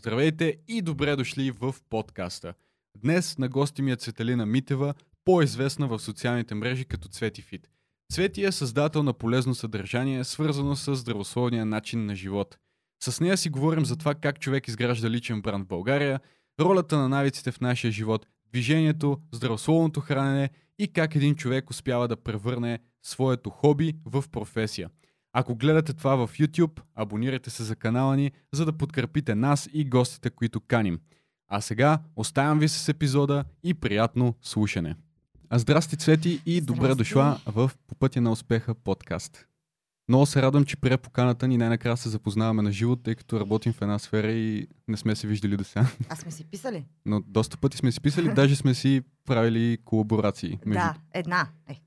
Здравейте и добре дошли в подкаста. Днес на гости ми е Цветелина Митева, по-известна в социалните мрежи като Цвети Фит. Цвети е създател на полезно съдържание, свързано с здравословния начин на живот. С нея си говорим за това как човек изгражда личен бранд в България, ролята на навиците в нашия живот, движението, здравословното хранене и как един човек успява да превърне своето хоби в професия. Ако гледате това в YouTube, абонирайте се за канала ни, за да подкрепите нас и гостите, които каним. А сега оставям ви с епизода и приятно слушане. А здрасти, Цвети, и добре Здрасти. дошла в По пътя на успеха подкаст. Много се радвам, че прие поканата ни най-накрая се запознаваме на живо, тъй като работим в една сфера и не сме се виждали до сега. А сме си писали? Но доста пъти сме си писали, даже сме си правили колаборации. Между... Да, една. Е.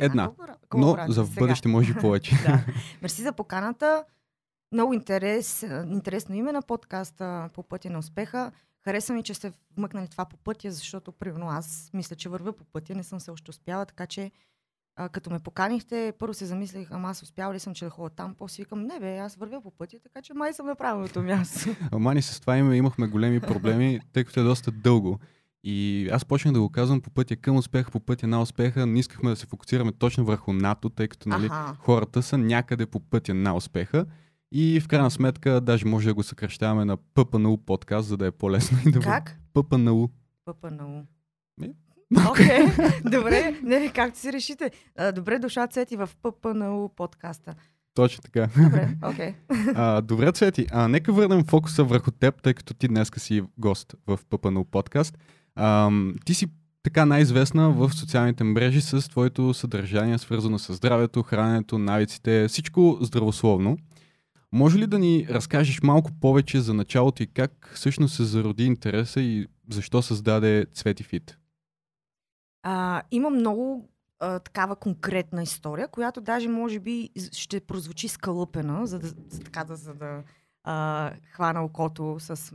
Една. Но за в бъдеще може повече. да. Мерси за поканата. Много интерес, интересно име на подкаста по пътя на успеха. Хареса ми, че сте вмъкнали това по пътя, защото примерно аз мисля, че вървя по пътя, не съм се още успяла, така че а, като ме поканихте, първо се замислих, ама аз успяла ли съм, че да ходя там, после викам, не бе, аз вървя по пътя, така че май съм на правилното място. Ама ни с това име имахме големи проблеми, тъй като е доста дълго. И аз почнах да го казвам по пътя към успеха, по пътя на успеха. Не искахме да се фокусираме точно върху НАТО, тъй като нали, Аха. хората са някъде по пътя на успеха. И в крайна сметка, даже може да го съкръщаваме на ППНУ подкаст, за да е по-лесно и да Как? ППНУ. ППНУ. Окей, добре, не, както си решите. Добре дошла Цвети в ППНУ подкаста. Точно така. Добре, окей. А, добре, Цвети. А, нека върнем фокуса върху теб, тъй като ти днеска си гост в ППНУ подкаст. А, ти си така най-известна в социалните мрежи с твоето съдържание, свързано с здравето, храненето, навиците, всичко здравословно. Може ли да ни разкажеш малко повече за началото и как всъщност се зароди интереса и защо създаде Цвети Фит? А, има много а, такава конкретна история, която даже може би ще прозвучи скалъпена, за да, за, така да, за да а, хвана окото с,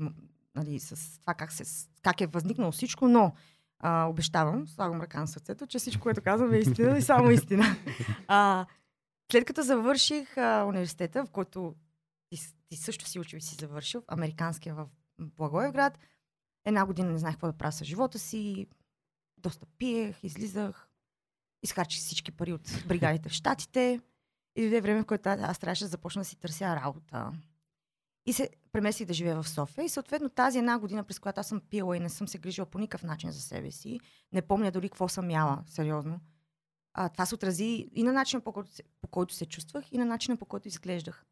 нали, с това как, се, как е възникнало всичко, но а, обещавам, слагам ръка на сърцето, че всичко, което казвам е истина и само истина. А, след като завърших а, университета, в който ти, ти също си учил и си завършил, американския в Благоевград, една година не знаех какво да правя с живота си, доста пиех, излизах, изхарчих всички пари от бригадите в Штатите и дойде време, в което аз трябваше да започна да си търся работа. И се преместих да живея в София и съответно тази една година, през която аз съм пила и не съм се грижила по никакъв начин за себе си, не помня дори какво съм яла, сериозно. А, това се отрази и на начина по който, се, по който се чувствах, и на начина по който изглеждах.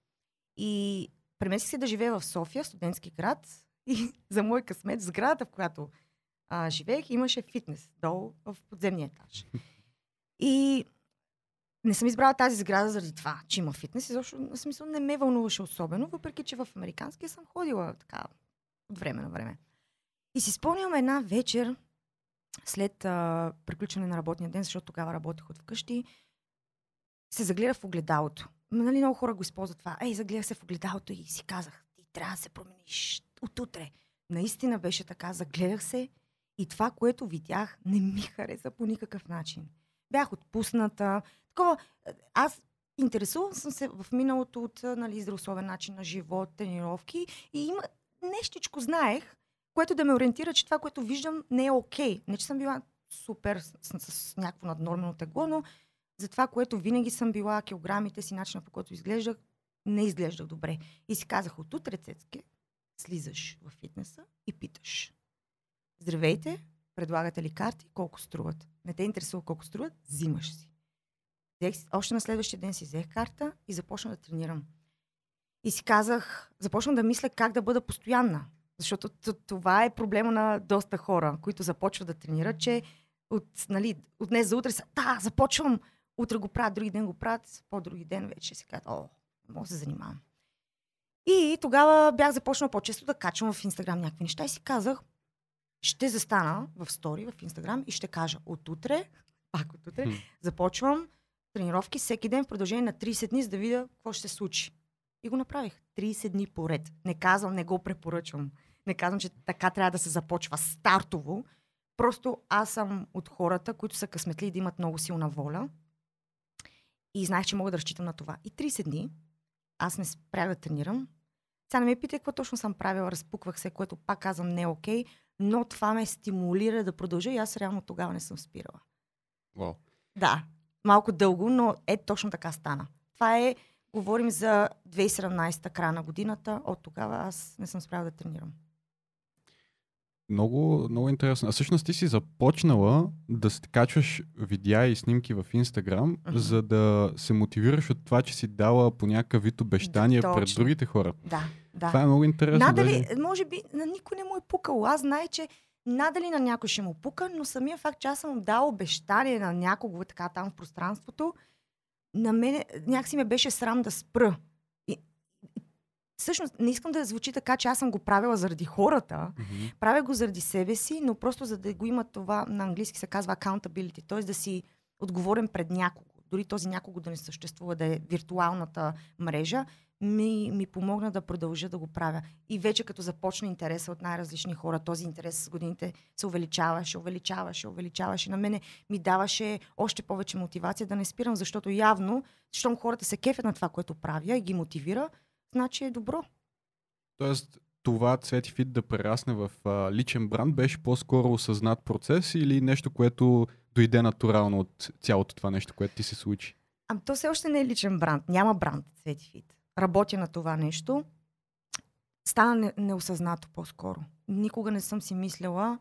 И преместих се да живея в София, студентски град, и за мой късмет, сградата, в която а, живеех, имаше фитнес долу в подземния етаж. И не съм избрала тази сграда заради това, че има фитнес. Изобщо, на смисъл, не ме вълнуваше особено, въпреки че в американския съм ходила така от време на време. И си спомням една вечер, след а, приключване на работния ден, защото тогава работех от вкъщи, се загледах в огледалото. Нали, много хора го използват това. Ей, загледах се в огледалото и си казах, ти трябва да се промениш от утре. Наистина беше така, загледах се и това, което видях, не ми хареса по никакъв начин. Бях отпусната. Такова, аз интересувам съм се в миналото от нали, здравословен начин на живот, тренировки и има нещичко знаех, което да ме ориентира, че това, което виждам, не е окей. Не, че съм била супер с, с, с някакво наднормено тегло, но за това, което винаги съм била, килограмите си, начина по който изглеждах, не изглеждах добре. И си казах, от утре, Цецке, слизаш в фитнеса и питаш. Здравейте, предлагате ли карти, колко струват? Не те интересува колко струват, взимаш си. Взех, още на следващия ден си взех карта и започнах да тренирам. И си казах, започнах да мисля как да бъда постоянна. Защото това е проблема на доста хора, които започват да тренират, че от, нали, от днес за утре са, да, започвам, утре го правят, други ден го правят, по-други ден вече си казват, о, мога да се занимавам. И тогава бях започнала по-често да качвам в Инстаграм някакви неща и си казах, ще застана в стори в Инстаграм и ще кажа от утре, пак от утре, започвам тренировки всеки ден в продължение на 30 дни, за да видя какво ще се случи. И го направих. 30 дни поред. Не казвам, не го препоръчвам. Не казвам, че така трябва да се започва стартово. Просто аз съм от хората, които са късметли да имат много силна воля. И знаех, че мога да разчитам на това. И 30 дни аз не спрях да тренирам. Сега не ме питай какво точно съм правила, разпуквах се, което пак казвам не е окей, но това ме стимулира да продължа и аз реално тогава не съм спирала. Вау. Да, малко дълго, но е точно така стана. Това е, говорим за 2017 края на годината, от тогава аз не съм спряла да тренирам. Много, много интересно. А всъщност ти си започнала да качваш видеа и снимки в Инстаграм, Мгм. за да се мотивираш от това, че си дала по някакъв вид обещания Да, пред другите хора. Да, да. Това е много интересно. Надали, даже. може би, на никой не му е пукало. Аз знае, че надали на някой ще му пука, но самия факт, че аз съм дал обещание на някого така там в пространството, на мен някакси ме беше срам да спра. Всъщност, не искам да звучи така, че аз съм го правила заради хората. Мгм. Правя го заради себе си, но просто за да го има това, на английски се казва accountability, т.е. да си отговорен пред някого. Дори този някого да не съществува, да е виртуалната мрежа, ми, ми помогна да продължа да го правя. И вече като започна интереса от най-различни хора, този интерес с годините се увеличаваше, увеличаваше, увеличаваше. На мене ми даваше още повече мотивация да не спирам, защото явно, щом хората се кефят на това, което правя и ги мотивира, значи е добро. Тоест, това Цвети Фит да прерасне в а, личен бранд беше по-скоро осъзнат процес или нещо, което дойде натурално от цялото това нещо, което ти се случи? Ами то все още не е личен бранд. Няма бранд Цвети Фит. Работя на това нещо. Стана не, неосъзнато по-скоро. Никога не съм си мислила.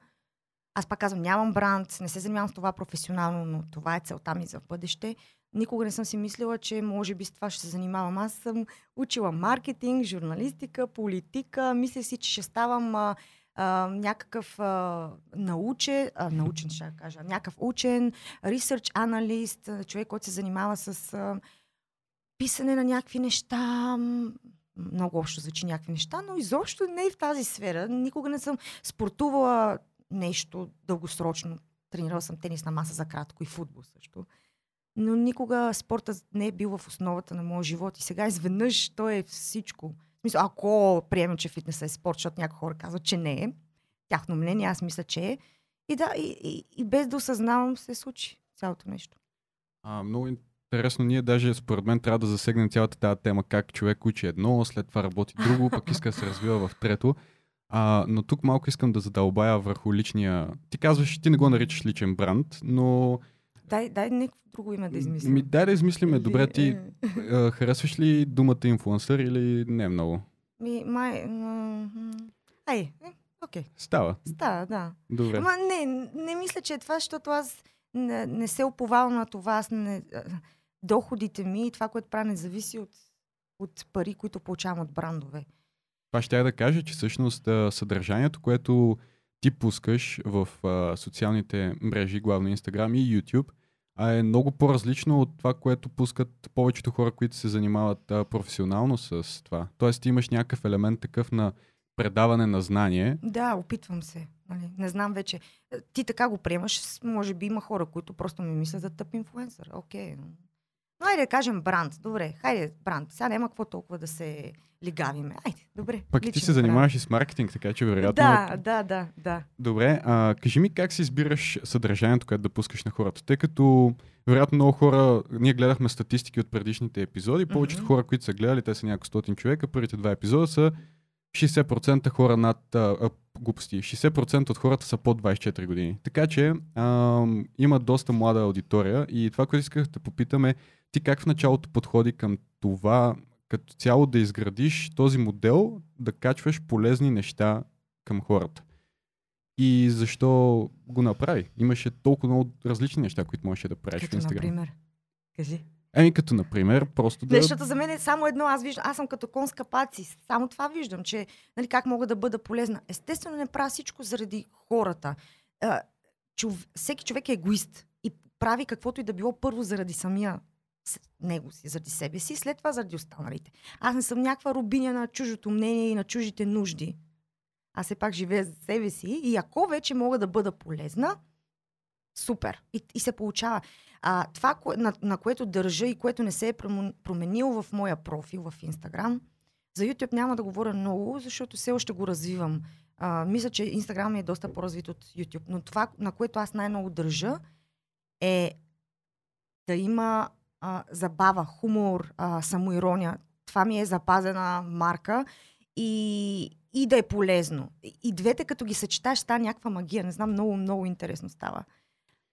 Аз пак казвам, нямам бранд, не се занимавам с това професионално, но това е целта ми за бъдеще. Никога не съм си мислила, че може би с това ще се занимавам. Аз съм учила маркетинг, журналистика, политика. Мисля си, че ще ставам а, а, някакъв а, научен, а, научен ще кажа, някакъв учен, research аналист, човек, който се занимава с а, писане на някакви неща. Много общо звучи някакви неща, но изобщо не е в тази сфера. Никога не съм спортувала нещо дългосрочно. Тренирала съм тенис на маса за кратко и футбол също. Но никога спортът не е бил в основата на моя живот. И сега изведнъж той е всичко. В ако приемем, че фитнесът е спорт, защото някои хора казват, че не е. Тяхно мнение, аз мисля, че е. И да, и, и, и без да осъзнавам се случи цялото нещо. А, много интересно. Ние даже според мен трябва да засегнем цялата тази тема, как човек учи едно, след това работи друго, пък иска да се развива в трето. А, но тук малко искам да задълбая върху личния... Ти казваш, ти не го наричаш личен бранд, но Дай, дай някакво друго име да измислим. ми, дай да измислиме. Добре, ти Е, а, харесваш ли думата инфлуенсър или не много? Ми, май... Ай, е, окей. Става. Става, да. Добре. Ама не, не мисля, че е това, защото аз не, не се оповавам на това. Аз не, доходите ми и това, което правя, не зависи от, от пари, които получавам от брандове. Това ще я да кажа, че всъщност съдържанието, което ти пускаш в а, социалните мрежи, главно Instagram и YouTube, а е много по-различно от това, което пускат повечето хора, които се занимават а, професионално с това. Тоест ти имаш някакъв елемент такъв на предаване на знание. Да, опитвам се. Нали? Не знам вече. Е, Ти така го приемаш. Може би има хора, които просто ми мислят за тъп инфлуенсър. Окей. но- Но айде да кажем бранд. Добре, хайде бранд. Сега няма какво толкова да се лигавиме. Айде, добре. Пък ти се занимаваш и с маркетинг, така че вероятно... Да, да, да, да. Добре, а, кажи ми как си избираш съдържанието, което да пускаш на хората, тъй като вероятно много хора, ние гледахме статистики от предишните епизоди, повечето Мгм. хора, които са гледали, те са няколко стотин човека, първите два епизода са 60% хора над а, а, глупости, 60% от хората са под 24 години. Така че а, има доста млада аудитория и това, което исках да попитаме, ти как в началото подходи към това, като цяло да изградиш този модел, да качваш полезни неща към хората. И защо го направи? Имаше толкова много различни неща, които можеше да правиш в Като, Инстаграм. например. Кажи. Еми, като например, просто да... Защото за мен е само едно, аз виждам, аз съм като кон с капаци. Само това виждам, че нали, как мога да бъда полезна. Естествено не правя всичко заради хората. А, чов... Всеки човек е егоист и прави каквото и да било първо заради самия него си, заради себе си, след това заради останалите. Аз не съм някаква рубиня на чужото мнение и на чужите нужди. Аз все пак живея за себе си и ако вече мога да бъда полезна, супер. И, и се получава. А, това, кое, на, на което държа и което не се е променило в моя профил в Инстаграм, за YouTube няма да говоря много, защото все още го развивам. А, мисля, че Инстаграм е доста по-развит от YouTube. Но това, на което аз най-много държа, е да има а, забава, хумор, а, самоирония. Това ми е запазена марка и, и да е полезно. И двете, като ги съчеташ, става някаква магия. Не знам, много, много интересно става.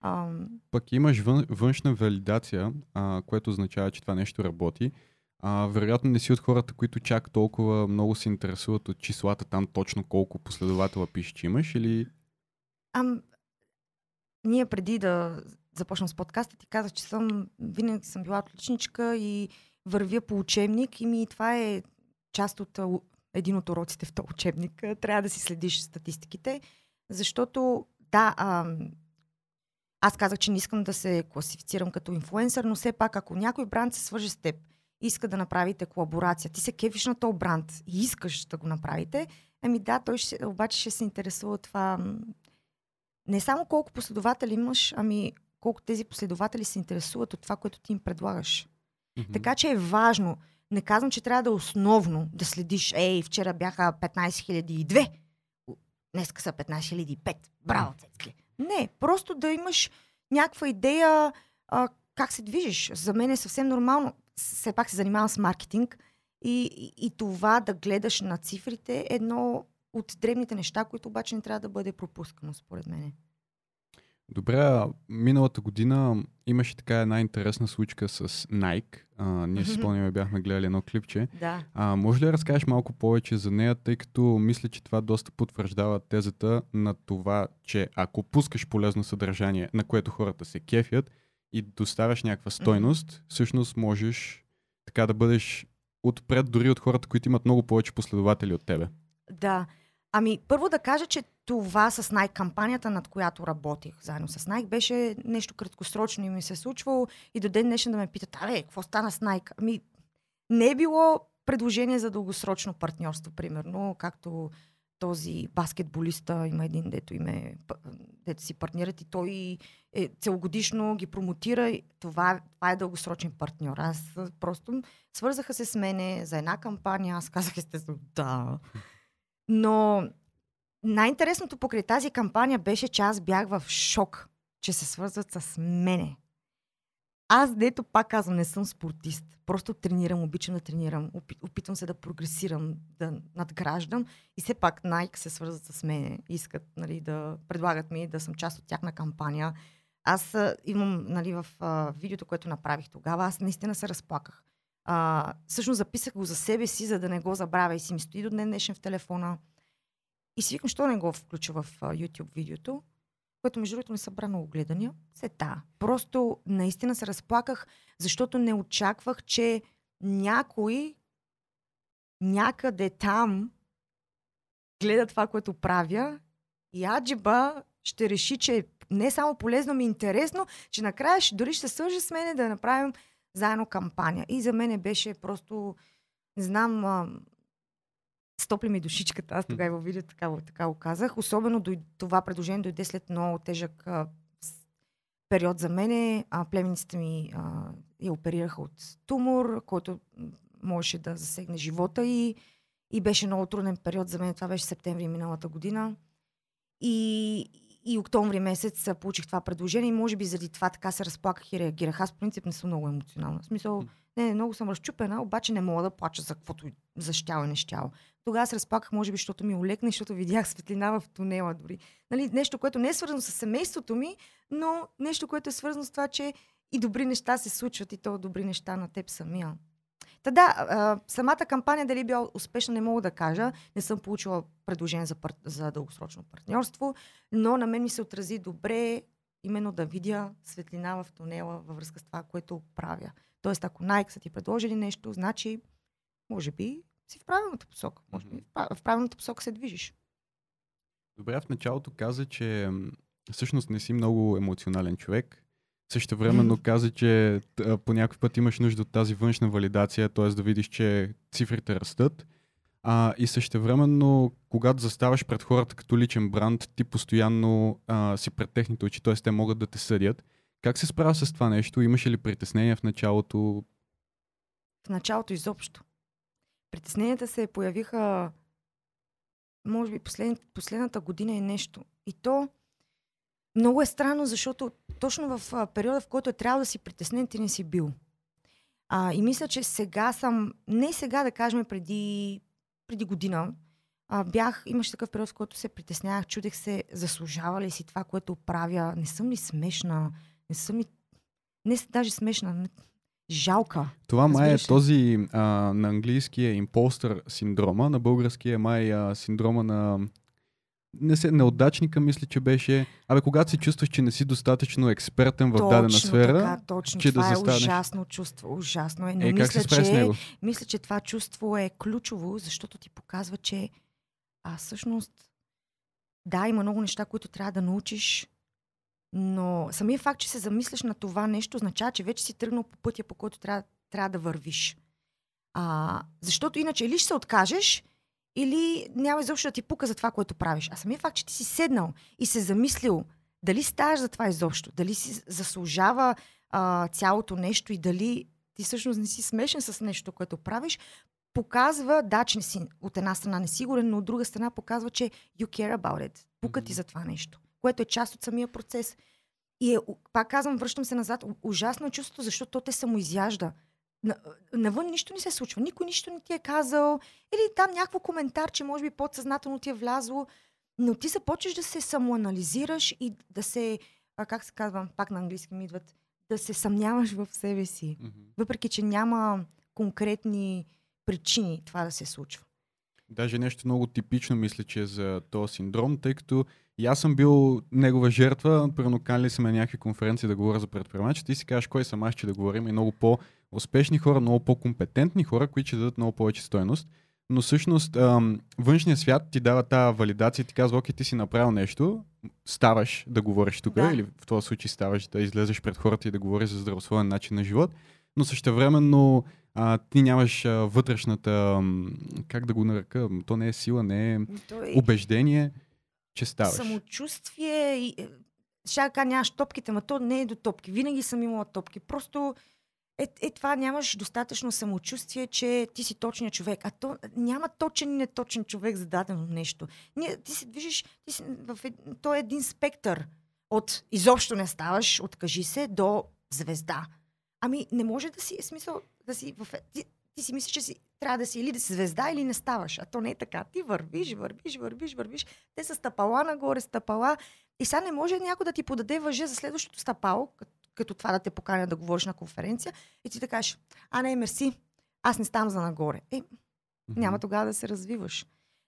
Ам, Пък имаш вън, външна валидация, а, което означава, че това нещо работи. А, вероятно не си от хората, които чак толкова много се интересуват от числата там точно колко последователя пише, че имаш или... ам, ние преди да започнем с подкаста, ти казах, че съм, винаги съм била отличничка и вървя по учебник и ми това е част от един от уроците в този учебник. Трябва да си следиш статистиките, защото да, аз казах, че не искам да се класифицирам като инфлуенсър, но все пак, ако някой бранд се свърже с теб, иска да направите колаборация, ти се кефиш на този бранд и искаш да го направите, ами да, той ще, обаче ще се интересува това не само колко последователи имаш, ами колко тези последователи се интересуват от това, което ти им предлагаш. Така че е важно. Не казвам, че трябва да е основно да следиш. Ей, вчера бяха 15 002. Днеска са 15 005. Браво, цецки. Не, просто да имаш някаква идея а, как се движиш. За мен е съвсем нормално. Все пак се занимавам с маркетинг и, и, и това да гледаш на цифрите е едно от древните неща, които обаче не трябва да бъде пропускано, според мен. Добре, миналата година имаше така една интересна случка с Nike. А, ние си спомняме, бяхме гледали едно клипче. Да. А, може ли да разкажеш малко повече за нея, тъй като мисля, че това доста потвърждава тезата на това, че ако пускаш полезно съдържание, на което хората се кефят и доставяш някаква стойност, всъщност можеш така да бъдеш отпред дори от хората, които имат много повече последователи от тебе. Да. Ами, първо да кажа, че това с Nike кампанията, над която работих заедно с Nike, беше нещо краткосрочно и ми се е случвало и до ден днешен да ме питат, абе, какво стана с Nike? Ами, не е било предложение за дългосрочно партньорство, примерно, както този баскетболиста има един, дето, име, дето си партнират и той е, целогодишно ги промотира. Това, това е дългосрочен партньор. Аз просто свързаха се с мене за една кампания. Аз казах естествено да. Но най-интересното покрай тази кампания беше, че аз бях в шок, че се свързват с мене. Аз, дето пак казвам, не съм спортист. Просто тренирам, обичам да тренирам, опи- опитвам се да прогресирам, да надграждам и все пак Nike се свързват с мене. Искат нали, да предлагат ми да съм част от тяхна кампания. Аз а, имам нали, в а, видеото, което направих тогава, аз наистина се разплаках. А, всъщност записах го за себе си, за да не го забравя и си ми стои до днес днешен в телефона. И си викам, що не го включа в YouTube видеото, което между другото не събра много гледания. Се та. Просто наистина се разплаках, защото не очаквах, че някой някъде там гледа това, което правя и аджиба ще реши, че е не само полезно, ми интересно, че накрая ще, дори ще се свържи с мене да направим заедно кампания. И за мен беше просто, не знам, стопли ми душичката. Аз тогава във видео така, така го казах. Особено дой, това предложение дойде след много тежък а, период за мене. А, племенниците ми а, я оперираха от тумор, който можеше да засегне живота и, и беше много труден период за мен. Това беше септември миналата година. И, и октомври месец получих това предложение и може би заради това така се разплаках и реагирах. Аз в принцип не съм много емоционална. В смисъл, не, много съм разчупена, обаче не мога да плача за каквото за щяло и не щяло. Тогава се разплаках, може би, защото ми олекна, и защото видях светлина в тунела дори. Нали, нещо, което не е свързано с семейството ми, но нещо, което е свързано с това, че и добри неща се случват и то добри неща на теб самия. Та да, а, самата кампания дали била успешна, не мога да кажа. Не съм получила предложение за, пар... за дългосрочно партньорство, но на мен ми се отрази добре именно да видя светлина в тунела във връзка с това, което правя. Тоест, ако Nike са ти предложили нещо, значи, може би си в правилната посока. Може би в прав- в правилната посока се движиш. Добре, в началото каза, че всъщност не си много емоционален човек. Също времено каза, че по някой път имаш нужда от тази външна валидация, т.е. да видиш, че цифрите растат. А, и също времено, когато заставаш пред хората като личен бранд, ти постоянно а, си пред техните очи, т.е. те могат да те съдят. Как се справя с това нещо? Имаше ли притеснения в началото? В началото изобщо. Притесненията се появиха, може би, послед, последната година и нещо. И то много е странно, защото точно в периода, в който е трябвало да си притеснен, ти не си бил. А, и мисля, че сега съм, не сега да кажем преди преди година а, бях, имаше такъв период, в който се притеснявах, чудех се, заслужава ли си това, което правя, не съм ли смешна, не съм ли, не даже смешна, не, жалка. Това май е този а, на английски е импостър синдрома, на български е май а, синдрома на не се, неудачника, мисля, че беше. Абе, когато си чувстваш, че не си достатъчно експертен в дадена точно сфера, така, точно. че да това е застанеш. ужасно чувство, ужасно е. Но е, се мисля, справиш с че, него? мисля, че това чувство е ключово, защото ти показва, че а, всъщност да, има много неща, които трябва да научиш, но самия факт, че се замисляш на това нещо, означава, че вече си тръгнал по пътя, по който трябва, трябва да вървиш. А, защото иначе или ще се откажеш, или няма изобщо да ти пука за това, което правиш. А самия факт, че ти си седнал и се замислил дали ставаш за това изобщо, дали си заслужава а, цялото нещо и дали ти всъщност не си смешен с нещо, което правиш, показва, да, че не си от една страна несигурен, но от друга страна показва, че you care about it. Пука ти Мгм. за това нещо, което е част от самия процес. И е, пак казвам, връщам се назад, ужасно е чувството, защото то те самоизяжда. На, навън нищо не се случва, никой нищо не ти е казал, или там някакво коментар, че може би подсъзнателно ти е влязло, но ти започваш да се самоанализираш и да се, а, как се казва, пак на английски ми идват, да се съмняваш в себе си. Мгм. Въпреки, че няма конкретни причини това да се случва. Даже нещо много типично мисля, че е за този синдром, тъй като и аз съм бил негова жертва, примерно канали са ме на някакви конференции да говоря за предприемачите, ти си кажеш кой съм аз, че да говорим? И много по-успешни хора, много по-компетентни хора, които ще дадат много повече стойност. Но всъщност външният свят ти дава тази валидация ти казва, окей, ти си направил нещо, ставаш да говориш тук, Да. или в този случай ставаш да излезеш пред хората и да говориш за здравословен начин на живот, но същевременно а, ти нямаш а, вътрешната, как да го нарека, м, то не е сила, не е е убеждение, че ставаш. самочувствие и... е, Ще нямаш топките, ма то не е до топки. Винаги съм имала топки. Просто е, е това нямаш достатъчно самочувствие, че ти си точният човек. А то няма точен и неточен човек за дадено нещо. Ние, ти се движиш, ти си в, ед- то е един спектър от изобщо не ставаш, откажи се, до звезда. Ами не може да си, в смисъл, да си в... е- ти си мислиш, че си, трябва да си или да си звезда, или не ставаш. А то не е така. Ти вървиш, вървиш, вървиш, вървиш. Те са стъпала нагоре, стъпала. И сега не може някой да ти подаде въже за следващото стъпало, като, като това да те поканя да говориш на конференция, и ти да кажеш, а не, мерси, аз не ставам за нагоре. Е, няма тогава да се развиваш.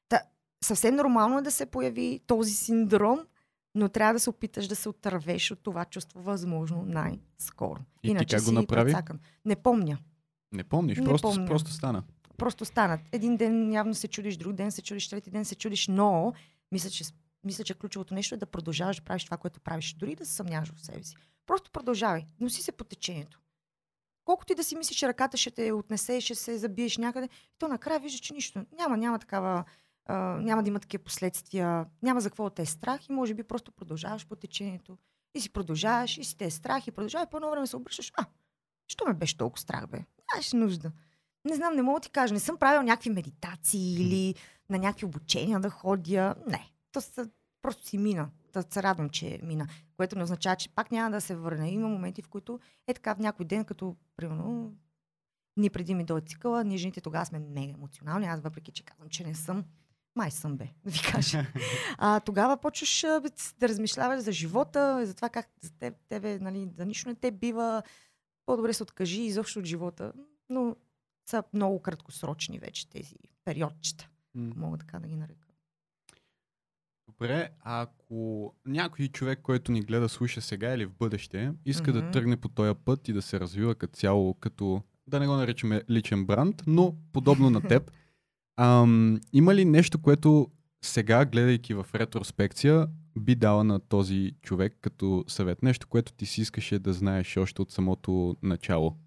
Та, съвсем нормално е да се появи този синдром, но трябва да се опиташ да се отървеш от това чувство възможно най-скоро. И ти Иначе как го направи? прецакан. Не помня. Не помниш, Не просто, помня. просто стана. Просто станат. Един ден явно се чудиш, друг ден се чудиш, трети ден се чудиш, но мисля, че, мисля, че ключовото нещо е да продължаваш да правиш това, което правиш, дори да се съмняваш в себе си. Просто продължавай. Носи се по течението. Колкото и да си мислиш, че ръката ще те отнесе, ще се забиеш някъде, то накрая виждаш, че нищо. Няма, няма такава. А, няма да има такива последствия, няма за какво те е страх и може би просто продължаваш по течението. И си продължаваш, и си те е страх, и продължаваш, по едно време се обръщаш. А, що ме беше толкова страх, бе? Нямаше нужда. Не знам, не мога да ти кажа. Не съм правил някакви медитации или на някакви обучения да ходя. Не. То са, просто си мина. Да се радвам, че мина. Което не означава, че пак няма да се върне. Има моменти, в които е така в някой ден, като примерно ни преди ми дойде цикъла, ние жените тогава сме мега емоционални. Аз въпреки, че казвам, че не съм, май съм бе, да ви кажа. А, тогава почваш да размишляваш за живота, за това как за теб, тебе, нали, за нищо не те бива. По-добре се откажи изобщо от живота. Но са много краткосрочни вече тези периодчета, М. мога така да ги нарека. Добре, ако някой човек, който ни гледа, слуша сега или в бъдеще, иска да Мгм. тръгне по този път и да се развива като цяло, като, да не го наричаме личен бранд, но подобно на теб, ам, има ли нещо, което сега, гледайки в ретроспекция, би дала на този човек като съвет? Нещо, което ти си искаше да знаеш още от самото начало?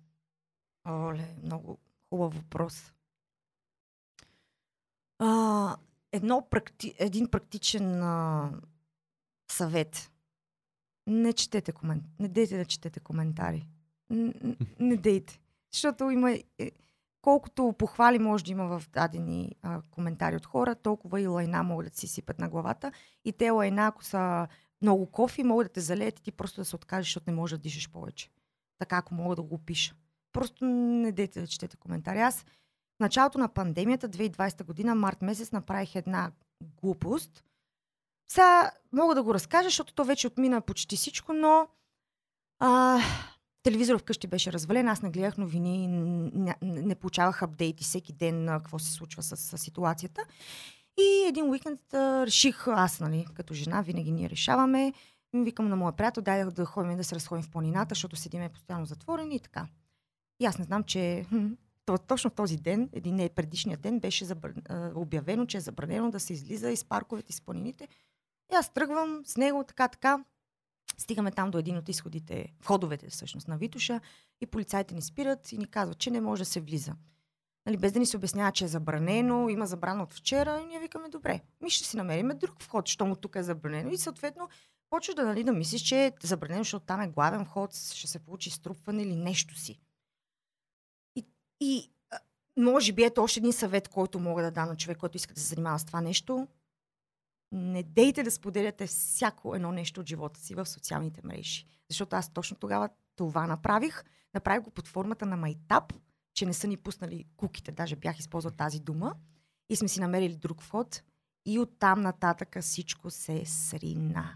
Оле, много хубав въпрос. А, едно практи... Един практичен а, съвет. Не четете комент... Не дейте да четете коментари. Н- н- Не дейте. Защото има... Колкото похвали може да има в дадени а, коментари от хора, толкова и лайна могат да си сипят на главата. И те лайна, ако са много кофи, могат да те залеят и ти просто да се откажеш, защото не можеш да дишаш повече. Така, ако мога да го опиша. Просто не дейте да четете коментари. Аз В началото на пандемията, 2020 година, март месец, направих една глупост. Сега мога да го разкажа, защото то вече отмина почти всичко, но а, телевизор вкъщи беше развален, аз не гледах новини, не, не получавах апдейти всеки ден на какво се случва с, с ситуацията. И един уикенд а, реших, аз, нали, като жена, винаги ние решаваме, викам на моя приятел, дай да ходим да се разходим в планината, защото седиме постоянно затворени и така. И аз не знам, че то, точно този ден, един не предишния ден, беше забр... обявено, че е забранено да се излиза из парковете, из планините. И аз тръгвам с него, така, така. Стигаме там до един от изходите, входовете всъщност на Витуша и полицайите ни спират и ни казват, че не може да се влиза. Нали, без да ни се обяснява, че е забранено, има забрана от вчера, и ние викаме, добре, ми ще си намерим друг вход, що му тук е забранено. И съответно, почваш да, нали, да мислиш, че е забранено, защото там е главен вход, ще се получи струпване или нещо си. И, и може би ето още един съвет, който мога да дам на човек, който иска да се занимава с това нещо не дейте да споделяте всяко едно нещо от живота си в социалните мрежи. Защото аз точно тогава това направих. Направих го под формата на майтап, че не са ни пуснали куките, даже бях използвал тази дума. И сме си намерили друг вход. И оттам нататък всичко се срина.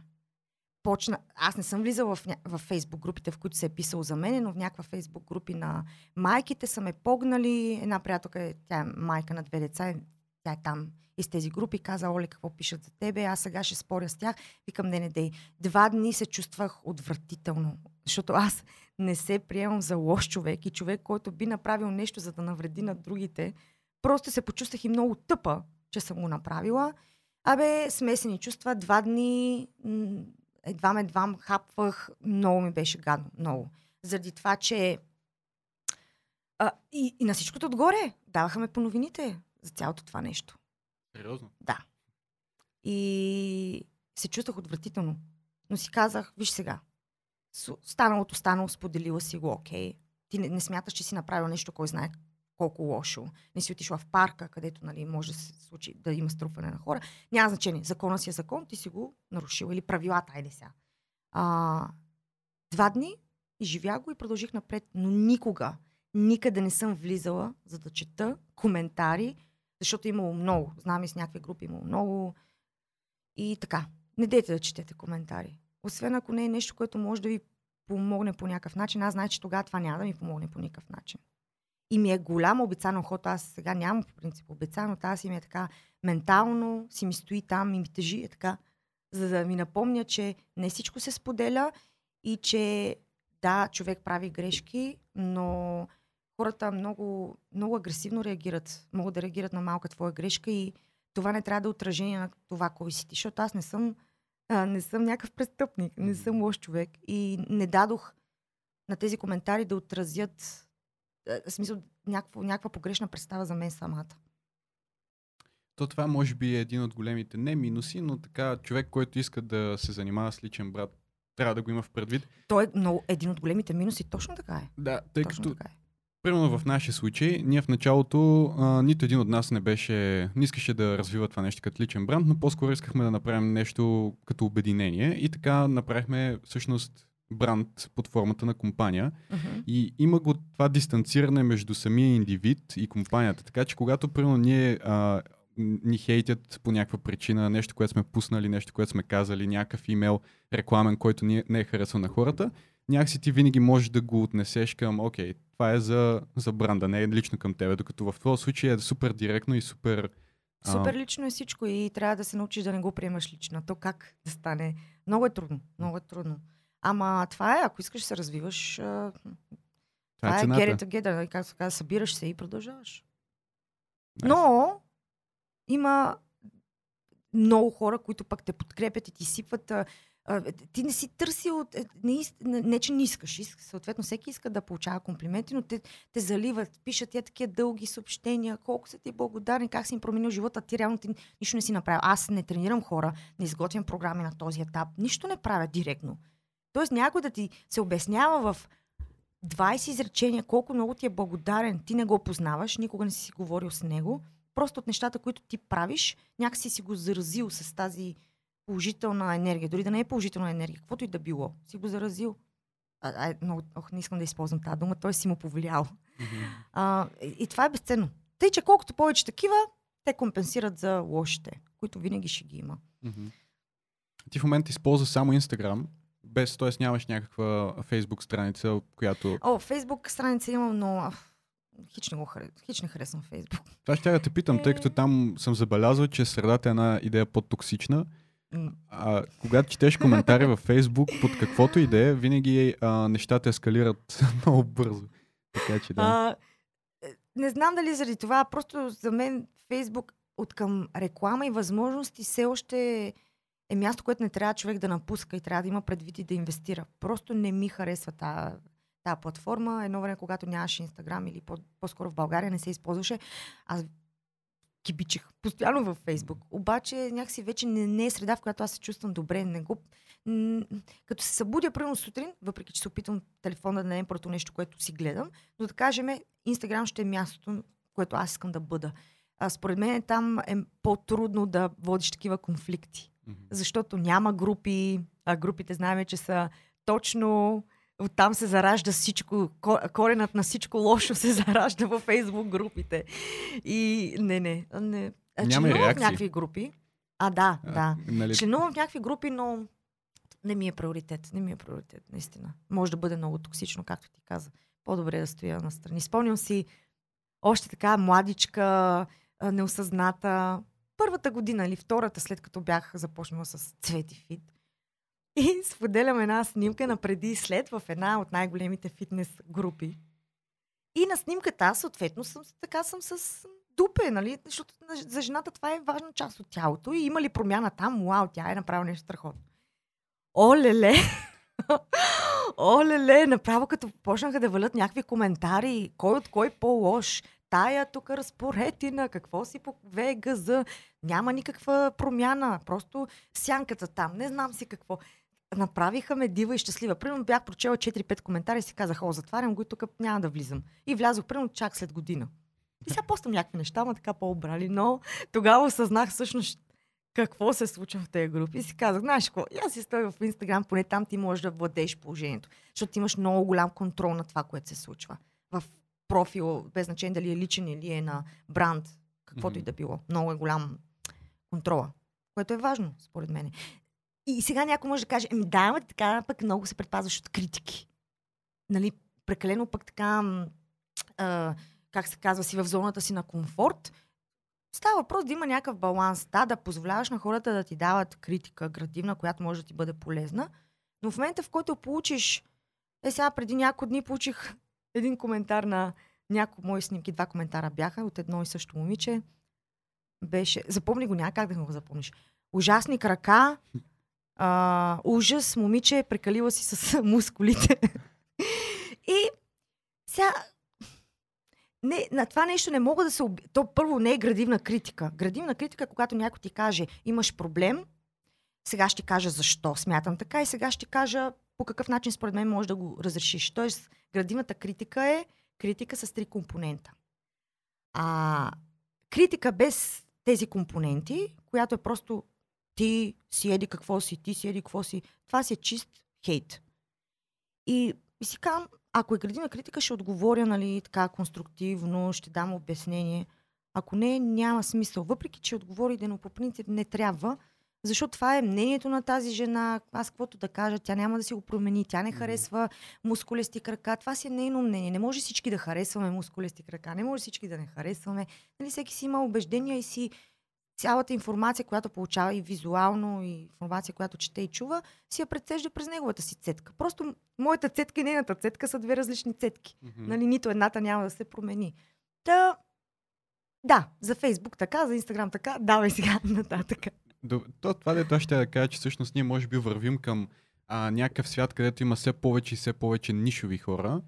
Почна... Аз не съм влизала в, ня... в фейсбук групите, в които се е писало за мен, но в някаква фейсбук групи на майките са ме погнали. Една приятелка, тя е майка на две деца, тя е там из тези групи, каза, Оле, какво пишат за тебе, аз сега ще споря с тях. Викам, не, не, дей. Два дни се чувствах отвратително, защото аз не се приемам за лош човек и човек, който би направил нещо, за да навреди на другите. Просто се почувствах и много тъпа, че съм го направила. Абе, смесени чувства, два дни едва едва хапвах, много ми беше гадно, много. Заради това, че а, и, и на всичкото отгоре даваха ме по новините за цялото това нещо. Сериозно? Да. И се чувствах отвратително. Но си казах, виж сега, станалото станало, споделила си го, окей. Ти не, не смяташ, че си направил нещо, кой знае колко лошо. Не си отишла в парка, където нали, може да се случи да има струпване на хора. Няма значение. Закона си е закон, ти си го нарушил. Или правилата, айде сега. А, два дни изживях го и продължих напред. Но никога, никъде не съм влизала, за да чета коментари защото имало много. Знам и с някакви групи имало много. И така. Не дейте да четете коментари. Освен ако не е нещо, което може да ви помогне по някакъв начин. Аз знае, че тогава това няма да ми помогне по никакъв начин. И ми е голямо обицано ход. Аз сега нямам по принцип обицано. Тази си ми е така ментално, си ми стои там и ми тежи е така, за да ми напомня, че не всичко се споделя и че да, човек прави грешки, но хората много, много агресивно реагират. Могат да реагират на малка твоя грешка и това не трябва да е отражение на това, кой си ти. Защото аз не съм, а, не съм някакъв престъпник, не съм лош човек и не дадох на тези коментари да отразят в смисъл някаква, някаква погрешна представа за мен самата. То това може би е един от големите не минуси, но така човек, който иска да се занимава с личен брат, трябва да го има в предвид. Той е много, един от големите минуси, точно така е. Да, тъй точно като така е. Примерно в нашия случай, ние в началото а, нито един от нас не беше, не искаше да развива това нещо като личен бранд, но по-скоро искахме да направим нещо като обединение и така направихме всъщност бранд под формата на компания. Uh-huh. И има го това дистанциране между самия индивид и компанията. Така че когато примерно ние а, ни хейтят по някаква причина, нещо, което сме пуснали, нещо, което сме казали, някакъв имейл рекламен, който не, не е харесал на хората, някакси ти винаги можеш да го отнесеш към, окей, това е за, за бранда, не е лично към тебе, докато в този случай е супер директно и супер... А... Супер лично е всичко и трябва да се научиш да не го приемаш лично. То как да стане? Много е трудно, много е трудно. Ама това е, ако искаш да се развиваш, това, това е, е get it together, нали, как се казва, събираш се и продължаваш. Nice. Но има много хора, които пък те подкрепят и ти сипват ти не си търсил, е, не, не, че не искаш, съответно всеки иска да получава комплименти, но те, те заливат, пишат я такива дълги съобщения, колко са ти благодарни, как си им променил живота, ти реално ти нищо не си направил. Аз не тренирам хора, не изготвям програми на този етап, нищо не правя директно. Тоест някой да ти се обяснява в 20 изречения колко много ти е благодарен, ти не го познаваш, никога не си си говорил с него, просто от нещата, които ти правиш, някакси си го заразил с тази положителна енергия, дори да не е положителна енергия, каквото и да било, си го заразил. А, а, но, ох, не искам да използвам тази дума, той си му повлиял. Mm-hmm. А, и, и това е безценно. Тъй, че колкото повече такива, те компенсират за лошите, които винаги ще ги има. Мгм. Ти в момента използваш само Instagram, без, т.е. нямаш някаква Facebook страница, която... О, Фейсбук страница имам, но хич не, го харес... хич не харесвам Фейсбук. Това ще да те питам, тъй като там съм забелязал, че средата е една идея по-токсична. А когато четеш коментари във Фейсбук, под каквото идея, винаги а, нещата ескалират много бързо. Така че да. А, е, не знам дали заради това, просто за мен Фейсбук от към реклама и възможности все още е място, което не трябва човек да напуска и трябва да има предвид и да инвестира. Просто не ми харесва тази, платформа. Едно време, когато нямаше Инстаграм или по- по-скоро в България не се използваше, аз кибичих постоянно във Фейсбук. Обаче някакси вече не, не е среда, в която аз се чувствам добре. Не го... м, Като се събудя примерно сутрин, въпреки че се опитвам телефона да не е първото нещо, което си гледам, но да кажем, Инстаграм ще е мястото, което аз искам да бъда. А, според мен там е по-трудно да водиш такива конфликти, Мгм. защото няма групи, а групите знаем, че са точно оттам се заражда всичко, ко- коренът на всичко лошо се заражда във Фейсбук групите. И не, не, не. Няма и членувам в някакви групи. А, да, А, да. Нали, Членувам в някакви групи, но не ми е приоритет. Не ми е приоритет, наистина. Може да бъде много токсично, както ти каза. По-добре е да стоя настрани. Спомням си още така младичка, неосъзната. Първата година или втората, след като бях започнала с Цвети Фит. И споделям една снимка на преди и след в една от най-големите фитнес групи. И на снимката аз съответно съм, така съм с дупе, нали? Защото за жената това е важна част от тялото. И има ли промяна там? Вау, тя е направила нещо страхотно. Олеле! Олеле! Направо като почнаха да валят някакви коментари. Кой от кой по-лош? Тая тук разпоредина, какво си по ВГЗ? Няма никаква промяна. Просто сянката там. Не знам си какво. Направиха ме дива и щастлива. Примерно бях прочела 4-5 коментари и си казах, о, затварям го и тук няма да влизам. И влязох, примерно, чак след година. И сега постам някакви неща, ама така по-обрали. Но тогава осъзнах всъщност какво се случва в тези групи. И си казах, знаеш какво, аз си стоя в Инстаграм, поне там ти можеш да владееш положението. Защото ти имаш много голям контрол на това, което се случва. В профил, без значение дали е личен или е на бранд, каквото Мгм. и да било. Много е голям контрола, което е важно, според мен. И сега някой може да каже, еми да, ама така пък много се предпазваш от критики. Нали, прекалено пък така, а, как се казва си, в зоната си на комфорт. Става въпрос да има някакъв баланс. Да, да позволяваш на хората да ти дават критика градивна, която може да ти бъде полезна. Но в момента, в който получиш... Е, сега преди няколко дни получих един коментар на няколко мои снимки. Два коментара бяха от едно и също момиче. Беше... Запомни го, няма как да го запомниш. Ужасни крака, а, ужас, момиче, прекалила си с мускулите. и сега не, на това нещо не мога да се... Об... То първо не е градивна критика. Градивна критика е когато някой ти каже, имаш проблем, сега ще кажа защо смятам така и сега ще кажа по какъв начин според мен можеш да го разрешиш. Тоест, градивната критика е критика с три компонента. А критика без тези компоненти, която е просто ти си еди какво си, ти си еди какво си, това си е чист хейт. И, и си казвам, ако е градивна критика, ще отговоря, нали, така конструктивно, ще дам обяснение. Ако не, няма смисъл. Въпреки, че отговорите, но по принцип не трябва, защото това е мнението на тази жена. Аз каквото да кажа, тя няма да си го промени. Тя не харесва мускулести крака. Това си е нейно мнение. Не може всички да харесваме мускулести крака. Не може всички да не харесваме. Нали, всеки си има убеждения и си цялата информация, която получава и визуално, и информация, която чете и чува, си я прецежда през неговата си цетка. Просто моята цетка и нейната цетка са две различни цетки. Мгм. Нали, нито едната няма да се промени. Та, да, за Фейсбук така, за Инстаграм така, давай сега нататък. То, това дето ще да кажа, че всъщност ние може би вървим към а, някакъв свят, където има все повече и все повече нишови хора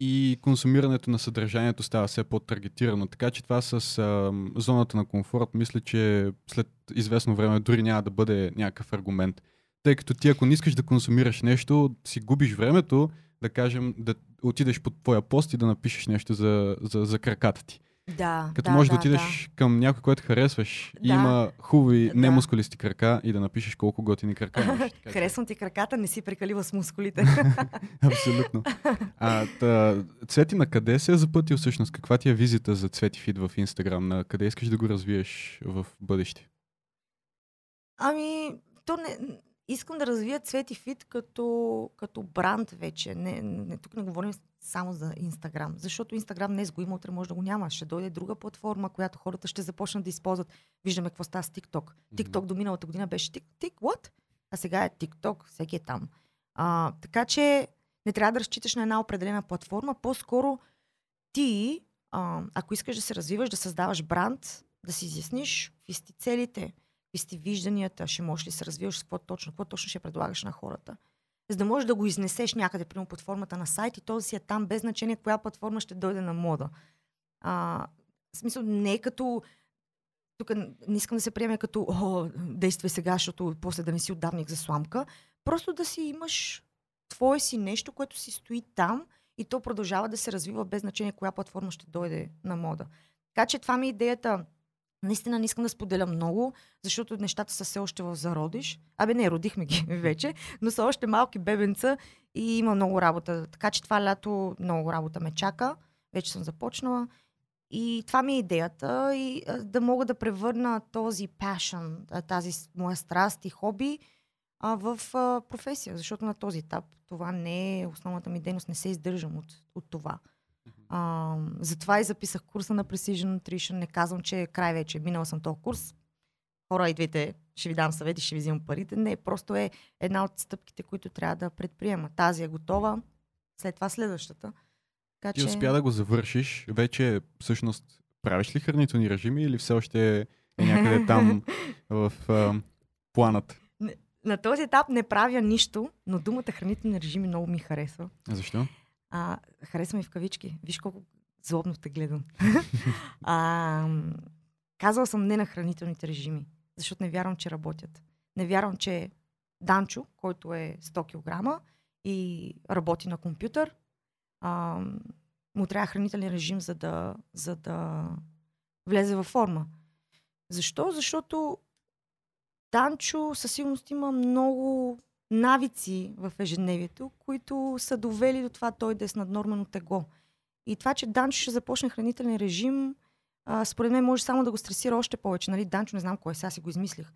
и консумирането на съдържанието става все по-таргетирано. Така че това с а, зоната на комфорт, мисля, че след известно време дори няма да бъде някакъв аргумент. Тъй като ти, ако не искаш да консумираш нещо, си губиш времето, да кажем, да отидеш под твоя пост и да напишеш нещо за, за, за краката ти. Да, Като да, можеш да, да отидеш към някой, който харесваш и Да. има хубави, Да. немускулисти крака и да напишеш колко готини крака имаш. Харесвам ти краката, не си прекалива с мускулите. Абсолютно. А, та, Цвети, на къде се е запътил всъщност? Каква ти е визита за Цвети Фит в Инстаграм? На къде искаш да го развиеш в бъдеще? Ами, то не, искам да развия Цвети Фит като, като бранд вече. Не, не, тук не говорим само за Инстаграм, защото Инстаграм днес го има, утре може да го няма. Ще дойде друга платформа, която хората ще започнат да използват. Виждаме какво става с TikTok. TikTok до миналата година беше Tik, Tik, what? А сега е TikTok, всеки е там. А, така че не трябва да разчиташ на една определена платформа, по-скоро ти, а, ако искаш да се развиваш, да създаваш бранд, да си изясниш какви сте целите, какви сте вижданията, ще можеш ли се развиваш какво точно, какво точно ще предлагаш на хората. За да можеш да го изнесеш някъде, примерно под формата на сайт и то да си е там, без значение коя платформа ще дойде на мода. А, в смисъл, не е като тук не искам да се приеме като О, действай сега, защото после да не си отдавник за сламка. Просто да си имаш твое си нещо, което си стои там и то продължава да се развива без значение коя платформа ще дойде на мода. Така че това ми е идеята. Наистина не искам да споделя много, защото нещата са все още в зародиш. Абе не, родихме ги вече, но са още малки бебенца и има много работа. Така че това лято много работа ме чака. Вече съм започнала. И това ми е идеята и да мога да превърна този а, тази моя страст и хоби в професия, защото на този етап това не е основната ми дейност, не се издържам от, от това. А, затова и записах курса на Precision Nutrition. Не казвам, че е край вече. Минала съм този курс. Хора, идвайте, ще ви дам съвети, ще ви взимам парите. Не, просто е една от стъпките, които трябва да предприема. Тази е готова, след това следващата. Така, Ти успя да го завършиш. Вече всъщност правиш ли хранителни режими или все още е някъде там в а, планът? На този етап не правя нищо, но думата хранителни режими много ми харесва. Защо? А, харесва ми в кавички. Виж колко злобно те гледам. а, казала съм не на хранителните режими, защото не вярвам, че работят. Не вярвам, че Данчо, който е 100 кг и работи на компютър, а, му трябва хранителен режим, за да, за да влезе във форма. Защо? Защото Данчо със сигурност има много навици в ежедневието, които са довели до това той да е с наднормено тегло. И това, че Данчо ще започне хранителен режим, а, според мен може само да го стресира още повече. Нали? Данчо не знам кой е, сега си го измислих.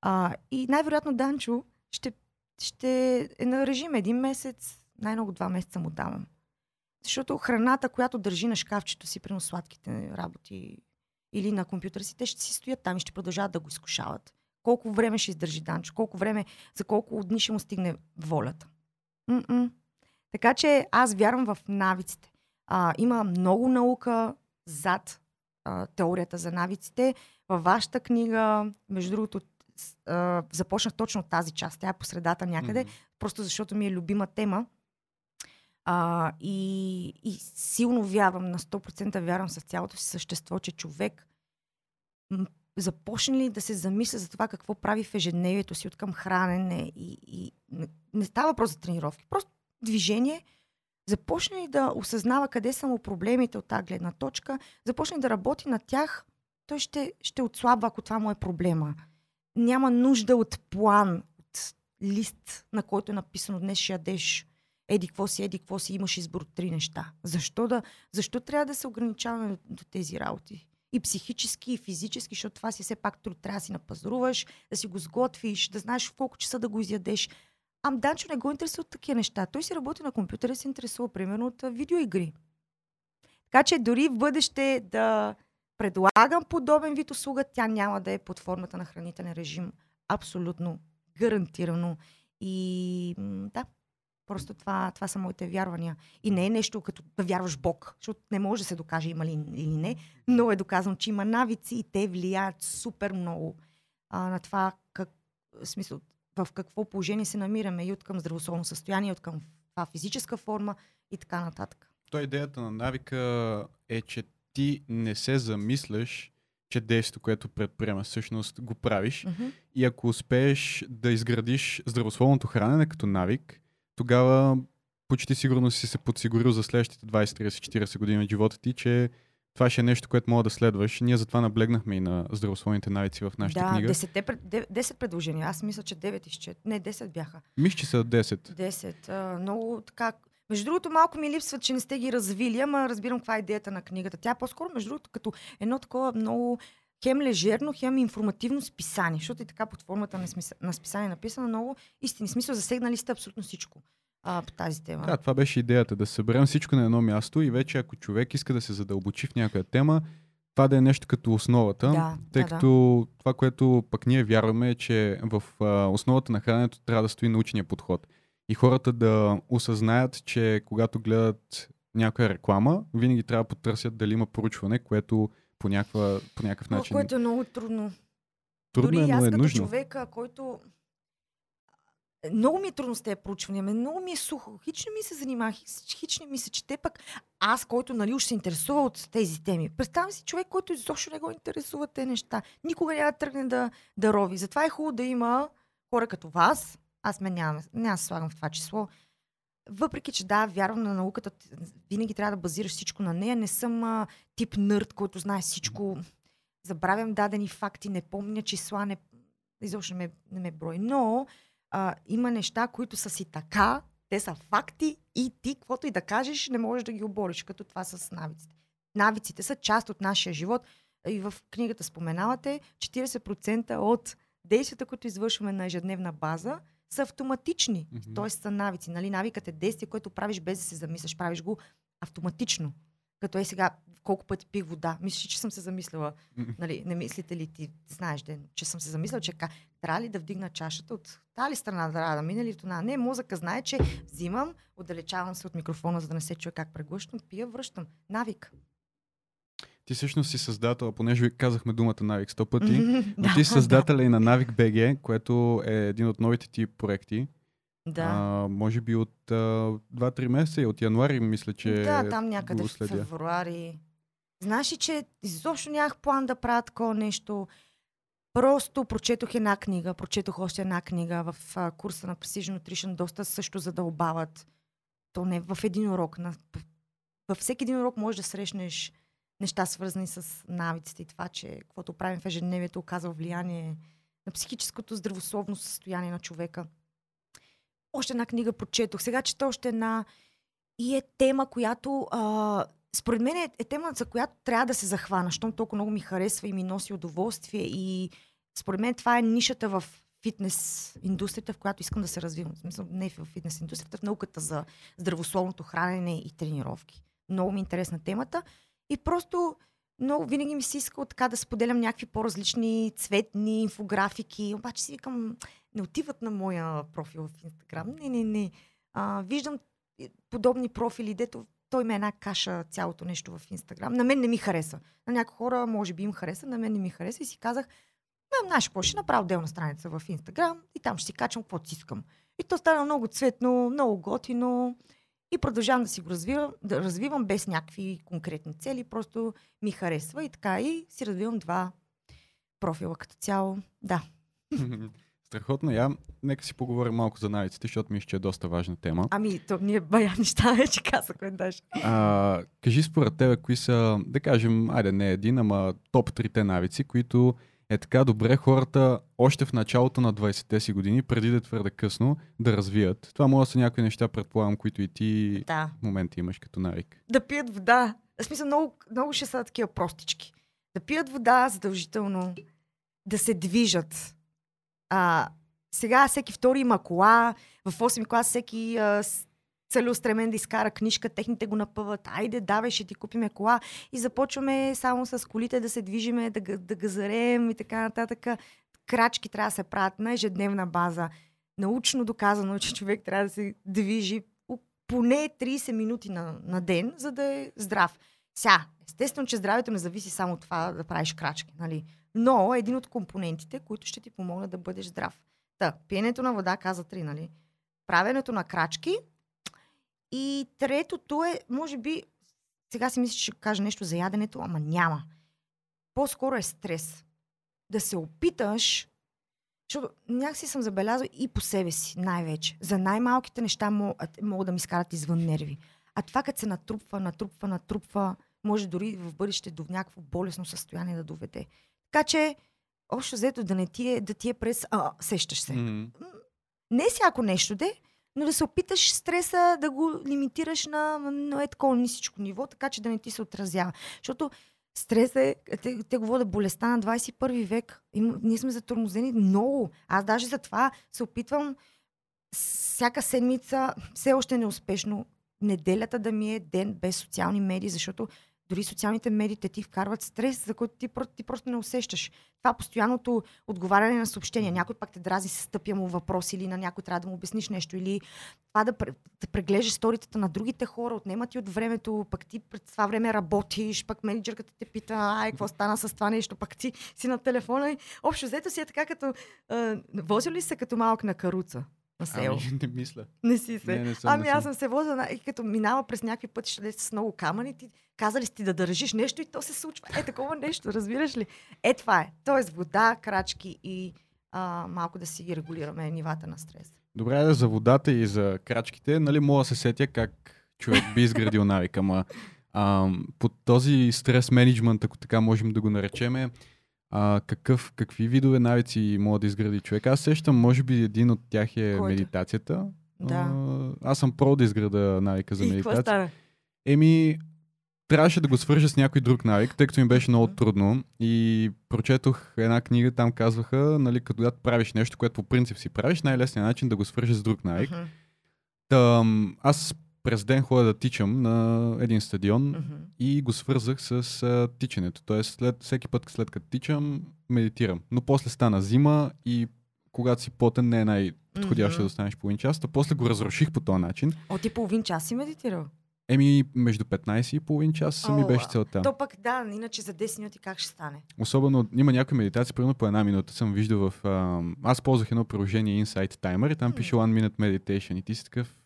А, и най-вероятно Данчо ще, ще е на режим един месец, най-много два месеца му давам. Защото храната, която държи на шкафчето си, при сладките работи или на компютъра си, те ще си стоят там и ще продължават да го изкушават. Колко време ще издържи Данчо? Колко време, за колко дни ще му стигне волята? М-м. Така че аз вярвам в навиците. А, има много наука зад а, теорията за навиците. Във вашата книга, между другото, а, започнах точно тази част. Тя е по средата някъде, Мгм. просто защото ми е любима тема. А, и, и силно вярвам, на 100% вярвам с цялото си същество, че човек започне ли да се замисля за това какво прави в ежедневието си от към хранене и, и не, не става въпрос за тренировки, просто движение, започне ли да осъзнава къде са му проблемите от тази гледна точка, започне ли да работи на тях, той ще, ще отслабва, ако това му е проблема. Няма нужда от план, от лист, на който е написано днес ще ядеш еди какво си, еди какво си, имаш избор от три неща. Защо, да, защо трябва да се ограничаваме до тези работи? И психически, и физически, защото това си все пак труд. Трябва да си напазаруваш, да си го сготвиш, да знаеш в колко часа да го изядеш. Ам Данчо не го интересуват такива неща. Той си работи на компютъра и се интересува примерно от видеоигри. Така че дори в бъдеще да предлагам подобен вид услуга, тя няма да е под формата на хранителен режим. Абсолютно гарантирано. И да, просто това, това са моите вярвания. И не е нещо като да вярваш Бог, защото не може да се докаже има ли или не, но е доказано, че има навици и те влияят супер много а, на това как, в смисъл, в какво положение се намираме и от към здравословно състояние, и от към това физическа форма и така нататък. То идеята на навика е, че ти не се замисляш, че действието, което предприемаш, всъщност го правиш. Мгм. И ако успееш да изградиш здравословното хранене като навик, тогава почти сигурно си се подсигурил за следващите 20, 30, 40 години от живота ти, че това ще е нещо, което мога да следваш. Ние затова наблегнахме и на здравословните навици в нашата да, книга. 10, пред- де- 10 предложения. Аз мисля, че 9 изчет. Не, 10 бяха. Мисля, че са 10. 10. А, много така. Между другото, малко ми липсва, че не сте ги развили, ама разбирам каква е идеята на книгата. Тя е по-скоро, между другото, като едно такова много хем лежерно, хем информативно списание, защото и така под формата на, смис... на списание е написано много истини. Смисъл, засегнали сте абсолютно всичко а, по тази тема. Да, това беше идеята, да съберем всичко на едно място и вече ако човек иска да се задълбочи в някоя тема, това да е нещо като основата, Да, тъй да, да. като това, което пък ние вярваме е, че в а, основата на храненето трябва да стои научния подход. И хората да осъзнаят, че когато гледат някоя реклама, винаги трябва да потърсят дали има поручване, което по, някаква, по някакъв начин което е много трудно. трудно Дори е, и аз но е като нужно. човека, който... Много ми е трудно с тези проучвания, много ми е сухо. Хич не ми се занимава, хич, не ми се чете, пък аз, който нали, уж се интересува от тези теми. Представям си човек, който изобщо не го интересува тези неща. Никога няма да тръгне да, да рови. Затова е хубаво да има хора като вас. Аз ме няма, няма се слагам в това число. Въпреки, че да, вярвам на науката, винаги трябва да базираш всичко на нея. Не съм а, тип нърд, който знае всичко. Забравям дадени факти, не помня числа, не, изобщо не ме, не ме брой. Но а, има неща, които са си така, те са факти и ти, каквото и да кажеш, не можеш да ги обориш, като това с навиците. Навиците са част от нашия живот. И в книгата споменавате, 40% от действията, които извършваме на ежедневна база, са автоматични. Mm-hmm. Тоест са навици. Нали? Навикът е действие, което правиш без да се замисляш. Правиш го автоматично. Като е сега, колко пъти пих вода. Мислиш, че съм се замислила. Нали, не мислите ли ти, знаеш, ден, че съм се замислила, че ка, трябва ли да вдигна чашата от тази ли страна трябва да мине или от една. Не, мозъка знае, че взимам, отдалечавам се от микрофона, за да не се чуе как преглъщам, пия, връщам. Навик. Ти всъщност си създател, понеже казахме думата навик сто пъти, но ти си създател и на Навик BG, което е един от новите ти проекти. Да. А, може би от а, 2-3 месеца и от януари, мисля, че да, там някъде в февруари. Знаеш ли, че изобщо нямах план да правя такова нещо. Просто прочетох една книга, прочетох още една книга в а, курса на Precision Nutrition, доста също задълбават. То не в един урок. На, във всеки един урок можеш да срещнеш неща, свързани с навиците и това, че каквото правим в ежедневието оказва влияние на психическото здравословно състояние на човека. Още една книга прочетох. Сега чета още една и е тема, която а, според мен е, е тема, за която трябва да се захвана, защото толкова много ми харесва и ми носи удоволствие и според мен това е нишата в фитнес индустрията, в която искам да се развивам. В смисъл, не в фитнес индустрията, в науката за здравословното хранене и тренировки. Много ми е интересна темата и просто много винаги ми се искало така да споделям някакви по-различни цветни инфографики, обаче си викам, не отиват на моя профил в Инстаграм. Не, не, не. А, виждам подобни профили, дето той ме е една каша цялото нещо в Инстаграм. На мен не ми хареса. На някои хора може би им хареса, на мен не ми хареса и си казах, ме, знаеш какво, ще направя отделна страница в Инстаграм и там ще си качвам каквото си искам. И то стана много цветно, много готино и продължавам да си го развивам, да развивам без някакви конкретни цели, просто ми харесва и така и си развивам два профила като цяло. Да. Страхотно. Я, нека си поговорим малко за навиците, защото мисля, че е доста важна тема. Ами, то ние бая неща вече казахме даже. А, кажи според тебе, кои са, да кажем, айде не един, ама топ трите навици, които е така добре хората още в началото на 20-те си години, преди да е твърде късно, да развият. Това може да са някои неща, предполагам, които и ти Да. в момента имаш като навик. Да пият вода. В смисъл, много, много ще са такива простички. Да пият вода задължително, да се движат. А, сега всеки втори има кола, в 8 клас всеки а, с- целеустремен да изкара книжка, техните го напъват. Айде, давай, ще ти купиме кола. И започваме само с колите да се движиме, да, да газарем и така нататък. Крачки трябва да се правят на ежедневна база. Научно доказано, че човек трябва да се движи поне 30 минути на, на ден, за да е здрав. Сега, естествено, че здравето не зависи само от това да правиш крачки, нали? Но е един от компонентите, които ще ти помогнат да бъдеш здрав. Та, пиенето на вода, каза три, нали? Правенето на крачки. И третото е, може би, сега си мисля, че ще кажа нещо за яденето, ама няма. По-скоро е стрес. Да се опиташ, защото някакси съм забелязал и по себе си, най-вече. За най-малките неща могат да ми скарат извън нерви. А това, като се натрупва, натрупва, натрупва, може дори в бъдеще до някакво болесно състояние да доведе. Така че, общо взето да не ти е, да ти е през... А, сещаш се. М, Не всяко нещо де, но да се опиташ стреса да го лимитираш на, на е такова нисичко ниво, така че да не ти се отразява. Защото стресът е, те, те говорят болестта на 21 век. Има, ние сме затормозени много. Аз даже за това се опитвам всяка седмица, все още неуспешно, неделята да ми е ден без социални медии, защото дори социалните медии те ти вкарват стрес, за който ти, ти просто не усещаш. Това постоянното отговаряне на съобщения. Някой пак те дрази с тъпия му въпрос или на някой трябва да му обясниш нещо. Или това да, да преглеждаш сторитата на другите хора, отнема ти от времето, пък ти през това време работиш, пък менеджерката те пита, ай, какво стана с това нещо, пък ти си на телефона. И общо взето си е така като... А, возил ли се като малък на каруца на село? Ами, не мисля. Не си се. Не, не съм, ами не аз съм. се возила и като минава през някакви пътища с много камъни, ти казали си ти да държиш нещо и то се случва. Е, такова нещо, разбираш ли? Е, това е. Тоест вода, крачки и а, малко да си регулираме нивата на стрес. Добре, да, за водата и за крачките, нали, мога да се сетя как човек би изградил навик, ама а, под този стрес менеджмент, ако така можем да го наречем, а, какъв, какви видове навици може да изгради човек? Аз сещам, може би един от тях е Който? медитацията. Да. А, аз съм про да изграда навика за и какво медитация. става? Еми, трябваше да го свържа с някой друг навик, тъй като ми беше много трудно. И прочетох една книга, там казваха, нали, когато правиш нещо, което по принцип си правиш, най-лесният начин да го свържеш с друг навик. Мгм, Та, м, аз през ден ходя да тичам на един стадион мгм. и го свързах с а, тичането. Тоест, след, всеки път, след като тичам, медитирам. Но после стана зима и когато си потен, не е най-подходящо Мгм. да останеш половин час. Та после го разруших по този начин. О, ти половин час си медитирал? Еми, между 15 и половин час ми О, беше целта. То пък да, иначе за 10 минути как ще стане? Особено има някои медитации, примерно по една минута съм виждал в... А, аз ползвах едно приложение Insight Timer и там пише One Minute Meditation и ти си такъв,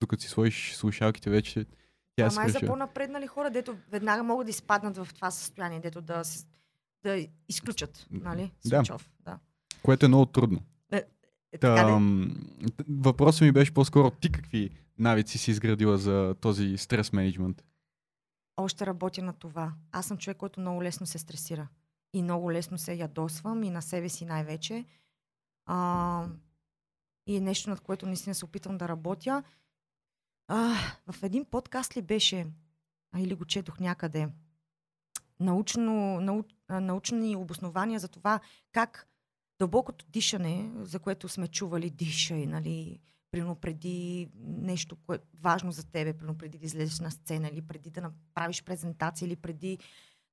докато си сложиш слушалките вече, тя е Ама е за по-напреднали хора, дето веднага могат да изпаднат в това състояние, дето да, да изключат, нали? Да. Switch off, да. Което е много трудно. Е, така Та, т- въпросът ми беше по-скоро ти какви навици си изградила за този стрес менеджмент? още работя на това. Аз съм човек, който много лесно се стресира. И много лесно се ядосвам и на себе си най-вече. А, и е нещо, над което наистина се опитвам да работя. А, в един подкаст ли беше, а, или го четох някъде, научно, нау, научни обоснования за това как дълбокото дишане, за което сме чували дишай, нали, примерно преди нещо, което е важно за тебе, примерно преди да излезеш на сцена или преди да направиш презентация или преди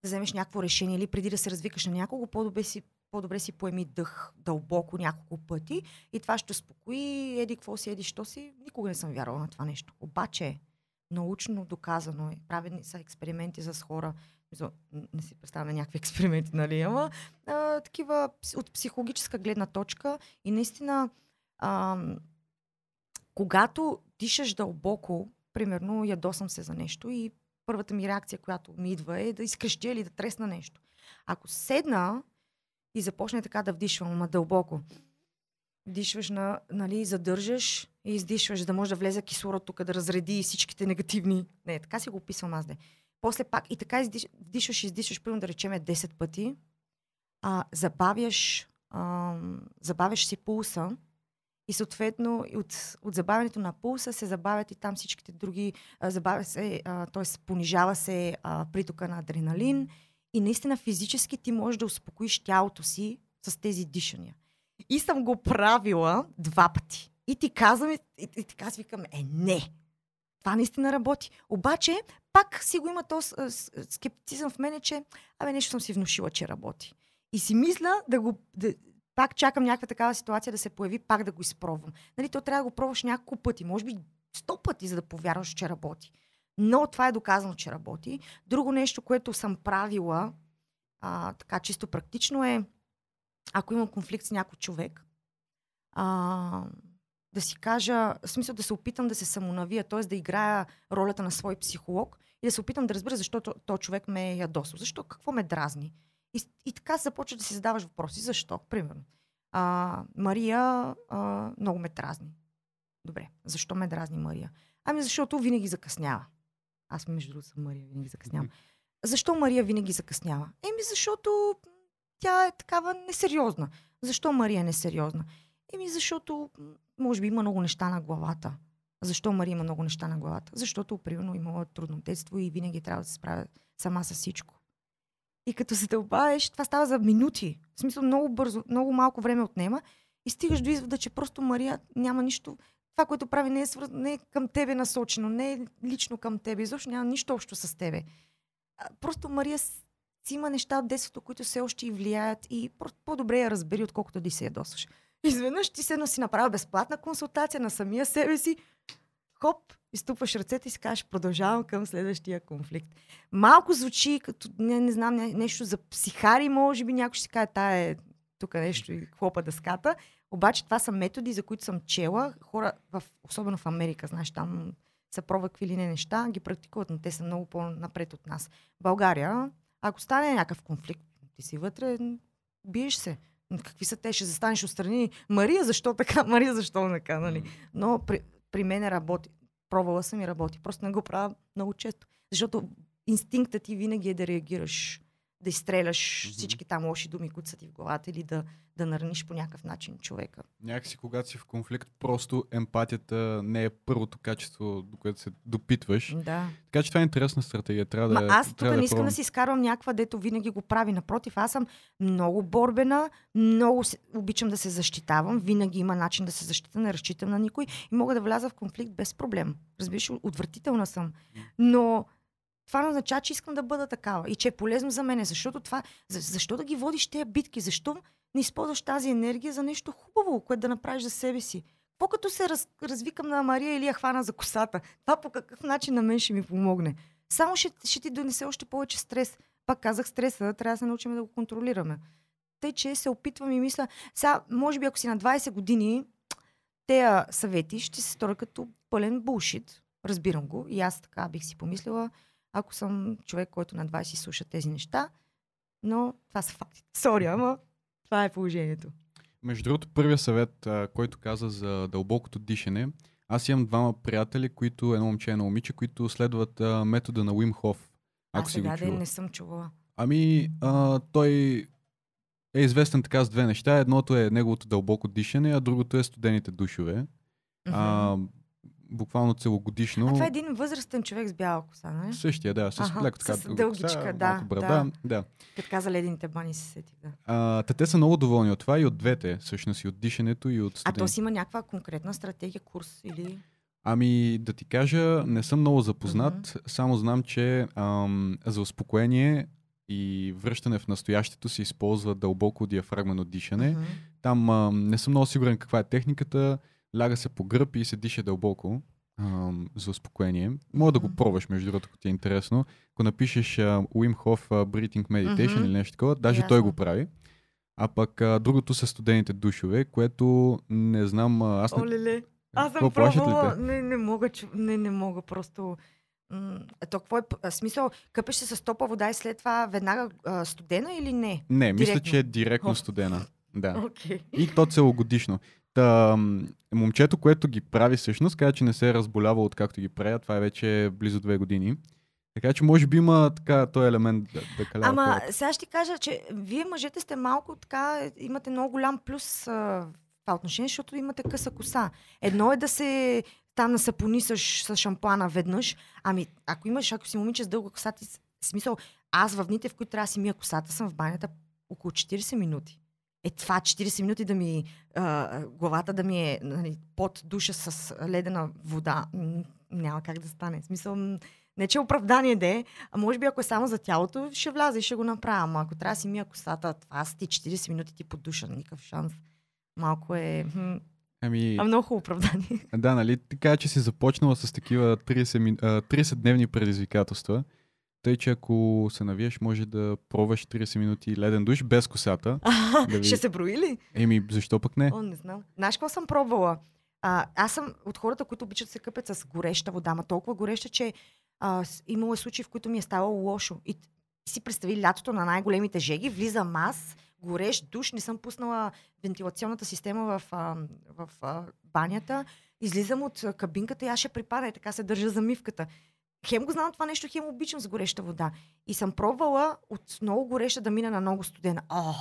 да вземеш някакво решение или преди да се развикаш на някого, по-добре си, по-добре си поеми дъх дълбоко няколко пъти и това ще успокои, еди какво си, еди що си. Никога не съм вярвала на това нещо. Обаче, научно доказано е. Правени са експерименти с хора. Не си представяме някакви експерименти, нали? Ама а, такива от психологическа гледна точка и наистина ам, когато дишаш дълбоко, примерно ядосам се за нещо и първата ми реакция, която ми идва е да изкрещя или да тресна нещо. Ако седна и започне така да вдишвам, ама дълбоко, дишваш, на, нали, задържаш и издишваш, да може да влезе кислород тук, да разреди всичките негативни. Не, така си го описвам аз де. После пак и така издиш, вдишваш издишваш, примерно да речеме 10 пъти, а, забавяш, ам, забавяш си пулса и съответно от, от забавянето на пулса се забавят и там всичките други, а, забавя се, т.е. понижава се а, притока на адреналин и наистина физически ти можеш да успокоиш тялото си с тези дишания. И съм го правила два пъти. И ти казвам, и, и, и така викам, е не, това наистина работи. Обаче, пак си го има този а, с- скептицизъм в мене, че абе нещо съм си внушила, че работи. И си мисля да го, да, пак чакам някаква такава ситуация да се появи, пак да го изпробвам. Нали, то трябва да го пробваш няколко пъти, може би сто пъти, за да повярваш, че работи. Но това е доказано, че работи. Друго нещо, което съм правила, а, така чисто практично е, ако имам конфликт с някой човек, а, да си кажа, в смисъл да се опитам да се самонавия, т.е. да играя ролята на свой психолог и да се опитам да разбера защо то, то човек ме е ядосал. Защо? Какво ме дразни? И, и така започва да си задаваш въпроси. Защо? Примерно. А, Мария а, много ме дразни. Добре. Защо ме дразни Мария? Ами защото винаги закъснява. Аз между другото съм Мария, винаги закъснявам. Защо Мария винаги закъснява? Еми, защото тя е такава несериозна. Защо Мария е несериозна? Еми, защото може би има много неща на главата. Защо Мария има много неща на главата? Защото, примерно, имала трудно детство и винаги трябва да се справя сама с всичко. И като се дълбаеш, това става за минути. В смисъл много бързо, много малко време отнема и стигаш до извода, че просто Мария няма нищо. Това, което прави, не е, свърз... не е към тебе насочено, не е лично към тебе, изобщо няма нищо общо с тебе. Просто Мария си има неща от детството, които все още и влияят и просто по-добре я разбери, отколкото да се ядосваш. Изведнъж ти седна си направил безплатна консултация на самия себе си, хоп, изтупваш ръцете и си кажеш, продължавам към следващия конфликт. Малко звучи като, не, не знам, не- нещо за психари, може би някой ще си каже, тая е тук нещо и хлопа дъската. Обаче това са методи, за които съм чела. Хора, в, особено в Америка, знаеш, там са пробват какви ли не неща, ги практикуват, но те са много по-напред от нас. България, ако стане някакъв конфликт, ти си вътре, биеш се. Какви са те? Ще застанеш отстрани. Мария, защо така? Мария, защо така? Нали? Но при, при мен работи. Пробвала съм и работи. Просто не го правя много често. Защото инстинктът ти винаги е да реагираш, да изстреляш Мгм. всички там лоши думи, които са ти в главата или да, да нараниш по някакъв начин човека. Някакси, когато си в конфликт, просто емпатията не е първото качество, до което се допитваш. Да. Така че това е интересна стратегия. Трябва Ма да, аз тук трябва не да искам да си изкарвам някаква, дето винаги го прави. Напротив, аз съм много борбена, много се, обичам да се защитавам. Винаги има начин да се защита, не разчитам на никой и мога да вляза в конфликт без проблем. Разбираш, отвратителна съм. Но това не означава, че искам да бъда такава и че е полезно за мене. Защото това, за, защо да ги водиш тези битки? Защо не използваш тази енергия за нещо хубаво, което да направиш за себе си? По като се раз, развикам на Мария или я хвана за косата, това по какъв начин на мен ще ми помогне? Само ще, ще ти донесе още повече стрес. Пак казах стреса, трябва да се научим да го контролираме. Тъй, че се опитвам и мисля, сега, може би ако си на 20 години, тея съвети ще се стори като пълен булшит. Разбирам го. И аз така бих си помислила, ако съм човек, който на 20 слуша тези неща. Но това са фактите. Сори, ама това е положението. Между другото, първия съвет, а, който каза за дълбокото дишане, аз имам двама приятели, които, едно момче и едно момиче, които следват а, метода на Уим Хоф. Ако го сега ден не съм чувала. Ами, а, той е известен така с две неща. Едното е неговото дълбоко дишане, а другото е студените душове. А, Мгм. Буквално целогодишно. а това е един възрастен човек с бяла коса, не? Същия, да, с Аха, леко така. с дългичка, коса, да, брада. Да. Като каза ледените бани се сетих, да. А, та те са много доволни от това и от двете, всъщност и от дишането и от А студените. то си има някаква конкретна стратегия, курс или... Ами, да ти кажа, не съм много запознат, Мгм. само знам, че ам, за успокоение и връщане в настоящето се използва дълбоко диафрагмено дишане. Мгм. Там ам, не съм много сигурен каква е техниката. Ляга се по гръб и се диша дълбоко ам, за успокоение. Мога да го пробваш, между другото, ако ти е интересно. Ако напишеш а, Wim Hof Breathing Meditation Мгм. или нещо такова, даже той Ясно. го прави. А пък а, другото са студените душове, което не знам. Аз не... Олеле, аз Какво съм пробвала. Не, не мога, чу- не, не мога просто... М, Ето, какво е смисъл? Къпеш се с топла вода и след това веднага а, студена или не? Не, мисля, Директно. че е директно студена. Да. Окей. И то целогодишно. Та, момчето, което ги прави всъщност, каза, че не се е разболявал откакто ги правя. Това е вече близо две години. Така че може би има така този елемент да, да калява Ама хората. сега ще кажа, че вие мъжете сте малко така, имате много голям плюс а, в това отношение, защото имате къса коса. Едно е да се там насапонисаш с шампуана веднъж, ами ако имаш, ако си момиче с дълга коса, ти, смисъл, аз в дните, в които трябва да си мия косата, съм в банята около 40 минути. Е това 40 минути да ми, а, главата да ми е нали, под душа с ледена вода, няма как да стане. В смисъл, не че е оправдание да е, а може би ако е само за тялото, ще вляза и ще го направя. Ама ако трябва да си мия косата, това са ти 40 минути ти под душа, никакъв шанс. Малко е... Ами, А много хубаво оправдание. да, нали, така че си започнала с такива 30, ми- а, 30-дневни предизвикателства. Тъй, че ако се навиеш, може да пробваш 30 минути леден душ без косата. Да ви- Ще се брои ли? Еми, защо пък не? О, не знам. Знаеш какво съм пробвала? А, аз съм от хората, които обичат да се къпят с гореща вода, ма толкова гореща, че а, имало е случаи, в които ми е ставало лошо. И си представи лятото на най-големите жеги, влизам аз, горещ душ, не съм пуснала вентилационната система в, а, в а, банята, излизам от кабинката и аз ще припада и така се държа за мивката. Хем го знам това нещо, хем обичам с гореща вода. И съм пробвала от много гореща да мина на много студена. О,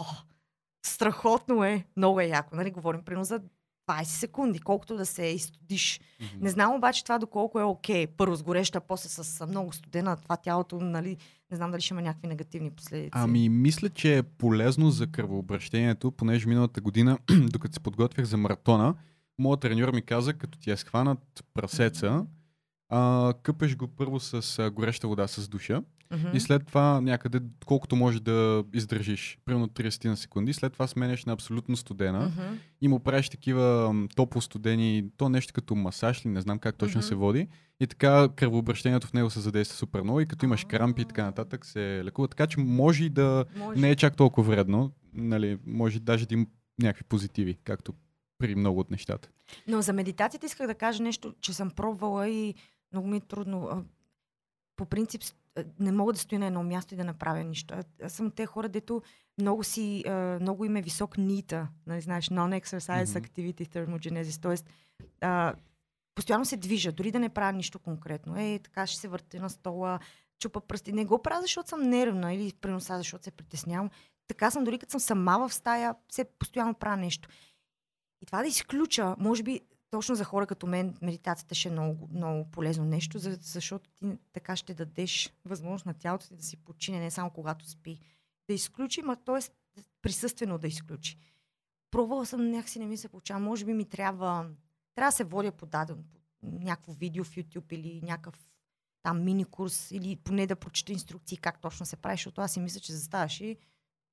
страхотно е. Много е яко. Нали? Говорим примерно за 20 секунди, колкото да се изстудиш. Мгм. Не знам обаче това доколко е окей. Първо с гореща, после с много студена. Това тялото, нали, не знам дали ще има някакви негативни последици. Ами, мисля, че е полезно за кръвообращението, понеже миналата година, докато се подготвях за маратона, моят треньор ми каза, като ти е схванат прасеца, а, къпеш го първо с а, гореща вода с душа Мгм. и след това някъде, колкото може да издържиш, примерно 30 на секунди, след това сменяш на абсолютно студена Мгм. и му правиш такива топло студени, то нещо като масаж ли, не знам как точно Мгм. се води. И така кръвообращението в него се задейства супер много и като имаш крампи и така нататък се лекува. Така че може и да Може. не е чак толкова вредно. Нали, може даже да има някакви позитиви, както при много от нещата. Но за медитацията исках да кажа нещо, че съм пробвала и много ми е трудно. По принцип не мога да стоя на едно място и да направя нищо. Аз съм те хора, дето много си, много им е висок нита, нали знаеш, non-exercise Мгм. activity thermogenesis, т.е. постоянно се движа, дори да не правя нищо конкретно. Е, така ще се върти на стола, чупа пръсти. Не го правя, защото съм нервна или преноса, защото се притеснявам. Така съм, дори като съм сама в стая, се постоянно правя нещо. И това да изключа, може би точно за хора като мен, медитацията ще е много, много полезно нещо, за- защото ти така ще дадеш възможност на тялото ти да си почине, не само когато спи. Да изключи, ма т.е. присъствено да изключи. Пробвала съм, някакси не ми се получава. Може би ми трябва, трябва да се водя по даден, по някакво видео в YouTube или някакъв там мини курс или поне да прочета инструкции как точно се прави, защото аз си мисля, че заставаш и,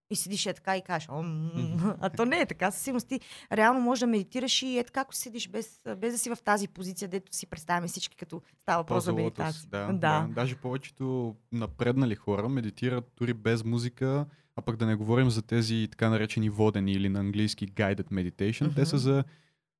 и седиш е така и кажеш, «Ом, а то не е така. Със сигурност ти реално можеш да медитираш и е така, ако седиш без, без да си в тази позиция, дето си представяме всички, като става въпрос за медитация. Да, да. да. Даже повечето напреднали хора медитират дори без музика, а пък да не говорим за тези така наречени водени или на английски guided meditation. Те Мгм. са за,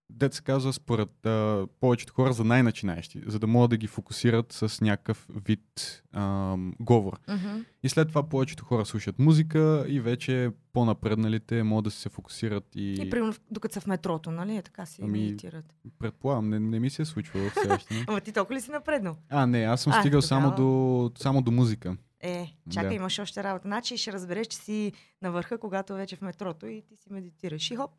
дет се казва, според а, повечето хора за най-начинаещи, за да могат да ги фокусират с някакъв вид ам, говор. Мгм. И след това повечето хора слушат музика и вече по-напредналите могат да се фокусират и, И примерно, докато са в метрото, нали? Е така си Ами, медитират. предполагам, не, не ми се е случвало все още. Ама ти толкова ли си напреднал? А, не, аз съм А, стигал само, тогава. до, само до музика. Е, чакай, Да. имаш още работа. Значи ще разбереш, че си на върха, когато вече в метрото и ти си медитираш. И хоп,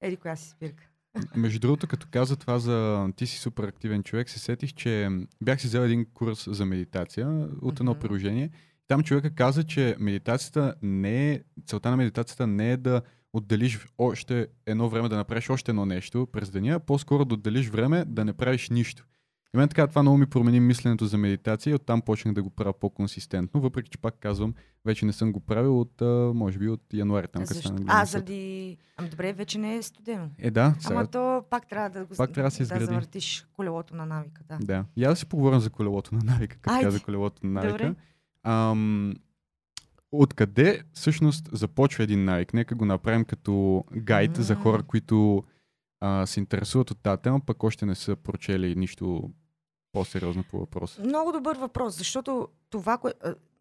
еди коя си спирка. Между другото, като каза това за ти си супер активен човек, се сетих, че бях си взел един курс за медитация от едно приложение. Там човека каза, че медитацията не е, целта на медитацията не е да отделиш още едно време да направиш още едно нещо през деня, по-скоро да отделиш време да не правиш нищо. И мен така това много ми промени мисленето за медитация и оттам почнах да го правя по-консистентно, въпреки че пак казвам, вече не съм го правил от, може би от януари там, стана А, заради... Ами добре, вече не е студено. Е, да, сега. Ама то пак трябва да го Пак трябва да се да завъртиш колелото на навика. Да. Да. Я да си поговорим за колелото на навика, като каза колелото на навика. Добре. Ам, откъде всъщност започва един навик? Нека го направим като гайд за М. хора, които а, се интересуват от тази тема, пък още не са прочели нищо по-сериозно по въпроса. Много добър въпрос, защото това, кое...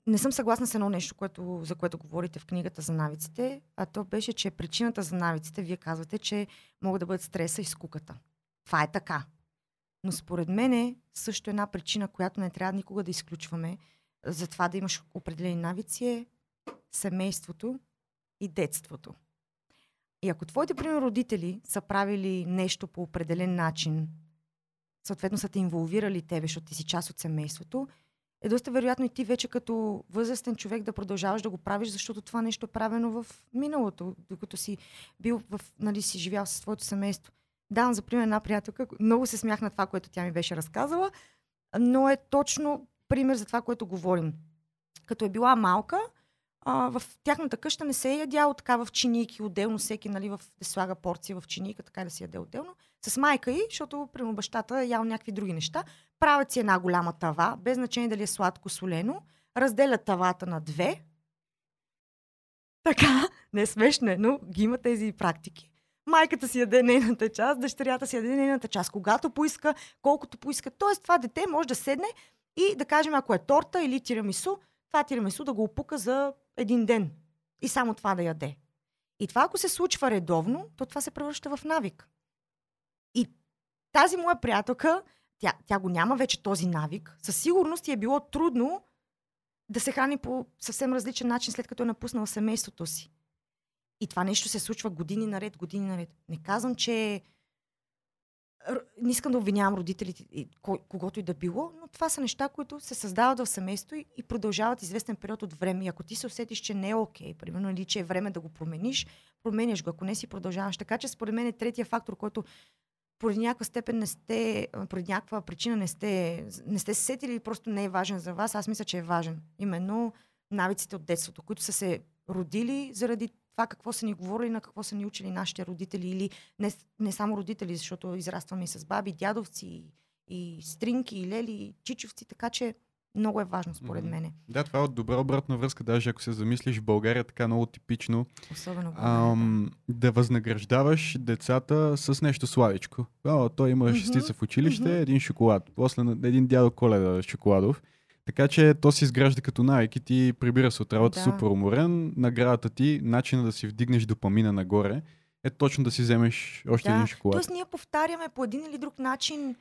не съм съгласна с едно нещо, което, за което говорите в книгата за навиците, а то беше, че причината за навиците, вие казвате, че могат да бъдат стреса и скуката. Това е така. Но според мен е също една причина, която не трябва никога да изключваме за това да имаш определени навици е семейството и детството. И ако твоите, примерно, родители са правили нещо по определен начин, съответно са те инволвирали тебе, защото ти си част от семейството, е доста вероятно и ти вече като възрастен човек да продължаваш да го правиш, защото това нещо е правено в миналото, докато си бил в, нали, си живял със своето семейство. Давам за пример една приятелка, много се смях на това, което тя ми беше разказала, но е точно пример за това, което говорим. Като е била малка, в тяхната къща не се е ядяло така в чиники, отделно всеки нали, в, да слага порция в чиника, така да си яде отделно. С майка й, защото при бащата е ял някакви други неща. Правят си една голяма тава, без значение дали е сладко солено, разделят тавата на две. Така, не е смешно, но ги има тези практики. Майката си яде нейната част, дъщерята си яде нейната част, когато поиска, колкото поиска. Тоест, това дете може да седне и да кажем, ако е торта или тирамису, това тирамису да го опука за един ден. И само това да яде. И това, ако се случва редовно, то това се превръща в навик. И тази моя приятелка тя, тя го няма вече този навик, със сигурност е било трудно да се храни по съвсем различен начин, след като е напуснала семейството си. И това нещо се случва години наред, години наред. Не казвам, че не искам да обвинявам родителите, когото и да било, но това са неща, които се създават в семейство и, и продължават известен период от време. И ако ти се усетиш, че не е окей, okay, примерно, или че е време да го промениш, променяш го. Ако не си продължаваш. Така че според мен е третия фактор, който поради някаква степен не сте, поради някаква причина не сте, не сте се сетили или просто не е важен за вас, аз мисля, че е важен. Именно навиците от детството, които са се родили заради това какво са ни говорили, на какво са ни учили нашите родители или не, не само родители, защото израстваме и с баби, дядовци, и стринки, и лели, и чичовци, така че много е важно, според mm-hmm. мене. Да, това е от добра обратна връзка, даже ако се замислиш в България, така много типично. Особено ам, да възнаграждаваш децата с нещо сладичко. О, той има mm-hmm. шестица в училище, mm-hmm. един шоколад. После един дядо Коледа шоколадов. Така че то си изгражда като навик и ти прибира се от работа да. супер уморен. Наградата ти, начина да си вдигнеш допамина нагоре, е точно да си вземеш още да. един шоколад. Тоест ние повтаряме по един или друг начин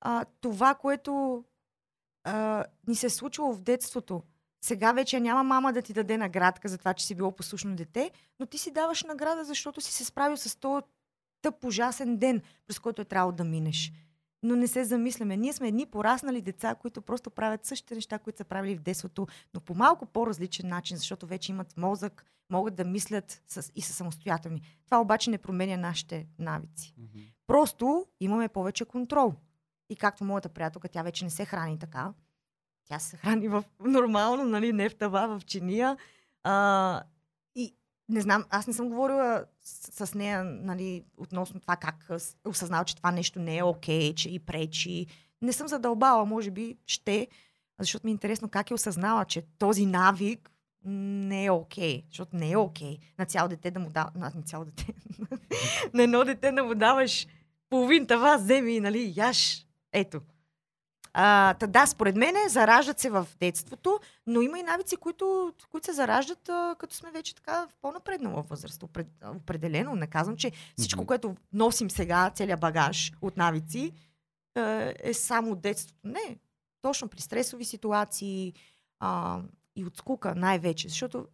а, това, което а, ни се е случило в детството. Сега вече няма мама да ти даде наградка за това, че си било послушно дете, но ти си даваш награда, защото си се справил с този тъп ужасен ден, през който е трябвало да минеш. Но не се замисляме. Ние сме едни пораснали деца, които просто правят същите неща, които са правили в детството, но по малко по-различен начин, защото вече имат мозък, могат да мислят с, и са самостоятелни. Това обаче не променя нашите навици. Mm-hmm. Просто имаме повече контрол. И както моята приятелка, тя вече не се храни така. Тя се храни в нормално, нали, не в тава, в чиния. А, не знам, аз не съм говорила с, с нея нали, относно това как осъзнава, че това нещо не е окей, okay, че и пречи. Не съм задълбала, може би ще, защото ми е интересно как е осъзнала, че този навик не е окей, okay, защото не е окей okay. на цяло дете да му дава, на, цяло дете, на едно дете да му даваш половин това, вземи, нали, яш, ето. А, та, да, според мен зараждат се в детството, но има и навици, които, които се зараждат а, като сме вече така в по-напреднала възраст. Опред, определено. Не казвам, че всичко, mm-hmm. което носим сега, целият багаж от навици, а, е само от детството. Не. Точно при стресови ситуации а, и от скука най-вече. Защото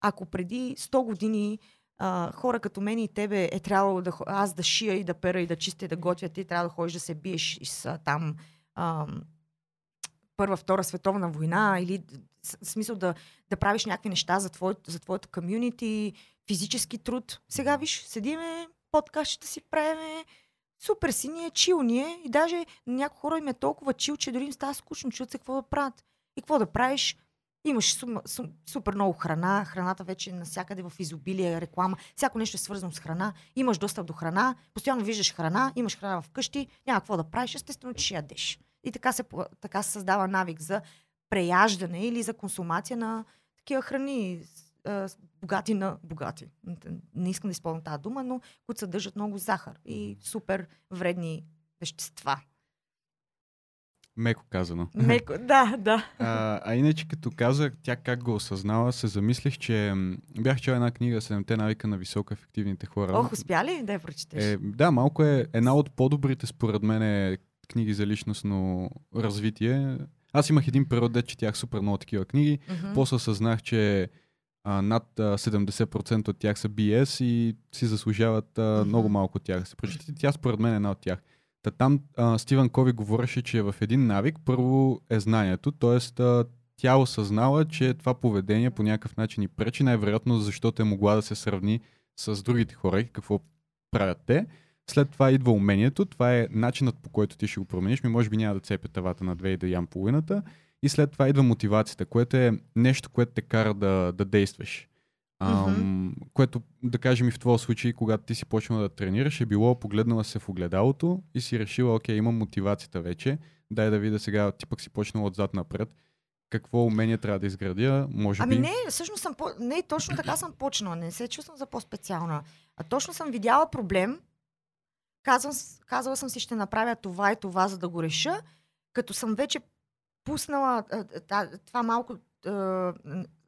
ако преди 100 години а, хора като мен и тебе е трябвало да, аз да шия и да пера и да чистя и да готвя, ти трябва да ходиш да се биеш и с там а, Първа, Втора световна война или смисъл да, да правиш някакви неща за, твое, за твоето комюнити, физически труд. Сега виж, седиме, подкаст ще си правиме, супер си ни е, чил ни е и даже някои хора им е толкова чил, че дори им става скучно, чуят се какво да правят. И какво да правиш? Имаш сум, сум, супер много храна, храната вече навсякъде в изобилие, реклама, всяко нещо е свързано с храна, имаш достъп до храна, постоянно виждаш храна, имаш храна вкъщи, няма какво да правиш, естествено, че ще ядеш. И така се, така се създава навик за преяждане или за консумация на такива храни, богати на богати. Не искам да използвам тази дума, но които съдържат много захар и супер вредни вещества. Меко казано. Меко, да, да. А, а иначе като казах тя как го осъзнава, се замислих, че бях чел една книга Седемте навика на високо ефективните хора. Ох, успя ли да я прочетеш? Е, да, малко е една от по-добрите според мен е книги за личностно развитие. Аз имах един период, де четях супер много такива книги. Mm-hmm. После осъзнах, че а, над а, 70% от тях са BS и си заслужават а, mm-hmm. много малко от тях. Прочети, тя според мен е една от тях. Та там а, Стивън Кови говореше, че в един навик първо е знанието, т.е. тя осъзнала, че това поведение по някакъв начин и пречи, най-вероятно защото е могла да се сравни с другите хора и какво правят те. След това идва умението, това е начинът по който ти ще го промениш. Ми може би няма да цепя тавата на две и да ям половината. И след това идва мотивацията, което е нещо, което те кара да, да действаш. Ам, mm-hmm. Което, да кажем и в твоя случай, когато ти си почнала да тренираш, е било погледнала се в огледалото и си решила, окей, имам мотивацията вече, дай да видя сега, ти пък си почнала отзад напред. Какво умение трябва да изградя, може ами би? Ами не, всъщност съм, по... не, точно така съм почнала, не се чувствам за по-специална. А точно съм видяла проблем, казвам, казала съм си, ще направя това и това, за да го реша, като съм вече пуснала това малко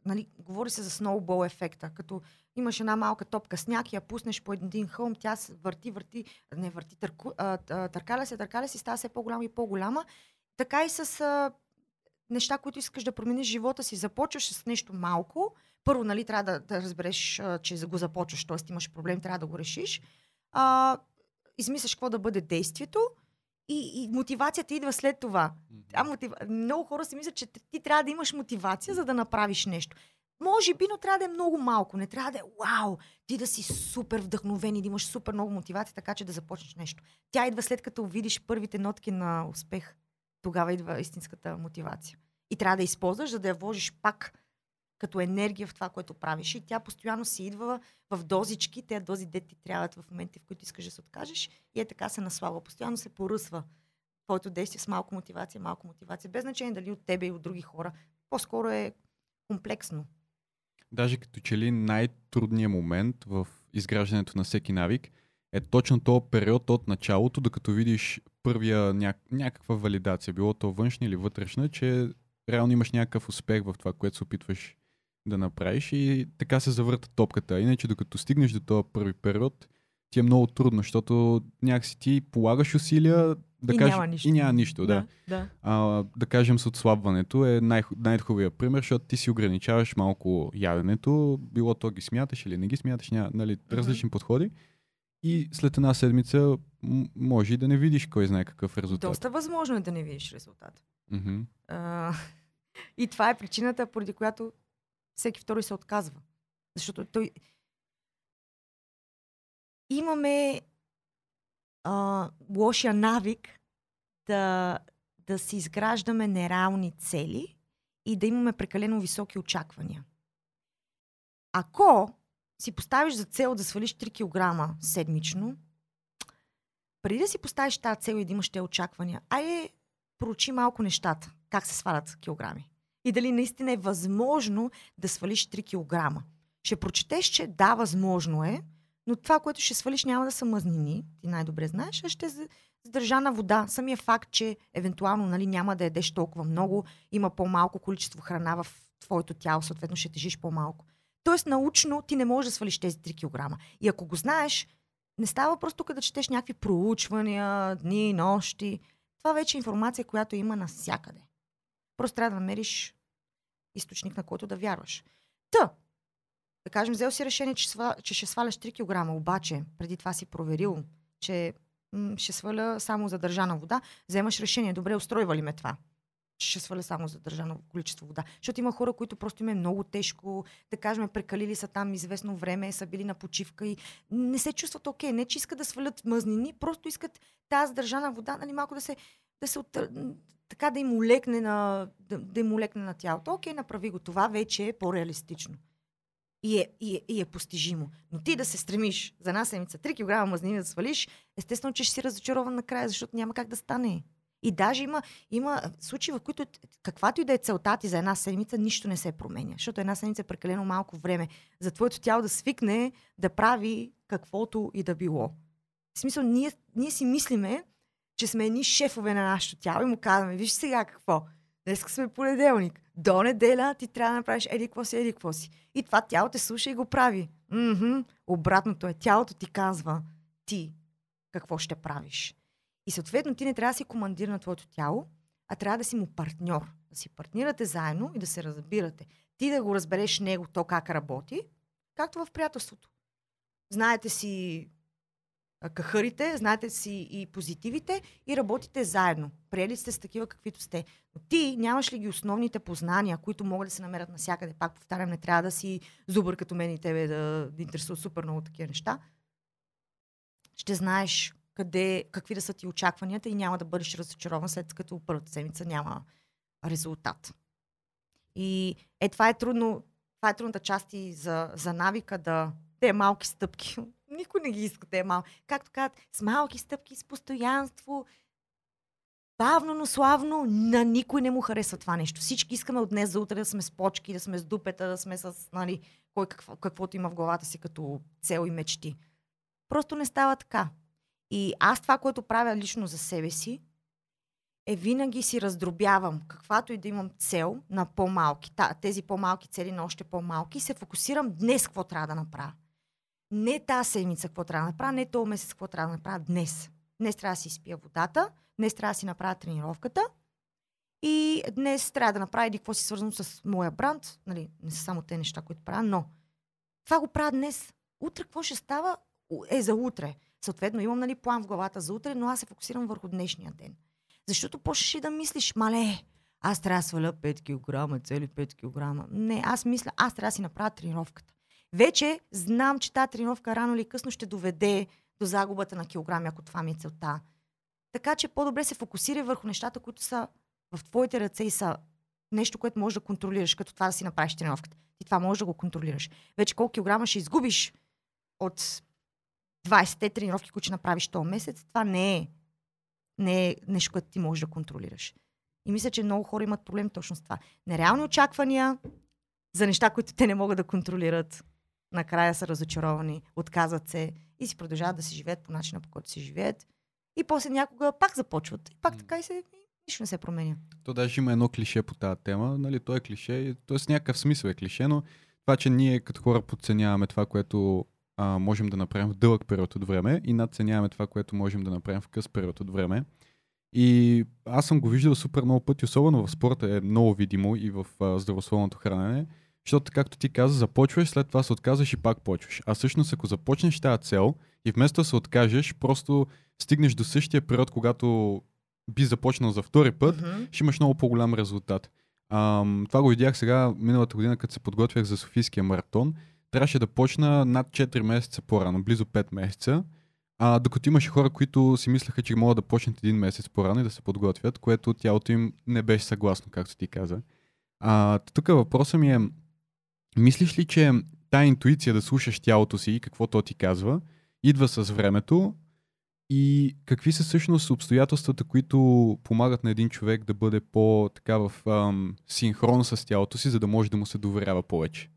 нали, говори се за сноубол ефекта, като имаш една малка топка сняг я пуснеш по един хълм, тя се върти, върти, не върти, търку, а, търкаля се, търкаля се, става все по-голяма и по-голяма. Така и с а, неща, които искаш да промениш живота си. Започваш с нещо малко. Първо, нали, трябва да, да разбереш, а, че го започваш, т.е. имаш проблем, трябва да го решиш. А, измисляш какво да бъде действието и, и мотивацията идва след това. А мотив... Много хора си мислят, че ти трябва да имаш мотивация, за да направиш нещо. Може би, но трябва да е много малко. Не трябва да е вау, ти да си супер вдъхновен и да имаш супер много мотивация, така че да започнеш нещо. Тя идва след като видиш първите нотки на успех. Тогава идва истинската мотивация. И трябва да използваш, за да я вложиш пак като енергия в това, което правиш. И тя постоянно си идва в дозички, те дози де ти трябват в моменти, в които искаш да се откажеш. И е така се наслава. Постоянно се поръсва твоето действие с малко мотивация, малко мотивация. Без значение дали от тебе и от други хора. По-скоро е комплексно. Даже като че ли най-трудният момент в изграждането на всеки навик е точно този период от началото, докато видиш първия ня... някаква валидация, било то външна или вътрешна, че реално имаш някакъв успех в това, което се опитваш да направиш и така се завърта топката. Иначе докато стигнеш до този първи период, ти е много трудно, защото някакси ти полагаш усилия да и кажеш, няма нищо. и няма нищо, да. да. А, да кажем с отслабването е най- най-хубавия пример, защото ти си ограничаваш малко яденето, било то ги смяташ или не ги смяташ, няма, нали, различни подходи. И след една седмица може и да не видиш кой знае какъв резултат. Доста възможно е да не видиш резултат. Мгм. А, и това е причината, поради която всеки втори се отказва. Защото той... Имаме а, лошия навик да, да си изграждаме нереални цели и да имаме прекалено високи очаквания. Ако си поставиш за цел да свалиш 3 кг седмично, преди да си поставиш тази цел и да имаш тези очаквания, айде проучи малко нещата, как се свалят килограми. И дали наистина е възможно да свалиш 3 кг. Ще прочетеш, че да, възможно е, но това, което ще свалиш, няма да са мъзнини, ти най-добре знаеш, а ще е за- задържана вода. Самия факт, че евентуално нали, няма да ядеш толкова много, има по-малко количество храна в твоето тяло, съответно ще тежиш по-малко. Тоест, научно ти не можеш да свалиш тези 3 кг. И ако го знаеш, не става просто тук да четеш някакви проучвания, дни, нощи. Това вече е информация, която има навсякъде. Просто трябва да намериш източник, на който да вярваш. Та, да кажем, взел си решение, че, сва, че ще сваляш 3 кг, обаче преди това си проверил, че м- ще сваля само задържана вода, вземаш решение, добре, устройва ли ме това? ще сваля само задържано количество вода. Защото има хора, които просто им е много тежко, да кажем, прекалили са там известно време, са били на почивка и не се чувстват окей. Не, че искат да свалят мъзнини, просто искат тази задържана вода, нали, малко да се, да се от, така да им улекне на, да, да им улекне на тялото. Окей, направи го. Това вече е по-реалистично. И е, и, е, и е постижимо. Но ти да се стремиш за една седмица 3 кг мазнини да свалиш, естествено, че ще си разочарован накрая, защото няма как да стане. И даже има, има случаи, в които каквато и да е целта ти за една седмица, нищо не се променя. Защото една седмица е прекалено малко време за твоето тяло да свикне да прави каквото и да било. В смисъл, ние, ние си мислиме, че сме едни шефове на нашето тяло и му казваме, виж сега какво. Днес сме понеделник. До неделя ти трябва да направиш еди какво си, еди какво си. И това тяло те слуша и го прави. Мхм. Обратното е. Тялото ти казва ти какво ще правиш. И съответно ти не трябва да си командир на твоето тяло, а трябва да си му партньор. Да си партнирате заедно и да се разбирате. Ти да го разбереш него, то как работи, както в приятелството. Знаете си кахарите, знаете си и позитивите и работите заедно. Приели сте с такива каквито сте. Но ти нямаш ли ги основните познания, които могат да се намерят навсякъде? Пак повтарям, не трябва да си зубър като мен и тебе да, интересува супер много такива неща. Ще знаеш къде, какви да са ти очакванията и няма да бъдеш разочарован след като първата седмица няма резултат. И е, това е трудно, това е трудната част и за, за навика да те малки стъпки. Никой не ги иска те малки. Както казват, с малки стъпки, с постоянство, бавно, но славно, на никой не му харесва това нещо. Всички искаме от днес за утре да сме с почки, да сме с дупета, да сме с, нали, кой какво, каквото има в главата си като цел и мечти. Просто не става така. И аз това, което правя лично за себе си, е винаги си раздробявам, каквато и да имам цел на по-малки, тези по-малки цели на още по-малки, се фокусирам днес какво трябва да направя. Не тази седмица какво трябва да направя, не този месец какво трябва да направя днес. Днес трябва да си изпия водата, днес трябва да си направя тренировката и днес трябва да направя еди какво си свързано с моя бранд. Нали, не са само те неща, които правя, но това го правя днес. Утре какво ще става е за утре. Съответно, имам нали, план в главата за утре, но аз се фокусирам върху днешния ден. Защото почнеш и да мислиш, мале, аз трябва да сваля 5 кг, цели 5 кг. Не, аз мисля, аз трябва да си направя тренировката. Вече знам, че тази тренировка рано или късно ще доведе до загубата на килограми, ако това ми е целта. Така че по-добре се фокусира върху нещата, които са в твоите ръце и са нещо, което можеш да контролираш, като това да си направиш тренировката. Ти това можеш да го контролираш. Вече колко килограма ще изгубиш от 20-те тренировки, които ще направиш този месец, това не е, не е нещо, което ти можеш да контролираш. И мисля, че много хора имат проблем точно с това. Нереални очаквания за неща, които те не могат да контролират. Накрая са разочаровани, отказват се и си продължават да си живеят по начина, по който си живеят. И после някога пак започват. И пак така и се нищо не се променя. То даже има едно клише по тази тема. Нали, то е клише, т.е. някакъв смисъл е клише, но това, че ние като хора подценяваме това, което а, можем да направим в дълъг период от време и надценяваме това, което можем да направим в къс период от време. И аз съм го виждал супер много пъти, особено в спорта е много видимо и в а, здравословното хранене, защото, както ти каза, започваш, след това се отказваш и пак почваш. А всъщност, ако започнеш тази цел и вместо да се откажеш, просто стигнеш до същия период, когато би започнал за втори път, mm-hmm. ще имаш много по-голям резултат. Ам, това го видях сега миналата година, като се подготвях за Софийския маратон трябваше да почна над 4 месеца по-рано, близо 5 месеца. А, докато имаше хора, които си мислеха, че могат да почнат един месец по-рано и да се подготвят, което тялото им не беше съгласно, както ти каза. А, тук въпросът ми е, мислиш ли, че тая интуиция да слушаш тялото си и какво то ти казва, идва с времето и какви са всъщност обстоятелствата, които помагат на един човек да бъде по-така в ам, синхрон с тялото си, за да може да му се доверява повече?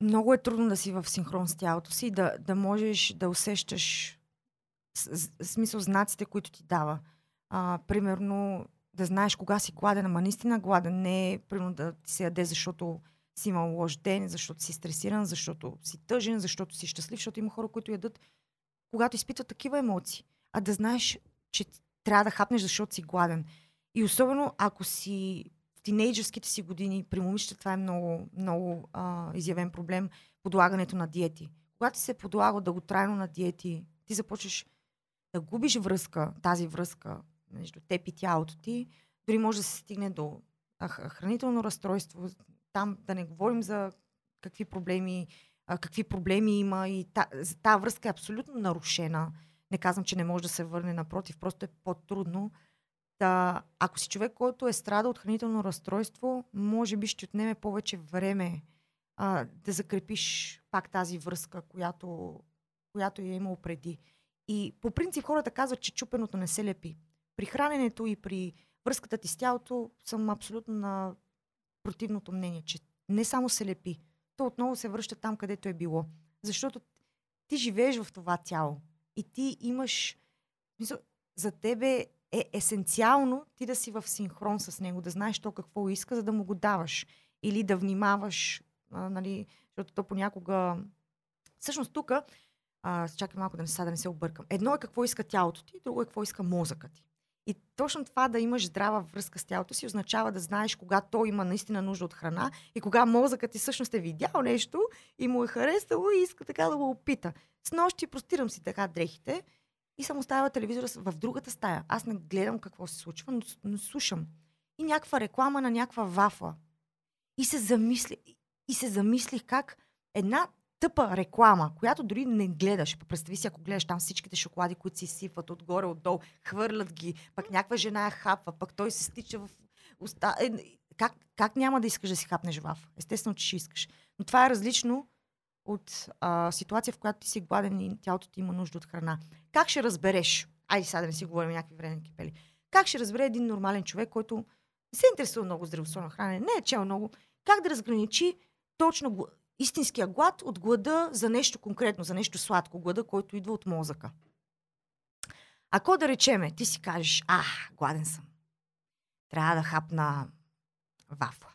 много е трудно да си в синхрон с тялото си, да, да можеш да усещаш смисъл знаците, които ти дава. А, примерно да знаеш кога си гладен, ама наистина гладен, не е примерно да ти се яде, защото си имал лош ден, защото си стресиран, защото си тъжен, защото си щастлив, защото има хора, които ядат, когато изпитват такива емоции. А да знаеш, че трябва да хапнеш, защото си гладен. И особено ако си тинейджерските си години, при момичета това е много, много а, изявен проблем, подлагането на диети. Когато се подлага дълготрайно на диети, ти започваш да губиш връзка, тази връзка между теб и тялото ти, дори може да се стигне до хранително разстройство, там да не говорим за какви проблеми, а, какви проблеми има и та, тази връзка е абсолютно нарушена. Не казвам, че не може да се върне, напротив, просто е по-трудно. Та, ако си човек, който е страда от хранително разстройство, може би ще отнеме повече време а, да закрепиш пак тази връзка, която, която е имал преди. И по принцип хората казват, че чупеното не се лепи. При храненето и при връзката ти с тялото съм абсолютно на противното мнение, че не само се лепи, то отново се връща там, където е било. Защото ти живееш в това тяло и ти имаш... За тебе е есенциално ти да си в синхрон с него, да знаеш то какво иска, за да му го даваш. Или да внимаваш, а, нали, защото то понякога... Всъщност тук, чакай малко да не, са, да не се объркам. Едно е какво иска тялото ти, друго е какво иска мозъкът ти. И точно това да имаш здрава връзка с тялото си означава да знаеш кога той има наистина нужда от храна и кога мозъкът ти всъщност е видял нещо и му е харесало и иска така да го опита. С нощи простирам си така дрехите и съм оставила телевизора в другата стая. Аз не гледам какво се случва, но, но слушам. И някаква реклама на някаква вафла. И се, замисли, и се замислих как една тъпа реклама, която дори не гледаш. Представи си, ако гледаш там всичките шоколади, които си сипват отгоре, отдолу, хвърлят ги, пък някаква жена я хапва, пък той се стича в уста. Е, как, как няма да искаш да си хапнеш ваф? Естествено, че ще искаш. Но това е различно от а, ситуация, в която ти си гладен и тялото ти има нужда от храна. Как ще разбереш? Айде сега да не си говорим някакви вредни кипели. Как ще разбере един нормален човек, който не се интересува много здравословно хранене, не е чел много, как да разграничи точно истинския глад от глада за нещо конкретно, за нещо сладко, глада, който идва от мозъка. Ако да речеме, ти си кажеш, а, гладен съм. Трябва да хапна вафла.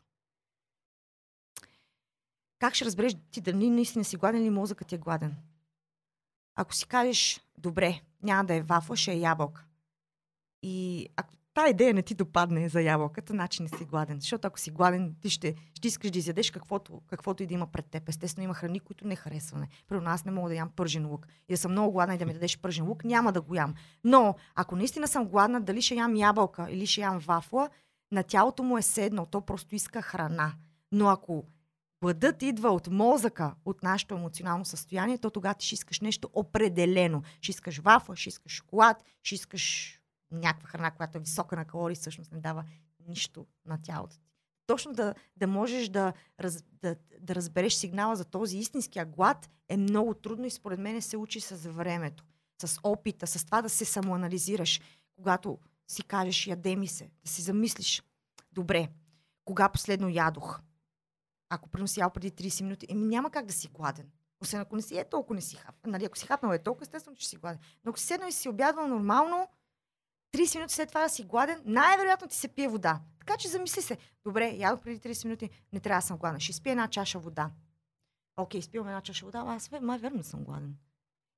Как ще разбереш ти дали наистина си гладен или мозъкът ти е гладен? Ако си кажеш, добре, няма да е вафла, ще е ябълка. И ако тази идея не ти допадне за ябълката, значи не си гладен. Защото ако си гладен, ти ще, ще искаш да изядеш каквото, каквото и да има пред теб. Естествено има храни, които не харесваме. При нас не мога да ям пържен лук. И да съм много гладна и да ми дадеш пържен лук, няма да го ям. Но ако наистина съм гладна, дали ще ям ябълка или ще ям вафла, на тялото му е седнал. То просто иска храна. Но ако Гладът идва от мозъка, от нашето емоционално състояние, то тогава ти ще искаш нещо определено. Ще искаш вафла, ще искаш шоколад, ще искаш някаква храна, която е висока на калории, всъщност не дава нищо на тялото ти. Точно да, да можеш да, раз, да, да разбереш сигнала за този истинския глад е много трудно и според мен се учи с времето, с опита, с това да се самоанализираш. Когато си кажеш, яде ми се, да си замислиш, добре, кога последно ядох? Ако примерно си ял преди 30 минути, еми няма как да си гладен. Освен ако не си е толкова не си хап. Нали, ако си хапнал е толкова, естествено, че си гладен. Но ако си седнал и си обядвал нормално, 30 минути след това да си гладен, най-вероятно ти се пие вода. Така че замисли се, добре, ядох преди 30 минути, не трябва да съм гладен. Ще спия една чаша вода. Окей, спивам една чаша вода, аз май верно съм гладен.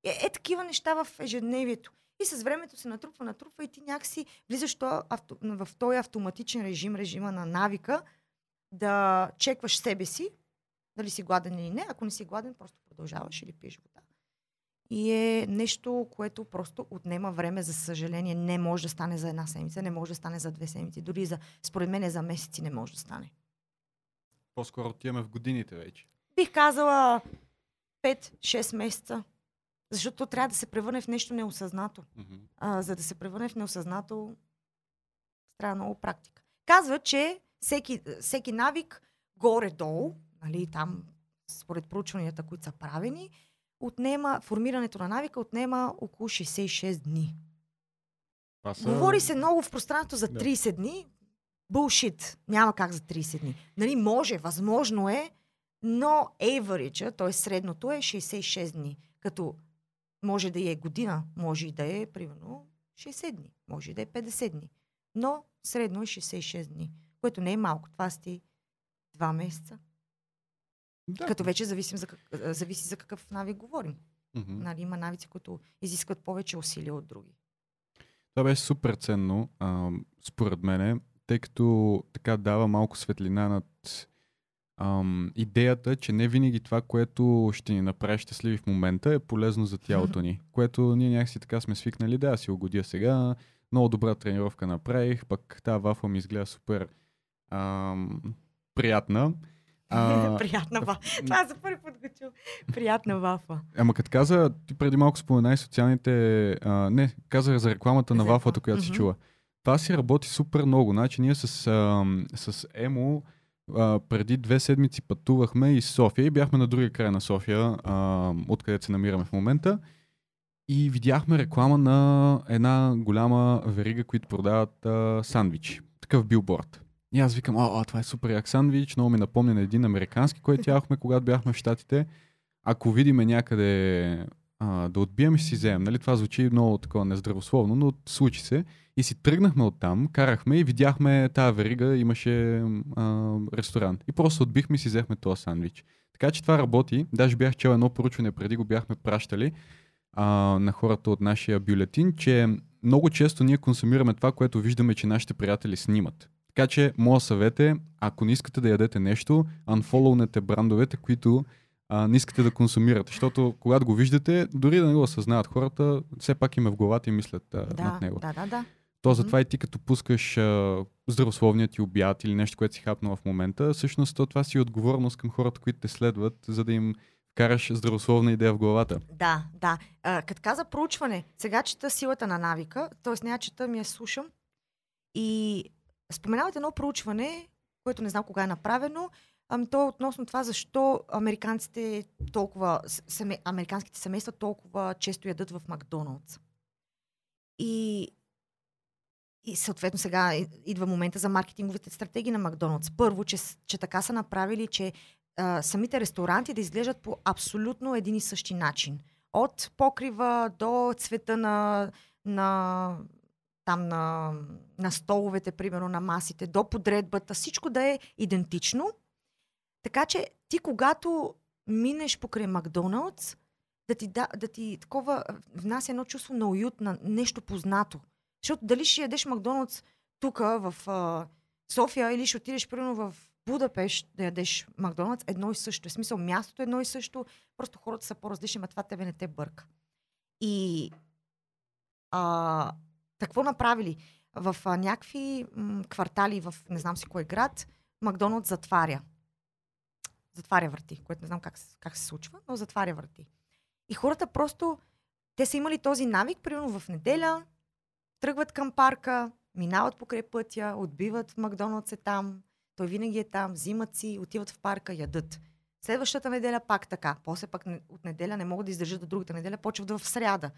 Е, е, такива неща в ежедневието. И с времето се натрупва, натрупва и ти някакси влизаш в този автоматичен режим, режима на навика, да чекваш себе си, дали си гладен или не. Ако не си гладен, просто продължаваш или пиеш вода. И е нещо, което просто отнема време, за съжаление. Не може да стане за една седмица, не може да стане за две седмици. Дори за, според мен, за месеци не може да стане. По-скоро отиваме в годините вече. Бих казала 5-6 месеца. Защото трябва да се превърне в нещо неосъзнато. Mm-hmm. А, за да се превърне в неосъзнато, трябва много практика. Казва, че всеки, всеки навик горе-долу, нали, там според проучванията, които са правени, отнема, формирането на навика отнема около 66 дни. Са... Говори се много в пространството за 30 да. дни. Булшит. Няма как за 30 дни. Нали, може, възможно е, но average, т.е. средното е 66 дни. Като може да е година, може и да е примерно 60 дни, може и да е 50 дни. Но средно е 66 дни, което не е малко. Това сте 2 месеца. Да. Като вече зависим за, как, зависи за какъв навик говорим. Mm-hmm. Нали, има навици, които изискват повече усилия от други. Това беше супер ценно, а, според мене, тъй като така дава малко светлина над ам, идеята, че не винаги това, което ще ни направи щастливи в момента, е полезно за тялото ни. Което ние някакси така сме свикнали, да, си угодя сега, много добра тренировка направих, пък тази вафа ми изгледа супер ам, приятна. А... Приятна вафа. Това за първи път го чу. Приятна вафа. Ама като каза, ти преди малко спомена и социалните... А, не, казах за рекламата на за вафата, която mm-hmm. си чула. Това си работи супер много. Значи ние с, а, с Емо а, преди две седмици пътувахме из София и бяхме на другия край на София, а, откъдето се намираме в момента. И видяхме реклама на една голяма верига, които продават а, сандвичи. Такъв билборд. И аз викам, а, това е супер як сандвич, много ми напомня на един американски, който яхме, когато бяхме в Штатите. Ако видиме някъде а, да отбием, ще си вземем. Нали? Това звучи много такова нездравословно, но случи се. И си тръгнахме оттам, карахме и видяхме тази верига, имаше а, ресторант. И просто отбихме и си взехме този сандвич. Така че това работи. Даже бях чел едно проучване преди, го бяхме пращали а, на хората от нашия бюлетин, че много често ние консумираме това, което виждаме, че нашите приятели снимат. Така че, моят съвет е, ако не искате да ядете нещо, unfollowнете брандовете, които а, не искате да консумирате. Защото когато го виждате, дори да не го осъзнават хората, все пак им е в главата и мислят а, да, над него. Да, да, да. То затова и ти като пускаш а, здравословният ти обяд или нещо, което си хапнал в момента, всъщност то това си е отговорност към хората, които те следват, за да им караш здравословна идея в главата. Да, да. А, като каза проучване, сега чета силата на навика, т.е. не чета, ми я слушам. И Споменавате едно проучване, което не знам кога е направено. То е относно това защо американците толкова, семе, американските семейства толкова често ядат в Макдоналдс. И, и съответно сега идва момента за маркетинговите стратегии на Макдоналдс. Първо, че, че така са направили, че а, самите ресторанти да изглеждат по абсолютно един и същи начин. От покрива до цвета на на там на, на столовете, примерно на масите, до подредбата, всичко да е идентично. Така че ти, когато минеш покрай Макдоналдс, да ти, да, да ти такова внася едно чувство на уют, на нещо познато. Защото дали ще ядеш Макдоналдс тук в а, София или ще отидеш примерно в Будапешт да ядеш Макдоналдс, едно и също. В смисъл, мястото е едно и също, просто хората са по-различни, а това тебе не те бърка. И а, какво направили? В а, някакви м, квартали в не знам си кой град, Макдоналдс затваря. Затваря врати, което не знам как, как се случва, но затваря врати. И хората просто, те са имали този навик, примерно в неделя, тръгват към парка, минават покрай пътя, отбиват в Макдоналдс е там, той винаги е там, взимат си, отиват в парка, ядат. Следващата неделя пак така. После пък от неделя не могат да издържат до другата неделя, почват в сряда.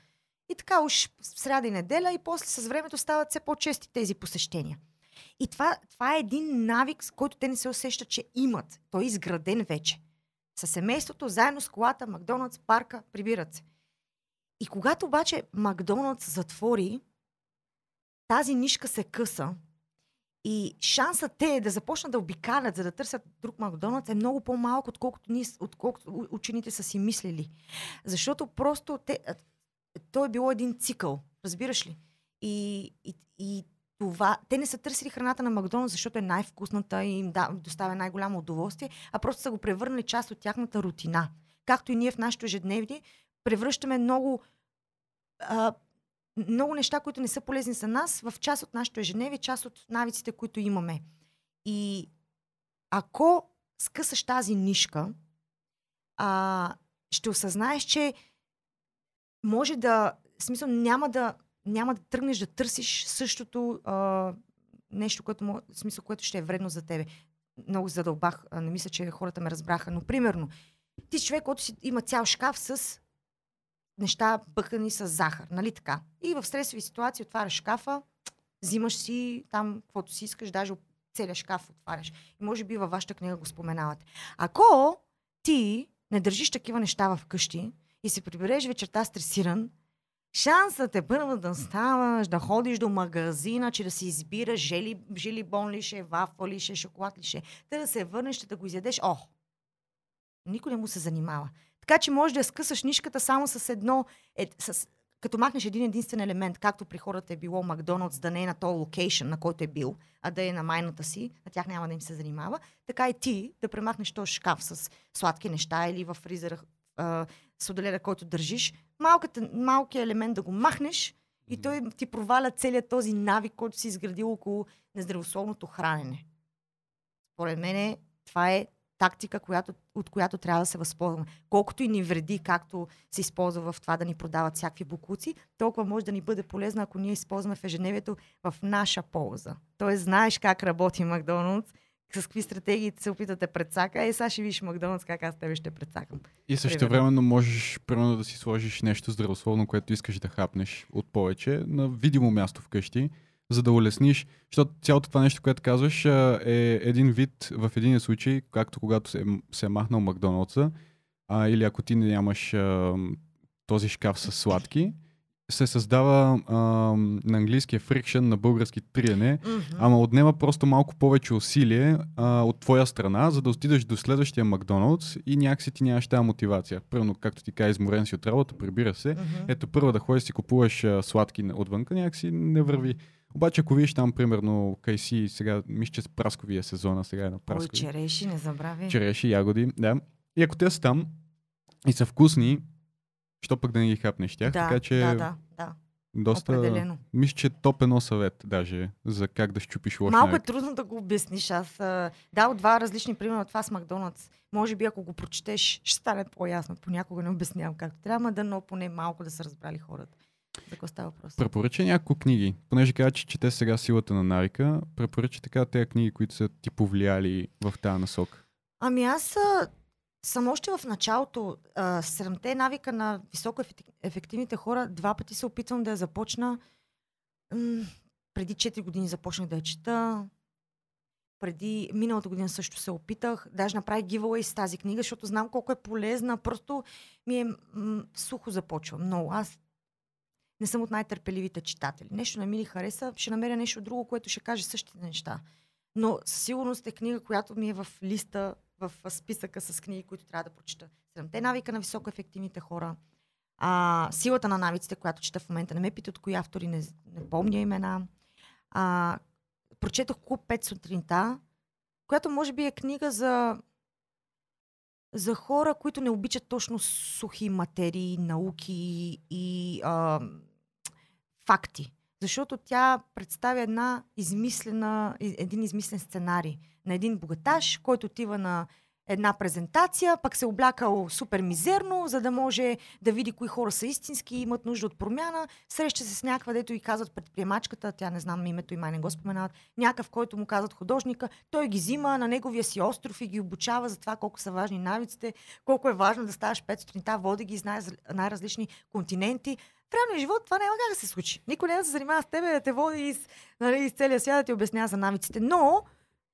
И така уж сряда и неделя и после с времето стават все по-чести тези посещения. И това, това е един навик, с който те не се усещат, че имат. Той е изграден вече. Със семейството, заедно с колата, Макдоналдс, парка, прибират се. И когато обаче Макдоналдс затвори, тази нишка се къса и шансът те да започнат да обикалят, за да търсят друг Макдоналдс е много по-малко, отколкото, ние, отколкото учените са си мислили. Защото просто те, то е било един цикъл, разбираш ли? И, и, и това, те не са търсили храната на Макдоналдс, защото е най-вкусната и им да, доставя най-голямо удоволствие, а просто са го превърнали част от тяхната рутина. Както и ние в нашето ежедневие превръщаме много, а, много неща, които не са полезни за нас, в част от нашето ежедневие, част от навиците, които имаме. И ако скъсаш тази нишка, а, ще осъзнаеш, че може да, в смисъл няма да, няма да тръгнеш да търсиш същото а, нещо, което, в смисъл, което ще е вредно за тебе. Много задълбах, а, не мисля, че хората ме разбраха, но примерно, ти човек, който си има цял шкаф с неща бъхани с захар, нали така? И в стресови ситуации отваряш шкафа, взимаш си там, каквото си искаш, даже целият шкаф отваряш. И може би във вашата книга го споменавате. Ако ти не държиш такива неща в къщи и се прибереш вечерта стресиран, шансът е първо да ставаш, да ходиш до магазина, че да си избираш жели, жели бон ли ще, вафа ли ще, шоколад ли ще, да се върнеш, да го изядеш. О! Никой не му се занимава. Така че може да скъсаш нишката само с едно, е, с, като махнеш един единствен елемент, както при хората е било Макдоналдс да не е на този локейшн, на който е бил, а да е на майната си, на тях няма да им се занимава, така и ти да премахнеш този шкаф с сладки неща или в фризера сладоледа, който държиш, малката, малкият елемент да го махнеш и той ти проваля целият този навик, който си изградил около нездравословното хранене. Според мен това е тактика, която, от която трябва да се възползваме. Колкото и ни вреди, както се използва в това да ни продават всякакви букуци, толкова може да ни бъде полезно, ако ние използваме в ежедневието в наша полза. Тоест, знаеш как работи Макдоналдс, с какви стратегии се опитате предсака, е, сега ще видиш Макдоналдс как аз тебе ще предсакам. И също времено можеш примерно да си сложиш нещо здравословно, което искаш да хапнеш от повече на видимо място вкъщи за да улесниш, защото цялото това нещо, което казваш, е един вид в един случай, както когато се, се е махнал Макдоналдса, а, или ако ти нямаш а, този шкаф с сладки, се създава а, на английския friction, на български триене, mm-hmm. ама отнема просто малко повече усилие а, от твоя страна, за да отидеш до следващия Макдоналдс и някакси ти нямаш тази мотивация. Първо, както ти каза, изморен си от работа, прибира се. Mm-hmm. Ето първо да ходиш си купуваш а, сладки отвънка, някакси не върви. Обаче, ако видиш там, примерно, кайси, сега, мисля, че с прасковия сезона, сега е на праскови. Ой, череши, не забрави. Череши, ягоди, да. И ако те са там и са вкусни, що пък да не ги хапнеш тях, да, така че... Да, да, да. Доста, Определено. мисля, че топ едно съвет даже за как да щупиш лош Малко навик. е трудно да го обясниш. Аз да, от два различни примера. Това с Макдоналдс. Може би ако го прочетеш, ще стане по-ясно. Понякога не обяснявам както трябва, да но поне малко да са разбрали хората. За какво става въпрос? Препоръча няколко книги. Понеже каза, че чете сега силата на навика, препоръча така тези книги, които са ти повлияли в тази насок. Ами аз съм още в началото. Седемте навика на високо ефективните хора два пъти се опитвам да я започна. Преди 4 години започнах да я чета. Преди миналата година също се опитах. Даже направих giveaway с тази книга, защото знам колко е полезна. Просто ми е сухо започва. Много. Аз не съм от най-търпеливите читатели. Нещо не ми ли хареса, ще намеря нещо друго, което ще каже същите неща. Но със сигурност е книга, която ми е в листа, в списъка с книги, които трябва да прочита. Седемте навика на високоефективните хора. А, силата на навиците, която чета в момента. Не ме питат кои автори, не, не помня имена. А, прочетох Клуб 5 сутринта, която може би е книга за, за хора, които не обичат точно сухи материи, науки и а, факти. Защото тя представя една измислена, един измислен сценарий на един богаташ, който отива на една презентация, пък се облякал супер мизерно, за да може да види кои хора са истински и имат нужда от промяна. Среща се с някаква, дето и казват предприемачката, тя не знам името и май не го споменават, някакъв, който му казват художника, той ги взима на неговия си остров и ги обучава за това колко са важни навиците, колко е важно да ставаш пет сутринта, води ги из най- най-различни континенти. В реалния живот това няма как да се случи. Никой няма да се занимава с тебе, да те води из, нали, из целия свят да ти обяснява за навиците. Но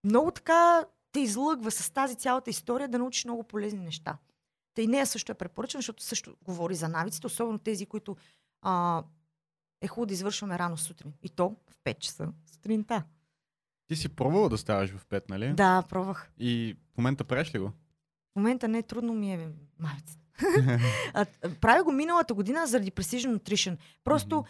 много така те излъгва с тази цялата история да научиш много полезни неща. Та и нея също е препоръчена, защото също говори за навиците, особено тези, които а, е хубаво да извършваме рано сутрин. И то в 5 часа сутринта. Ти си пробвала да ставаш в 5, нали? Да, пробвах. И в момента правиш ли го? В момента не, трудно ми е мавицата. правя го миналата година заради Precision Nutrition. Просто mm-hmm.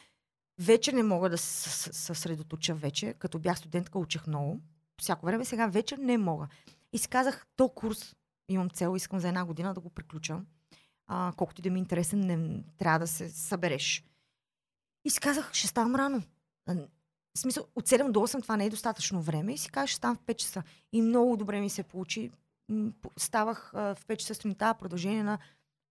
вече не мога да се съсредоточа вече. Като бях студентка, учех много всяко време, сега вечер не мога. И си казах, то курс имам цел, искам за една година да го приключа. А, колкото и да ми е интересен, не, трябва да се събереш. И си казах, ще ставам рано. В смисъл, от 7 до 8 това не е достатъчно време. И си казах, ще ставам в 5 часа. И много добре ми се получи. Ставах в 5 часа сутринта, продължение на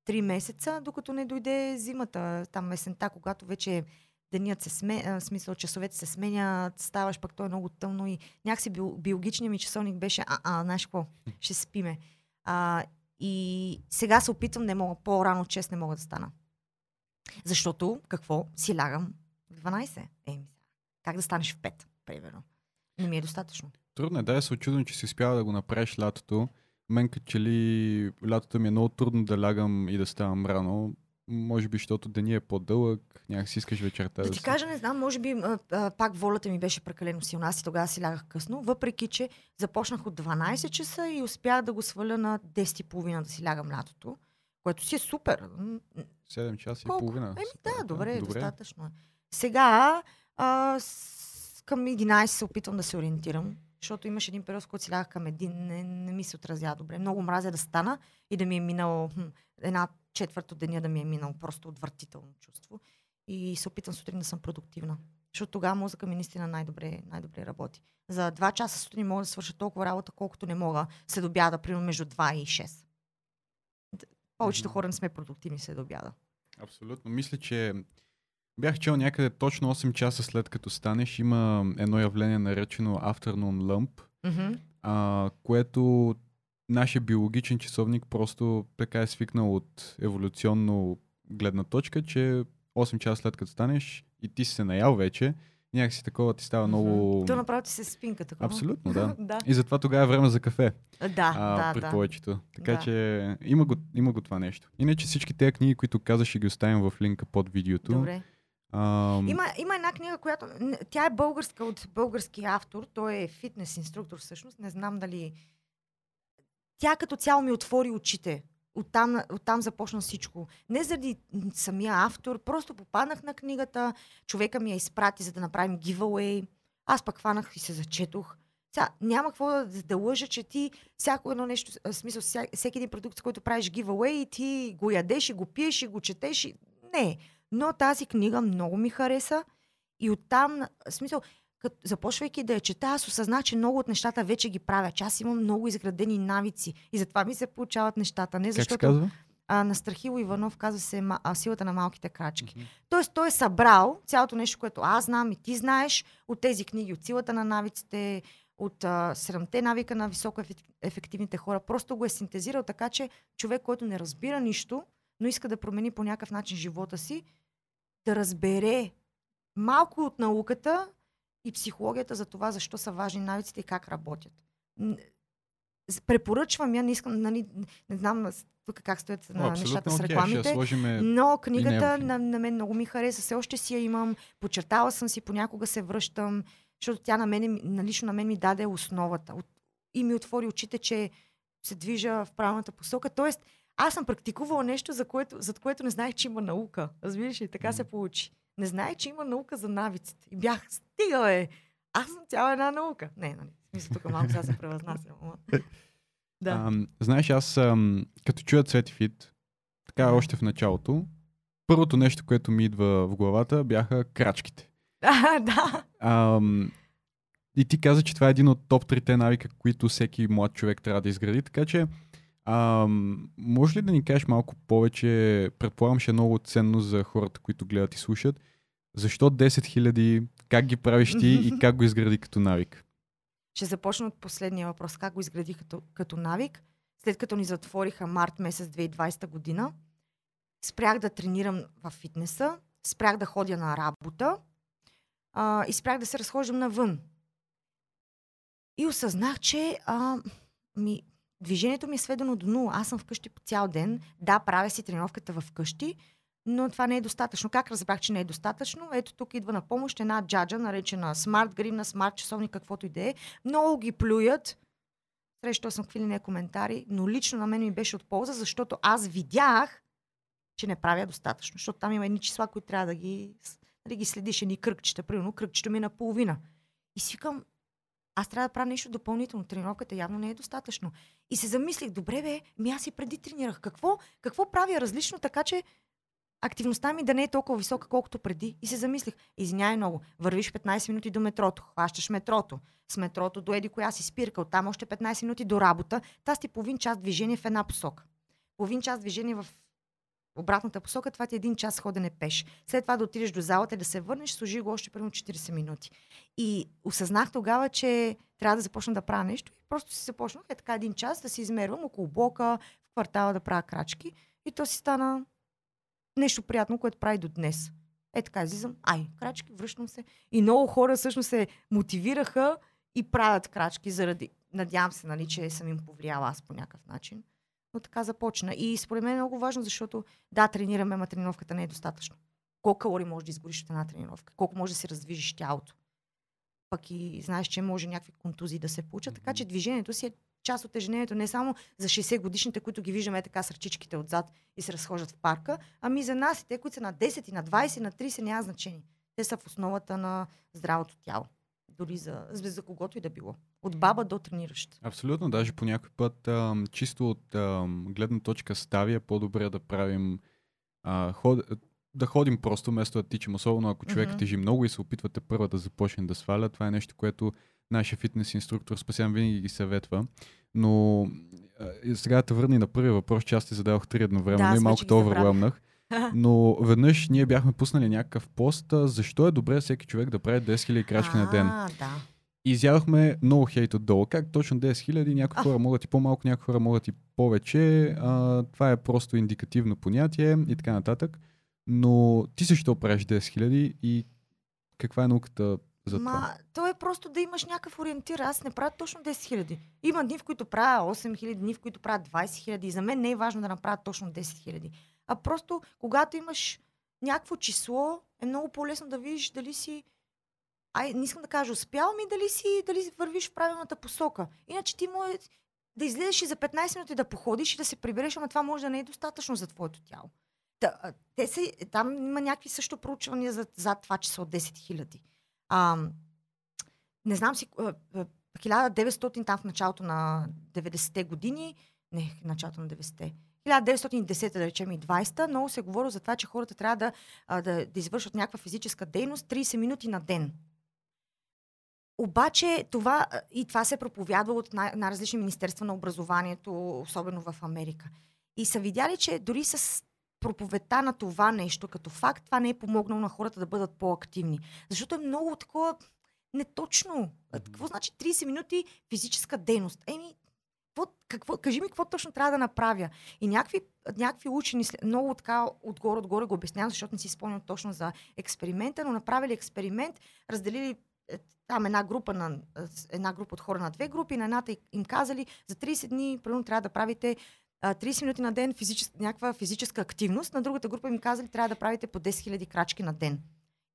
3 месеца, докато не дойде зимата, там месента, когато вече е денят се сменя, в смисъл часовете се сменят, ставаш пък то е много тъмно и някакси биологичният ми часовник беше, а, а, знаеш какво, ще спиме. А, и сега се опитвам, не мога, по-рано чест не мога да стана. Защото, какво, си лягам в 12. Еми, как да станеш в 5, примерно. Не ми е достатъчно. Трудно е, да, я се очудвам, че си успява да го направиш лятото. Мен като че ли лятото ми е много трудно да лягам и да ставам рано може би, защото деня е по-дълъг, някак си искаш вечерта. Да, да ти си... кажа, не знам, може би а, а, пак волята ми беше прекалено силна. Аз и тогава си лягах късно, въпреки че започнах от 12 часа и успях да го сваля на 10.30 да си лягам лятото, което си е супер. 7 часа Колко? и половина. Еми, да, добре, добре, достатъчно е. Сега а, с, към 11 се опитвам да се ориентирам, защото имаш един период, в който си лягах към един, не, не ми се отразява добре. Много мразя да стана и да ми е минало хм, една четвърт от деня да ми е минал просто отвратително чувство. И се опитам сутрин да съм продуктивна. Защото тогава мозъка ми наистина най-добре, най-добре работи. За два часа сутрин мога да свърша толкова работа, колкото не мога след обяда, примерно между 2 и 6. Повечето хора не сме продуктивни след обяда. Абсолютно. Мисля, че бях чел някъде точно 8 часа след като станеш. Има едно явление наречено Afternoon Lump, mm-hmm. а, което нашия биологичен часовник просто така е свикнал от еволюционно гледна точка, че 8 часа след като станеш и ти си се наял вече, някакси такова ти става много... То направо ти се спинка такова. Абсолютно, да. да. И затова тогава е време за кафе. Да, а, да, при да. повечето. Така да. че има го, има го това нещо. Иначе всички тези книги, които казаш, ще ги оставим в линка под видеото. Добре. Ам... Има, има една книга, която... Тя е българска от български автор. Той е фитнес инструктор всъщност. Не знам дали тя като цяло ми отвори очите. Оттам, оттам започна всичко. Не заради самия автор, просто попаднах на книгата, човека ми я изпрати, за да направим giveaway. Аз пък хванах и се зачетох. Сега, няма какво да, да лъжа, че ти всяко едно нещо, в смисъл, вся, всеки един продукт, който правиш giveaway, и ти го ядеш и го пиеш и го четеш. И... Не. Но тази книга много ми хареса и оттам, в смисъл, като, започвайки да я чета, аз осъзнах, че много от нещата вече ги правя. Че аз имам много изградени навици и затова ми се получават нещата. Не защото... Как се казва? А, на Страхило Иванов казва се а, силата на малките крачки. Mm-hmm. Тоест той е събрал цялото нещо, което аз знам и ти знаеш от тези книги, от силата на навиците, от седемте навика на високо ефективните хора. Просто го е синтезирал така, че човек, който не разбира нищо, но иска да промени по някакъв начин живота си, да разбере малко от науката, и психологията за това защо са важни навиците и как работят. Препоръчвам я, не искам, нали, не знам тук как стоят на О, нещата с абсолютно рекламите. сложиме Но книгата на, на мен много ми хареса. Все още си я имам. Почертала съм си, понякога се връщам, защото тя на мен, на лично на мен ми даде основата. И ми отвори очите, че се движа в правилната посока. Тоест, аз съм практикувала нещо, за което, за което не знаех, че има наука. Разбираш ли? Така се Мгм. получи. Не знаех, че има наука за навиците. И бях, стига е! Аз съм цяла една наука. Не, нали. Смисъл, тук малко сега се превъзнасям. Да. Ам, знаеш, аз ам, като чуя Цвети Фит, така още в началото, първото нещо, което ми идва в главата, бяха крачките. А, да. Ам, и ти каза, че това е един от топ 3 навика, които всеки млад човек трябва да изгради, така че ам, може ли да ни кажеш малко повече, предполагам, ще е много ценно за хората, които гледат и слушат, защо 10 000, как ги правиш ти и как го изгради като навик? Ще започна от последния въпрос. Как го изградих като, като навик? След като ни затвориха март месец 2020 година, спрях да тренирам в фитнеса, спрях да ходя на работа а, и спрях да се разхождам навън. И осъзнах, че а, ми, движението ми е сведено до нула. Аз съм вкъщи по цял ден. Да, правя си тренировката вкъщи, но това не е достатъчно. Как разбрах, че не е достатъчно? Ето тук идва на помощ една джаджа, наречена смарт гривна, смарт часовник, каквото и да е. Много ги плюят. Срещу съм какви ли не коментари, но лично на мен ми беше от полза, защото аз видях, че не правя достатъчно. Защото там има едни числа, които трябва да ги, да ги следиш, едни кръгчета. Примерно кръгчето ми е наполовина. И си викам, аз трябва да правя нещо допълнително. Тренировката явно не е достатъчно. И се замислих, добре бе, ми аз и преди тренирах. Какво, какво правя различно, така че активността ми да не е толкова висока, колкото преди. И се замислих, извиняй много, вървиш 15 минути до метрото, хващаш метрото, с метрото до еди коя си спирка, оттам още 15 минути до работа, тази ти половин час движение в една посока. Половин час движение в обратната посока, това ти е един час ходене пеш. След това да отидеш до залата и да се върнеш, служи го още примерно 40 минути. И осъзнах тогава, че трябва да започна да правя нещо. И просто си започнах е така един час да си измервам около блока, в квартала да правя крачки. И то си стана нещо приятно, което прави до днес. Е така, излизам, ай, крачки, връщам се. И много хора всъщност се мотивираха и правят крачки заради... Надявам се, нали, че съм им повлияла аз по някакъв начин. Но така започна. И според мен е много важно, защото да, тренираме, ама тренировката не е достатъчно. Колко калории можеш да изгориш от една тренировка? Колко може да си раздвижиш тялото? Пък и знаеш, че може някакви контузии да се получат. Така че движението си е част от ежедневието не само за 60 годишните, които ги виждаме така с ръчичките отзад и се разхождат в парка, ами за нас и те, които са на 10 и на 20 и на 30 няма значение. Те са в основата на здравото тяло. Дори за, за, когото и да било. От баба до трениращ. Абсолютно, даже по някой път, ам, чисто от ам, гледна точка стави е по-добре да правим а, ход, да ходим просто вместо да тичам, особено ако човек Мгм. тежи много и се опитвате първа да започне да сваля. Това е нещо, което нашия фитнес инструктор специално винаги ги съветва. Но а, сега да върни на първия въпрос, че аз ти зададох три едновременно Да, и малко забравих. овървълнах. Но веднъж ние бяхме пуснали някакъв пост, защо е добре всеки човек да прави 10 000 крачки на ден. А, да. И изядохме много хейт отдолу. Как точно 10 хиляди? Някои А. хора могат и по-малко, някои хора могат и повече. А, това е просто индикативно понятие и така нататък. Но ти също правиш 10 хиляди и каква е науката за това? Ма, то е просто да имаш някакъв ориентир. Аз не правя точно 10 хиляди. Има дни, в които правя 8 хиляди, дни, в които правя 20 хиляди. И за мен не е важно да направя точно 10 хиляди. А просто, когато имаш някакво число, е много по-лесно да видиш дали си Ай, не искам да кажа успял ми, дали си, дали вървиш в правилната посока. Иначе ти може да излезеш и за 15 минути да походиш и да се прибереш, ама това може да не е достатъчно за твоето тяло. Та, те са, там има някакви също проучвания за, за това, от 10 хиляди. А, не знам си, а, а, 1900 там в началото на 90-те години, не, началото на 90-те, 1910, да речем и 20-та, много се говори за това, че хората трябва да, да, да извършват някаква физическа дейност 30 минути на ден. Обаче това, и това се проповядва от най- най-различни министерства на образованието, особено в Америка. И са видяли, че дори с проповедта на това нещо като факт, това не е помогнало на хората да бъдат по-активни. Защото е много такова неточно. Какво значи 30 минути физическа дейност? Еми, какво, какво, кажи ми какво точно трябва да направя. И някакви, някакви учени, много така отгоре-отгоре го обяснявам, защото не си спомням точно за експеримента, но направили експеримент, разделили е, там една група, на, с- една група от хора на две групи, на едната им казали, за 30 дни, примерно, трябва да правите а, 30 минути на ден физичес, някаква физическа активност, на другата група им казали, трябва да правите по 10 000 крачки на ден.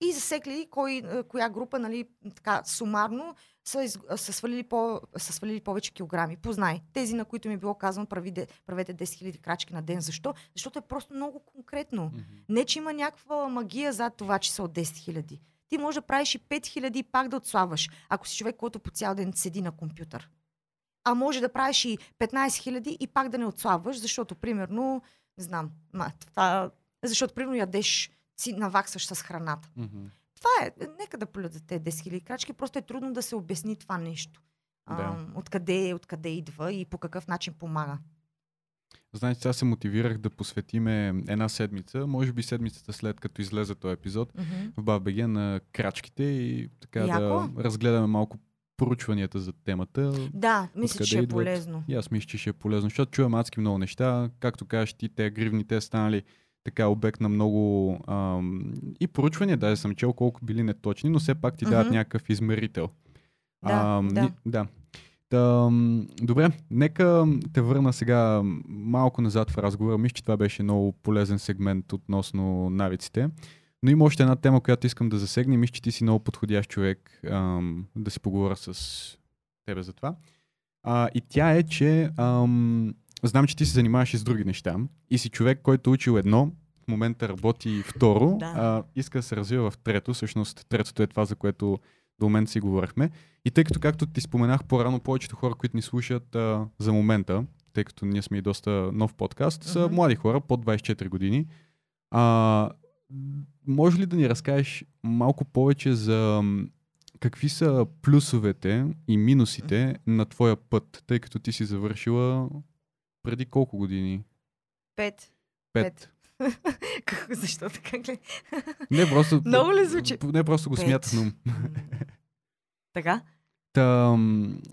И засекли кой, а, коя група, нали, така, сумарно са, из, са, свалили по, са свалили повече килограми. Познай. Тези, на които ми е било казано, правете 10 000 крачки на ден. Защо? Защото е просто много конкретно. Мгм. Не, че има някаква магия зад това, че са от 10 000. Ти може да правиш и 5 000 и пак да отслабваш, ако си човек, който по цял ден седи на компютър. А може да правиш и 15 000 и пак да не отслабваш, защото, примерно, не знам, ма, това, защото, примерно, ядеш, си наваксваш с храната. Мгм. Това е, нека да за тези 10 000 крачки, просто е трудно да се обясни това нещо. Да. А, откъде, откъде идва и по какъв начин помага. Знаете, сега се мотивирах да посветиме една седмица, може би седмицата след като излезе този епизод, Мгм. в БАБГ на крачките и така Яко. да разгледаме малко поручванията за темата. Да, мисля, че е идват? полезно. И аз мисля, че ще е полезно, защото чувам адски много неща. Както кажеш ти, те гривни, те станали така обект на много ам, и поручвания, даже съм чел колко били неточни, но все пак ти дават Мгм. някакъв измерител. Да, да. ни- да. Та, добре, нека те върна сега малко назад в разговора. Мисля, че това беше много полезен сегмент относно навиците. Но има още една тема, която искам да засегна. Мисля, че ти си много подходящ човек ам, да си поговоря с тебе за това. А, и тя е, че ам, знам, че ти се занимаваш и с други неща. И си човек, който учил едно, в момента работи второ, Да. а, иска да се развива в трето. Всъщност третото е това, за което до момента си говорихме. И тъй като, както ти споменах по-рано, повечето хора, които ни слушат а, за момента, тъй като ние сме и доста нов подкаст, са Мгм. млади хора, под 24 години. А, може ли да ни разкажеш малко повече за какви са плюсовете и минусите на твоя път, тъй като ти си завършила преди колко години? Пет. Пет. Как- Защо така гледа? Не, просто, Много ли звучи? Не, просто го Пет. смятах. Така? Та,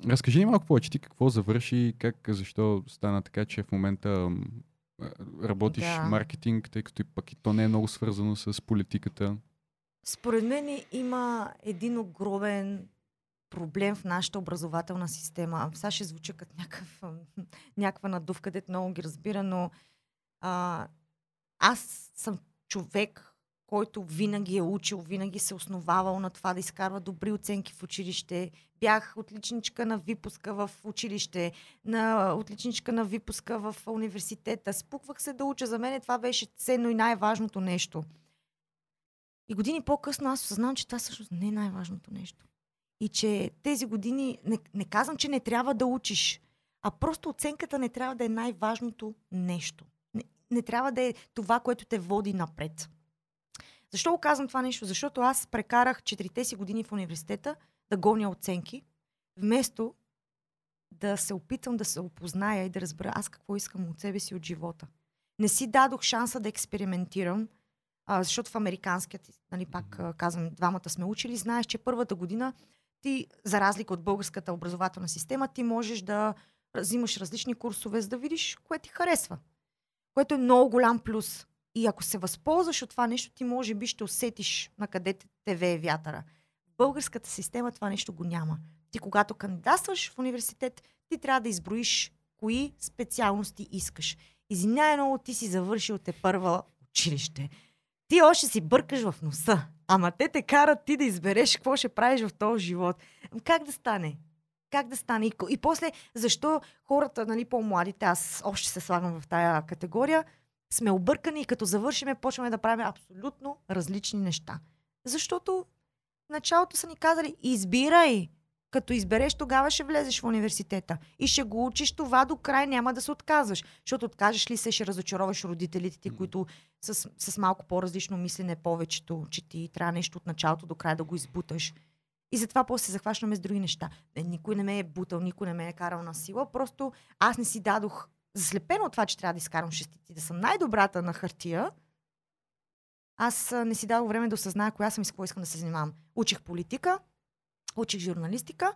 разкажи ни малко повече ти какво завърши, как, защо стана така, че в момента работиш Да. маркетинг, тъй като и пък и то не е много свързано с политиката. Според мен има един огромен проблем в нашата образователна система. Сега ще звуча като някакъв, някаква надувка, дет много ги разбира, но а, аз съм човек, който винаги е учил, винаги се основавал на това да изкарва добри оценки в училище. Бях отличничка на випуска в училище, на отличничка на випуска в университета. Спуквах се да уча. За мен това беше ценно и най-важното нещо. И години по-късно аз осъзнавам, че това всъщност не е най-важното нещо. И че тези години, не, не казвам, че не трябва да учиш, а просто оценката не трябва да е най-важното нещо. Не, не трябва да е това, което те води напред. Защо го казвам това нещо? Защото аз прекарах четирите си години в университета да гоня оценки, вместо да се опитам да се опозная и да разбера аз какво искам от себе си, от живота. Не си дадох шанса да експериментирам, а, защото в американският, нали, пак казвам, двамата сме учили, знаеш, че първата година ти, за разлика от българската образователна система, ти можеш да взимаш различни курсове, за да видиш кое ти харесва. Което е много голям плюс. И ако се възползваш от това нещо, ти може би ще усетиш на къде те, вее вятъра. В българската система това нещо го няма. Ти когато кандидатстваш в университет, ти трябва да изброиш кои специалности искаш. Извинявай много, ти си завършил те първа училище. Ти още си бъркаш в носа. Ама те те карат ти да избереш какво ще правиш в този живот. Как да стане? Как да стане? И, и после, защо хората, нали, по-младите, аз още се слагам в тая категория, сме объркани и като завършиме, почваме да правим абсолютно различни неща. Защото в началото са ни казали, избирай. Като избереш, тогава ще влезеш в университета. И ще го учиш това до край, няма да се отказваш. Защото откажеш ли се, ще разочароваш родителите ти, които с, с малко по-различно мислене повечето, че ти трябва нещо от началото до края да го избуташ. И затова после се захващаме с други неща. Е, Никой не ме е бутал, никой не ме е карал на сила. Просто аз не си дадох заслепено от това, че трябва да изкарам шестици, да съм най-добрата на хартия. Аз не си дадох време да осъзная коя съм и с какво искам да се занимавам. Учих политика, учих журналистика.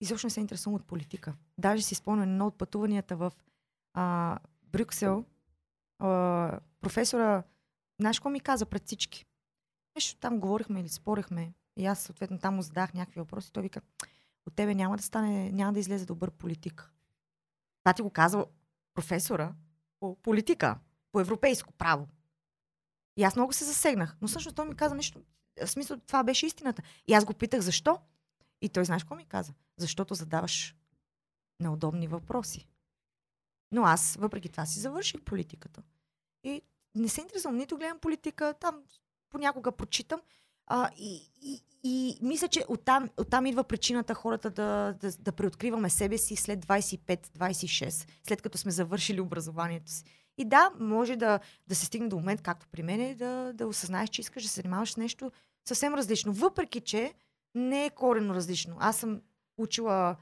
Изобщо не се интересувам от политика. Даже си спомням едно от пътуванията в а, Брюксел. А, професора, знаеш какво ми каза пред всички? Нещо там говорихме или спорихме. И аз съответно там му задах някакви въпроси. Той вика, от тебе няма да стане, няма да излезе добър политик. Това ти го казва професора по политика, по европейско право. И аз много се засегнах. Но всъщност той ми каза нещо. В смисъл, това беше истината. И аз го питах защо. И той знаеш какво ми каза? Защото задаваш неудобни въпроси. Но аз, въпреки това, си завърших политиката. И не се интересувам, нито гледам политика, там понякога прочитам. А, и, и, и мисля, че оттам, оттам идва причината хората да, да, да преоткриваме себе си след 25-26, след като сме завършили образованието си. И да, може да, да се стигне до момент, както при мен, да, да осъзнаеш, че искаш да се занимаваш с нещо съвсем различно. Въпреки, че не е коренно различно. Аз съм учила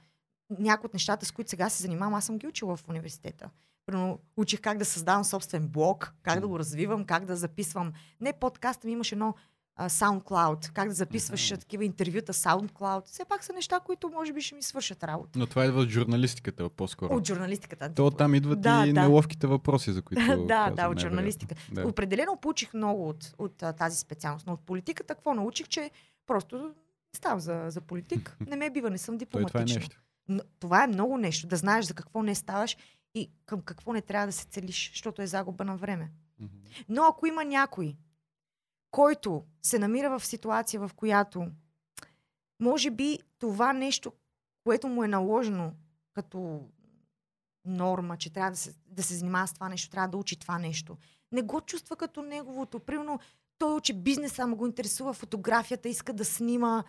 някои от нещата, с които сега се занимавам, аз съм ги учила в университета. Примерно, учих как да създавам собствен блог, как да го развивам, как да записвам. Не подкаста ми имаше едно а, SoundCloud, как да записваш Аха. такива интервюта SoundCloud. Все пак са неща, които може би ще ми свършат работа. Но това идва от журналистиката по-скоро. От журналистиката. То оттам идват Да, и да. неловките въпроси, за които да, да, от журналистика. Да. Определено получих много от, от а, тази специалност, но от политиката какво научих, че просто ставам за, за политик. Не ме бива, не съм Той това е дипломатична. нещо. Но това е много нещо, да знаеш за какво не ставаш и към какво не трябва да се целиш, защото е загуба на време. Мгм. Но ако има някой, който се намира в ситуация, в която може би това нещо, което му е наложено като норма, че трябва да се, да се занимава с това нещо, трябва да учи това нещо, не го чувства като неговото. Примерно, той учи бизнеса, ама го интересува фотографията, иска да снима.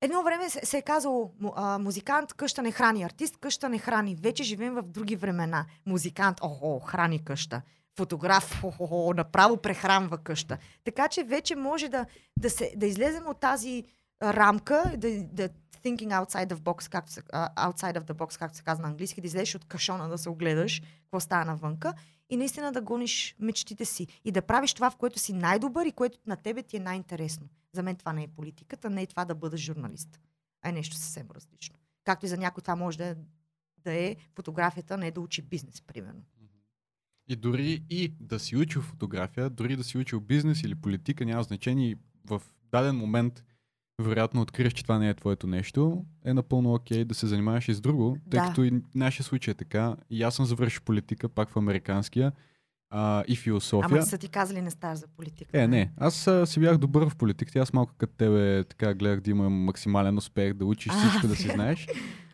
Едно време се, се е казало, музикант къща не храни, артист къща не храни. Вече живеем в други времена. Музикант, охо, храни къща. Фотограф, охо, направо прехранва къща. Така че вече може да, да, се, да излезем от тази рамка, да, да thinking outside of, box, както се, outside of the box, както се казва на английски, да излезеш от кашона, да се огледаш какво става навънка и наистина да гониш мечтите си и да правиш това, в което си най-добър и което на тебе ти е най-интересно. За мен това не е политиката, не е това да бъда журналист, а е нещо съвсем различно. Както и за някой това може да да е фотографията, не е да учи бизнес, примерно. И дори и да си учил фотография, дори да си учил бизнес или политика, няма значение. В даден момент, вероятно, откриеш, че това не е твоето нещо, е напълно окей да се занимаваш и с друго, тъй Да. като и нашия случай е така. И аз съм завършил политика, пак в американския, а, и философия. Ама са ти казали не ставаш за политика. Е, не. Аз а, си бях добър в политиката. Аз малко като тебе така гледах да имам максимален успех, да учиш А, всичко, да си знаеш.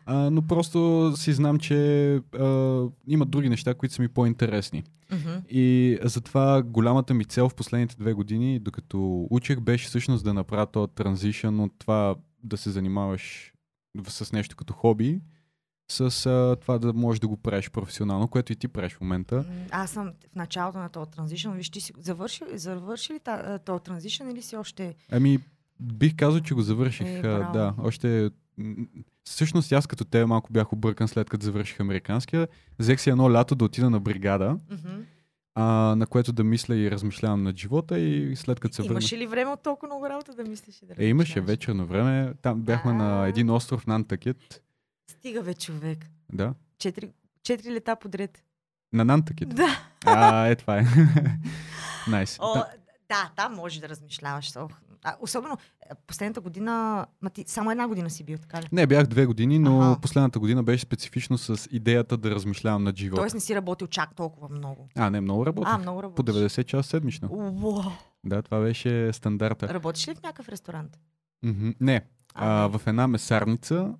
А, но просто си знам, че а, има други неща, които са ми по-интересни. Мгм. И затова голямата ми цел в последните две години, докато учех, беше всъщност да направя този транзишън от това да се занимаваш с нещо като хоби, с а, това да можеш да го правиш професионално, което и ти правиш в момента. Аз съм в началото на този транзишън. Виж, ти си завърши, завърши ли този транзишън или си още... Ами, бих казал, че го завърших. Е, браво. да, още. Всъщност аз като те малко бях объркан след като завърших американския. Взех си едно лято да отида на бригада, Мгм. а, на което да мисля и размишлявам над живота и след като се върнах. Имаше ли време от толкова много работа да мислиш и да Е, имаше вечерно време. Там бяхме на А. един остров Нантакет. Стига бе, човек. Да. Четири, четири лета подред. На Нантакет. Да. А, е, това е. Найс. О, Да. да, там може да размишляваш. Ох. А, особено е, последната година, ма ти само една година си бил, така ли? Не, бях две години, но Аха. последната година беше специфично с идеята да размишлявам над живота. Тоест не си работил чак толкова много. А, не, много работех. А, много По работиш. 90 часа седмично. Уау. Да, това беше стандарта. Работиш ли в някакъв ресторант? Мгм. Не, А, а, в една месарница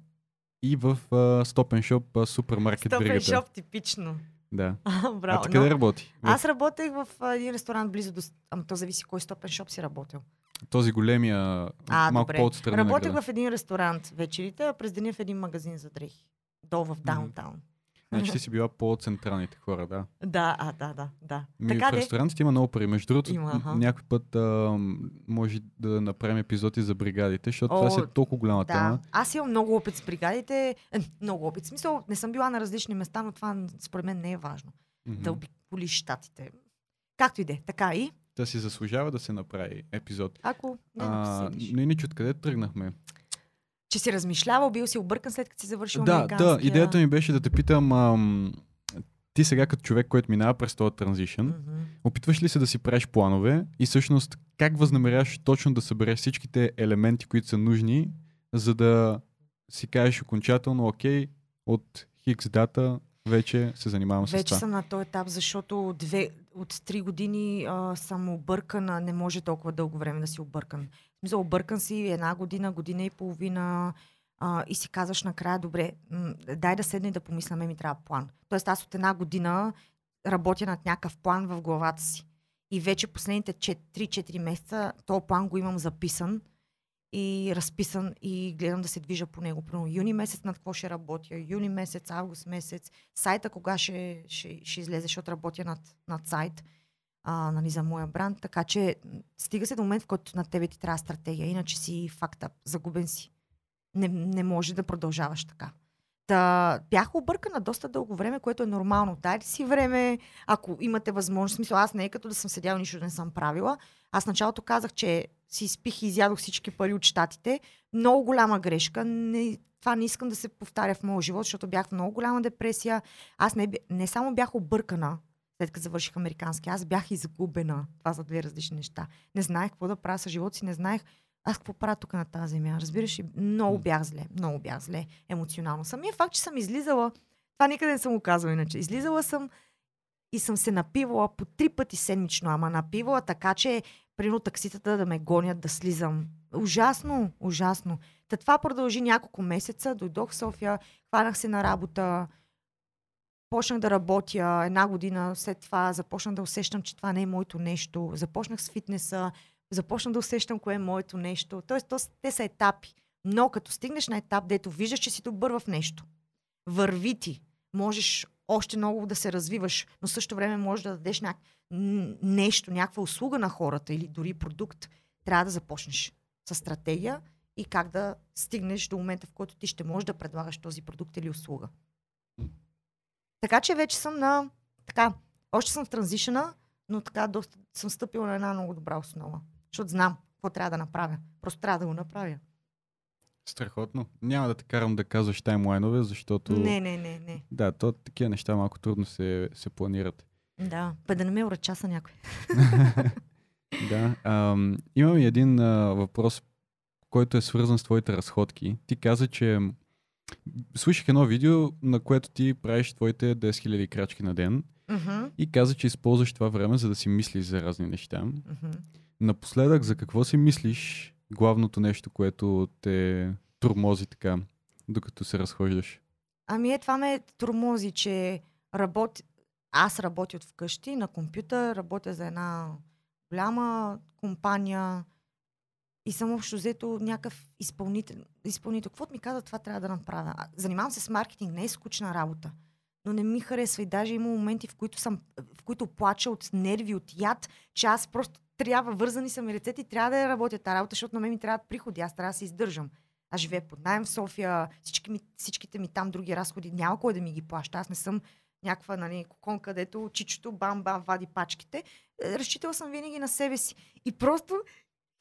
и в стопен шоп супермаркет Стопен бригада. шоп, типично. Да. А, А Браво. ти къде но работи? Аз работех в а, един ресторант близо до... Ама то зависи кой стопен шоп си работил. Този големия, А, малко добре. по-отстрани Работех града. в един ресторант вечерите, а през деня в един магазин за дрехи. Долу в даунтаун. Значи ти си била по-централните хора, да. Да, а, да, да, да. Ми, така в ресторантите има много пари. Между другото, Има, някой път а, може да направим епизоди за бригадите, защото това О, си е толкова голяма Да. тема. Аз имам много опит с бригадите. Е, много опит. В смисъл, не съм била на различни места, но това според мен не е важно. Мгм. Да обиколиш щатите. Както и де. Така и. Да си заслужава да се направи епизод. Ако не А, седиш. но иначе откъде тръгнахме? Че си размишлявал, бил си объркан след като си завършил Да, да, идеята ми беше да те питам, ам, ти сега като човек, който минава през този транзишън, Мгм. Опитваш ли се да си правиш планове и всъщност как възнамеряваш точно да събереш всичките елементи, които са нужни, за да си кажеш окончателно, окей, от Хикс дата вече се занимавам Вече с това. съм на този етап, защото от, две, от три години а, съм объркана. Не може толкова дълго време да си объркан. В смисъл, объркан си една година, година и половина а, и си казваш накрая, добре, м- дай да седне да помисля, ме ми трябва план. Тоест аз от една година работя над някакъв план в главата си. И вече последните 3-4 месеца този план го имам записан и разписан и гледам да се движа по него. Примерно юни месец над какво ще работя, юни месец, август месец, сайта кога ще, ще, ще излезе, защото работя над, над сайт а, нали, за моя бранд. Така че стига се до момент, в който на тебе ти трябва стратегия, иначе си факта, загубен си. Не, не може да продължаваш така. Та, бях объркана доста дълго време, което е нормално. Дайте си време, ако имате възможност. Смисъл, аз не е като да съм седяла, нищо не съм правила. Аз началото казах, че си спих и изядох всички пари от щатите. Много голяма грешка. Не, това не искам да се повтаря в моя живот, защото бях в много голяма депресия. Аз не, не само бях объркана, след като завърших американски, аз бях изгубена. Това са две различни неща. Не знаех какво да правя с живота си, не знаех аз какво правя тук на тази земя. Разбираш ли, много бях зле, много бях зле емоционално. Самия факт, че съм излизала, това никъде не съм го казвала иначе. Излизала съм и съм се напивала по три пъти седмично, ама напивала така, че примерно такситата да ме гонят да слизам. Ужасно, ужасно. Та това продължи няколко месеца, дойдох в София, хванах се на работа, почнах да работя една година, след това започнах да усещам, че това не е моето нещо. Започнах с фитнеса, започнах да усещам кое е моето нещо. Тоест, то, те са етапи. Но като стигнеш на етап, дето виждаш, че си добър в нещо, върви ти, можеш още много да се развиваш, но също време можеш да дадеш ня... н- нещо, някаква услуга на хората или дори продукт, трябва да започнеш с стратегия и как да стигнеш до момента, в който ти ще можеш да предлагаш този продукт или услуга. Така че вече съм на... Така, още съм в транзишъна, но така доста съм стъпила на една много добра основа. Защото знам какво трябва да направя. Просто трябва да го направя. Страхотно. Няма да те карам да казваш таймлайнове, защото... Не, не, не, не. Да, то такива неща малко трудно се, се планират. Да, бе да не ме уръчаса някой. да. Ам, имам и един а, въпрос, който е свързан с твоите разходки. Ти каза, че слушах едно видео, на което ти правиш твоите 10 000 крачки на ден Мгм, и каза, че използваш това време, за да си мислиш за разни неща. мгм. Напоследък, за какво си мислиш главното нещо, което те турмози така, докато се разхождаш? Ами е, това ме тормози, че работ... аз работя от вкъщи на компютър, работя за една голяма компания и съм общо взето някакъв изпълнител. изпълнител. Каквото ми каза, това трябва да направя. Занимавам се с маркетинг, не е скучна работа. Но не ми харесва и даже има моменти, в които, съм, в които плача от нерви, от яд, че аз просто трябва, вързани са ми ръцете и трябва да я работя тази работа, защото на мен ми трябват приходи, аз трябва да се издържам. Аз живея под найем в София, всички ми, всичките ми там други разходи, няма кой да ми ги плаща. Аз не съм някаква нали, кокон, където чичото бам-бам вади пачките. Е, Разчитала съм винаги на себе си. И просто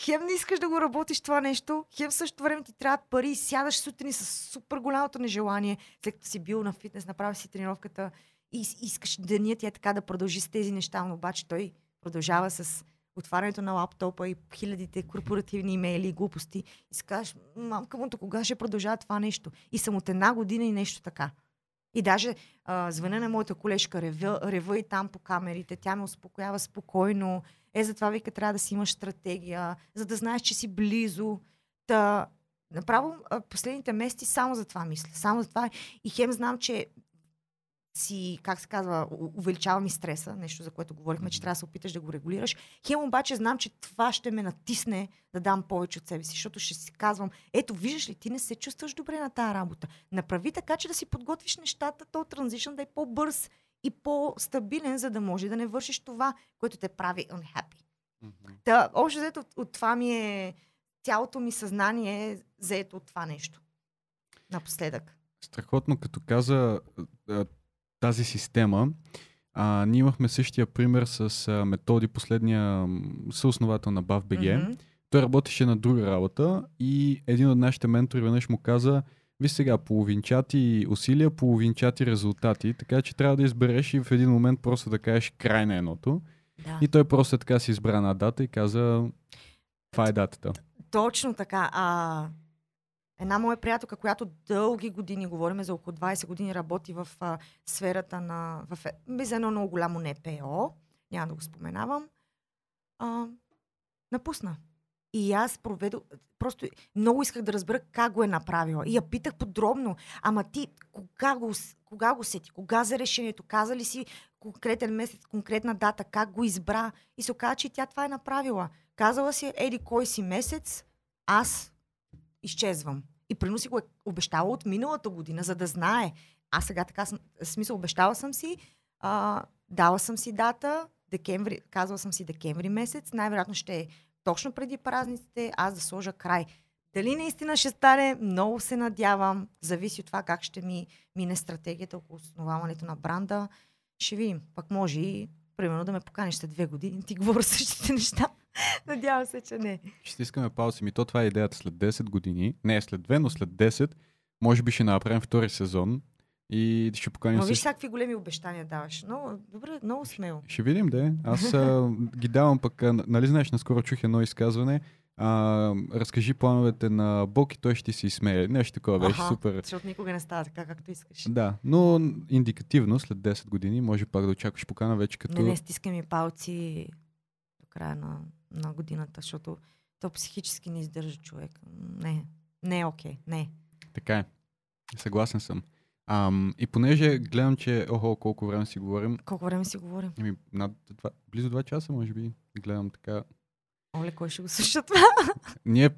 хем не искаш да го работиш това нещо, хем в същото време ти трябват пари и сядаш сутрин с супер голямото нежелание, след като си бил на фитнес, направи си тренировката и искаш денят ти е така да продължи с тези неща, но обаче той продължава с отварянето на лаптопа и хилядите корпоративни имейли и глупости. И си кажеш, мамка му, кога ще продължава това нещо? И съм от една година и нещо така. И даже а, звъня на моята колежка, рева, рева и там по камерите, тя ме успокоява спокойно. Е, затова вика, трябва да си имаш стратегия, за да знаеш, че си близо. Та, направо а, последните месеци само за това мисля. Само за това. И хем знам, че си, как се казва, увеличава ми стреса, нещо за което говорихме, че трябва да се опиташ да го регулираш. Хем обаче знам, че това ще ме натисне да дам повече от себе си, защото ще си казвам, ето, виждаш ли, ти не се чувстваш добре на тази работа. Направи така, че да си подготвиш нещата, то транзишън да е по-бърз и по-стабилен, за да може да не вършиш това, което те прави unhappy. Та, общо взето от, от това ми е, цялото ми съзнание е заето от това нещо. Напоследък. Страхотно, като каза тази система, а, ние имахме същия пример с а, Методи, последния съосновател на BAFBG. Мгм. Той работеше на друга работа и един от нашите ментори веднъж му каза, виж сега, половинчати усилия, половинчати резултати, така че трябва да избереш и в един момент просто да кажеш край на едното. Да. И той просто така си избра една дата и каза, това е датата. Точно така. А, една моя приятелка, която дълги години, говорим за около 20 години, работи в а, сферата на... В, е, за едно много голямо НПО, няма да го споменавам, а, напусна. И аз проведох, просто много исках да разбера как го е направила. И я питах подробно, ама ти кога го, кога го сети, кога за решението, каза ли си конкретен месец, конкретна дата, как го избра. И се оказа, че тя това е направила. Казала си, еди кой си месец, аз изчезвам. И прино си го е обещала от миналата година, за да знае. Аз сега така съм, смисъл, обещала съм си, а, дала съм си дата, декември, казала съм си декември месец, най-вероятно ще е точно преди празниците, аз да сложа край. Дали наистина ще стане, много се надявам. Зависи от това как ще ми мине стратегията около основаването на бранда. Ще видим. Пък може и, примерно, да ме поканиш след две години. Ти говоря същите неща. Надявам се, че не. Ще искаме паузи. Ми то това е идеята след 10 години. Не след 2, но след 10. Може би ще направим втори сезон и ще поканим... Но виж всякакви големи обещания даваш. Много, добре, много смело. Ще видим, да. Аз а, ги давам пък, а, нали знаеш, наскоро чух едно изказване, а, разкажи плановете на Бог и той ще ти се изсмее. Нещо такова беше Аха, супер. Защото никога не става така, както искаш. Да, но индикативно след 10 години може пак да очакваш покана вече като... Не, не, стискай ми палци до края на, на годината, защото то психически не издържа човек. Не, не е окей, не. Така е. Съгласен съм. Ам, и понеже гледам, че охо, колко време си говорим, Колко време си говорим? ами, над два, близо 2 часа, може би, гледам така. Оле, кой ще го слуша това? Ние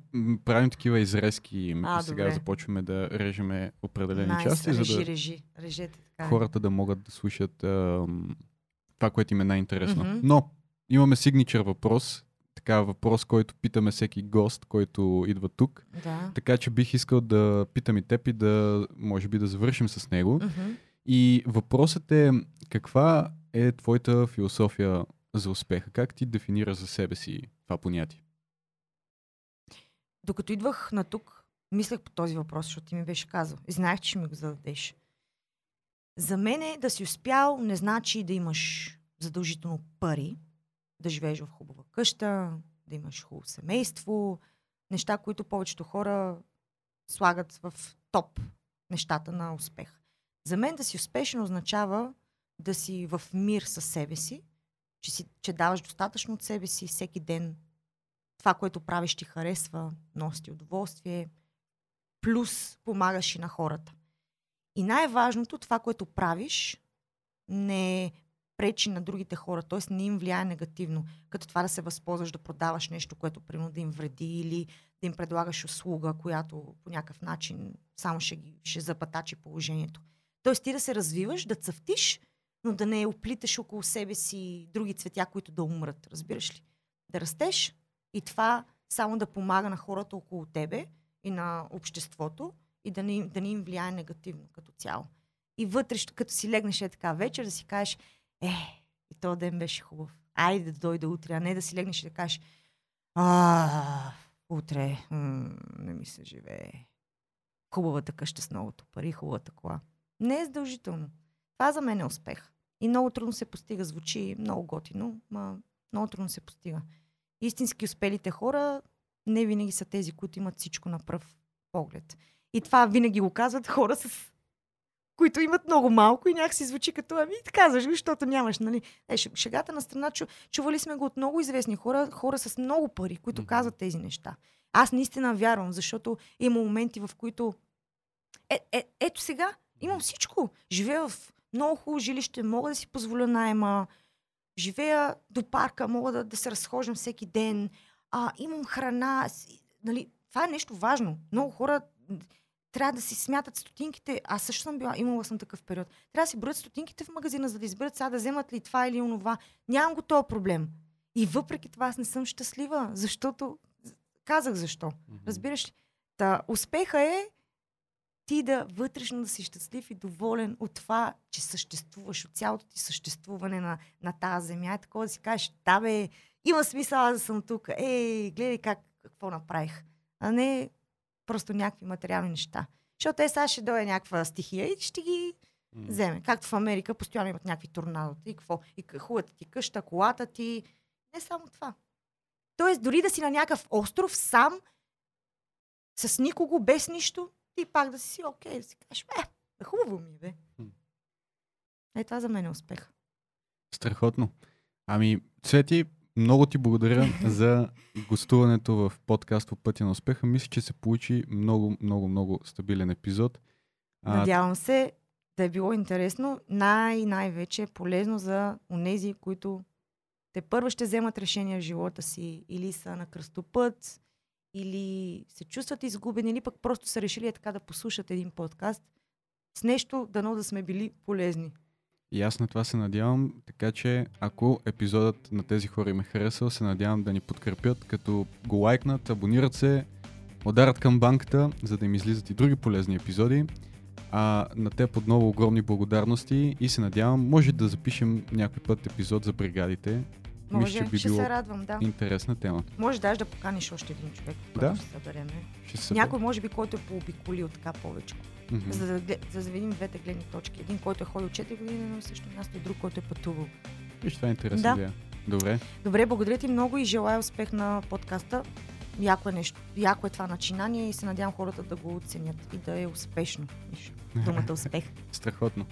правим такива изрезки А, и сега добре. започваме да режеме определени Найс, части, за режи, да режи, режете така. хората да могат да слушат ам, това, което им е най-интересно. Мгм. Но имаме сигничър въпрос, така въпрос, който питаме всеки гост, който идва тук. Да. Така че бих искал да питам и теб и да, може би, да завършим с него. Мгм. И въпросът е, каква е твоята философия за успеха? Как ти дефинираш за себе си това понятие? Докато идвах на тук, мислех по този въпрос, защото ти ми беше казал. И знаех, че ще ми го зададеш. За мен е да си успял не значи да имаш задължително пари, да живееш в хубава къща, да имаш хубаво семейство, неща, които повечето хора слагат в топ нещата на успех. За мен да си успешен означава да си в мир със себе си, че, си, че даваш достатъчно от себе си всеки ден. Това, което правиш, ти харесва, носи ти удоволствие, плюс помагаш и на хората. И най-важното, това, което правиш, не пречи на другите хора, т.е. не им влияе негативно, като това да се възползваш да продаваш нещо, което примерно да им вреди или да им предлагаш услуга, която по някакъв начин само ще, ги, ще запатачи положението. Тоест ти да се развиваш, да цъфтиш, но да не оплиташ около себе си други цветя, които да умрат. Разбираш ли? Да растеш и това само да помага на хората около тебе и на обществото и да не, да не им влияе негативно като цяло. И вътре, като си легнеш е така вечер, да си кажеш, е, и този ден беше хубав. Айде да дойде утре, а не да си легнеш и да кажеш, а, утре м- не ми се живее. Хубавата къща с многото пари, хубавата кола. Не е задължително. Това за мен е успех. И много трудно се постига. Звучи много готино, ма много трудно се постига. Истински успелите хора не винаги са тези, които имат всичко на пръв поглед. И това винаги го казват хора с които имат много малко и някакси звучи като, ами казваш го, защото нямаш, нали? Е, шегата на страна, чу, чували сме го от много известни хора, хора с много пари, които казват тези неща. Аз наистина вярвам, защото има моменти, в които е, е, ето сега, имам всичко. Живея в много хубаво жилище, мога да си позволя найема, живея до парка, мога да, да се разхождам всеки ден, а, имам храна. Нали, това е нещо важно. Много хора трябва да си смятат стотинките. Аз също съм била, имала съм такъв период. Трябва да си броят стотинките в магазина, за да изберат сега да вземат ли това или онова. Нямам го този проблем. И въпреки това аз не съм щастлива, защото казах защо. Разбираш ли? Та, успеха е ти да вътрешно да си щастлив и доволен от това, че съществуваш, от цялото ти съществуване на, на тази земя. Е такова да си кажеш, да бе, има смисъл аз да съм тук. Ей, гледай как, какво направих. А не просто някакви материални неща. Защото те сега ще дойде някаква стихия и ще ги вземе. Както в Америка постоянно имат някакви торнадота и какво. И хубавата ти къща, колата ти. Не само това. Тоест, дори да си на някакъв остров сам, с никого, без нищо, ти пак да си окей, да си кажеш, е, хубаво ми е, бе. Е, това за мен е успех. Страхотно. Ами, Цвети, много ти благодаря за гостуването в подкаст по пътя на успеха. Мисля, че се получи много, много, много стабилен епизод. Надявам се да е било интересно. Най-най-вече полезно за онези, които те първо ще вземат решения в живота си или са на кръстопът, или се чувстват изгубени, или пък просто са решили е така да послушат един подкаст с нещо, дано да сме били полезни. И аз на това се надявам, така че ако епизодът на тези хора им е харесал, се надявам да ни подкрепят, като го лайкнат, абонират се, ударят към банката, за да им излизат и други полезни епизоди. А на теб отново огромни благодарности и се надявам, може да запишем някой път епизод за бригадите. Може, Мисля, че би ще било се радвам, да. Интересна тема. Може даже да поканиш още един човек, да? ще събереме. Ще се Някой, може би, който е пообиколил така повече. Mm-hmm. За, да, за да видим двете гледни точки. Един, който е ходил 4 години на също място и друг, който е пътувал. Виж, това е интересна да. идея. Добре. Добре, благодаря ти много и желая успех на подкаста. Яко е нещо. Яко е това начинание и се надявам хората да го оценят и да е успешно. Думата успех. Страхотно.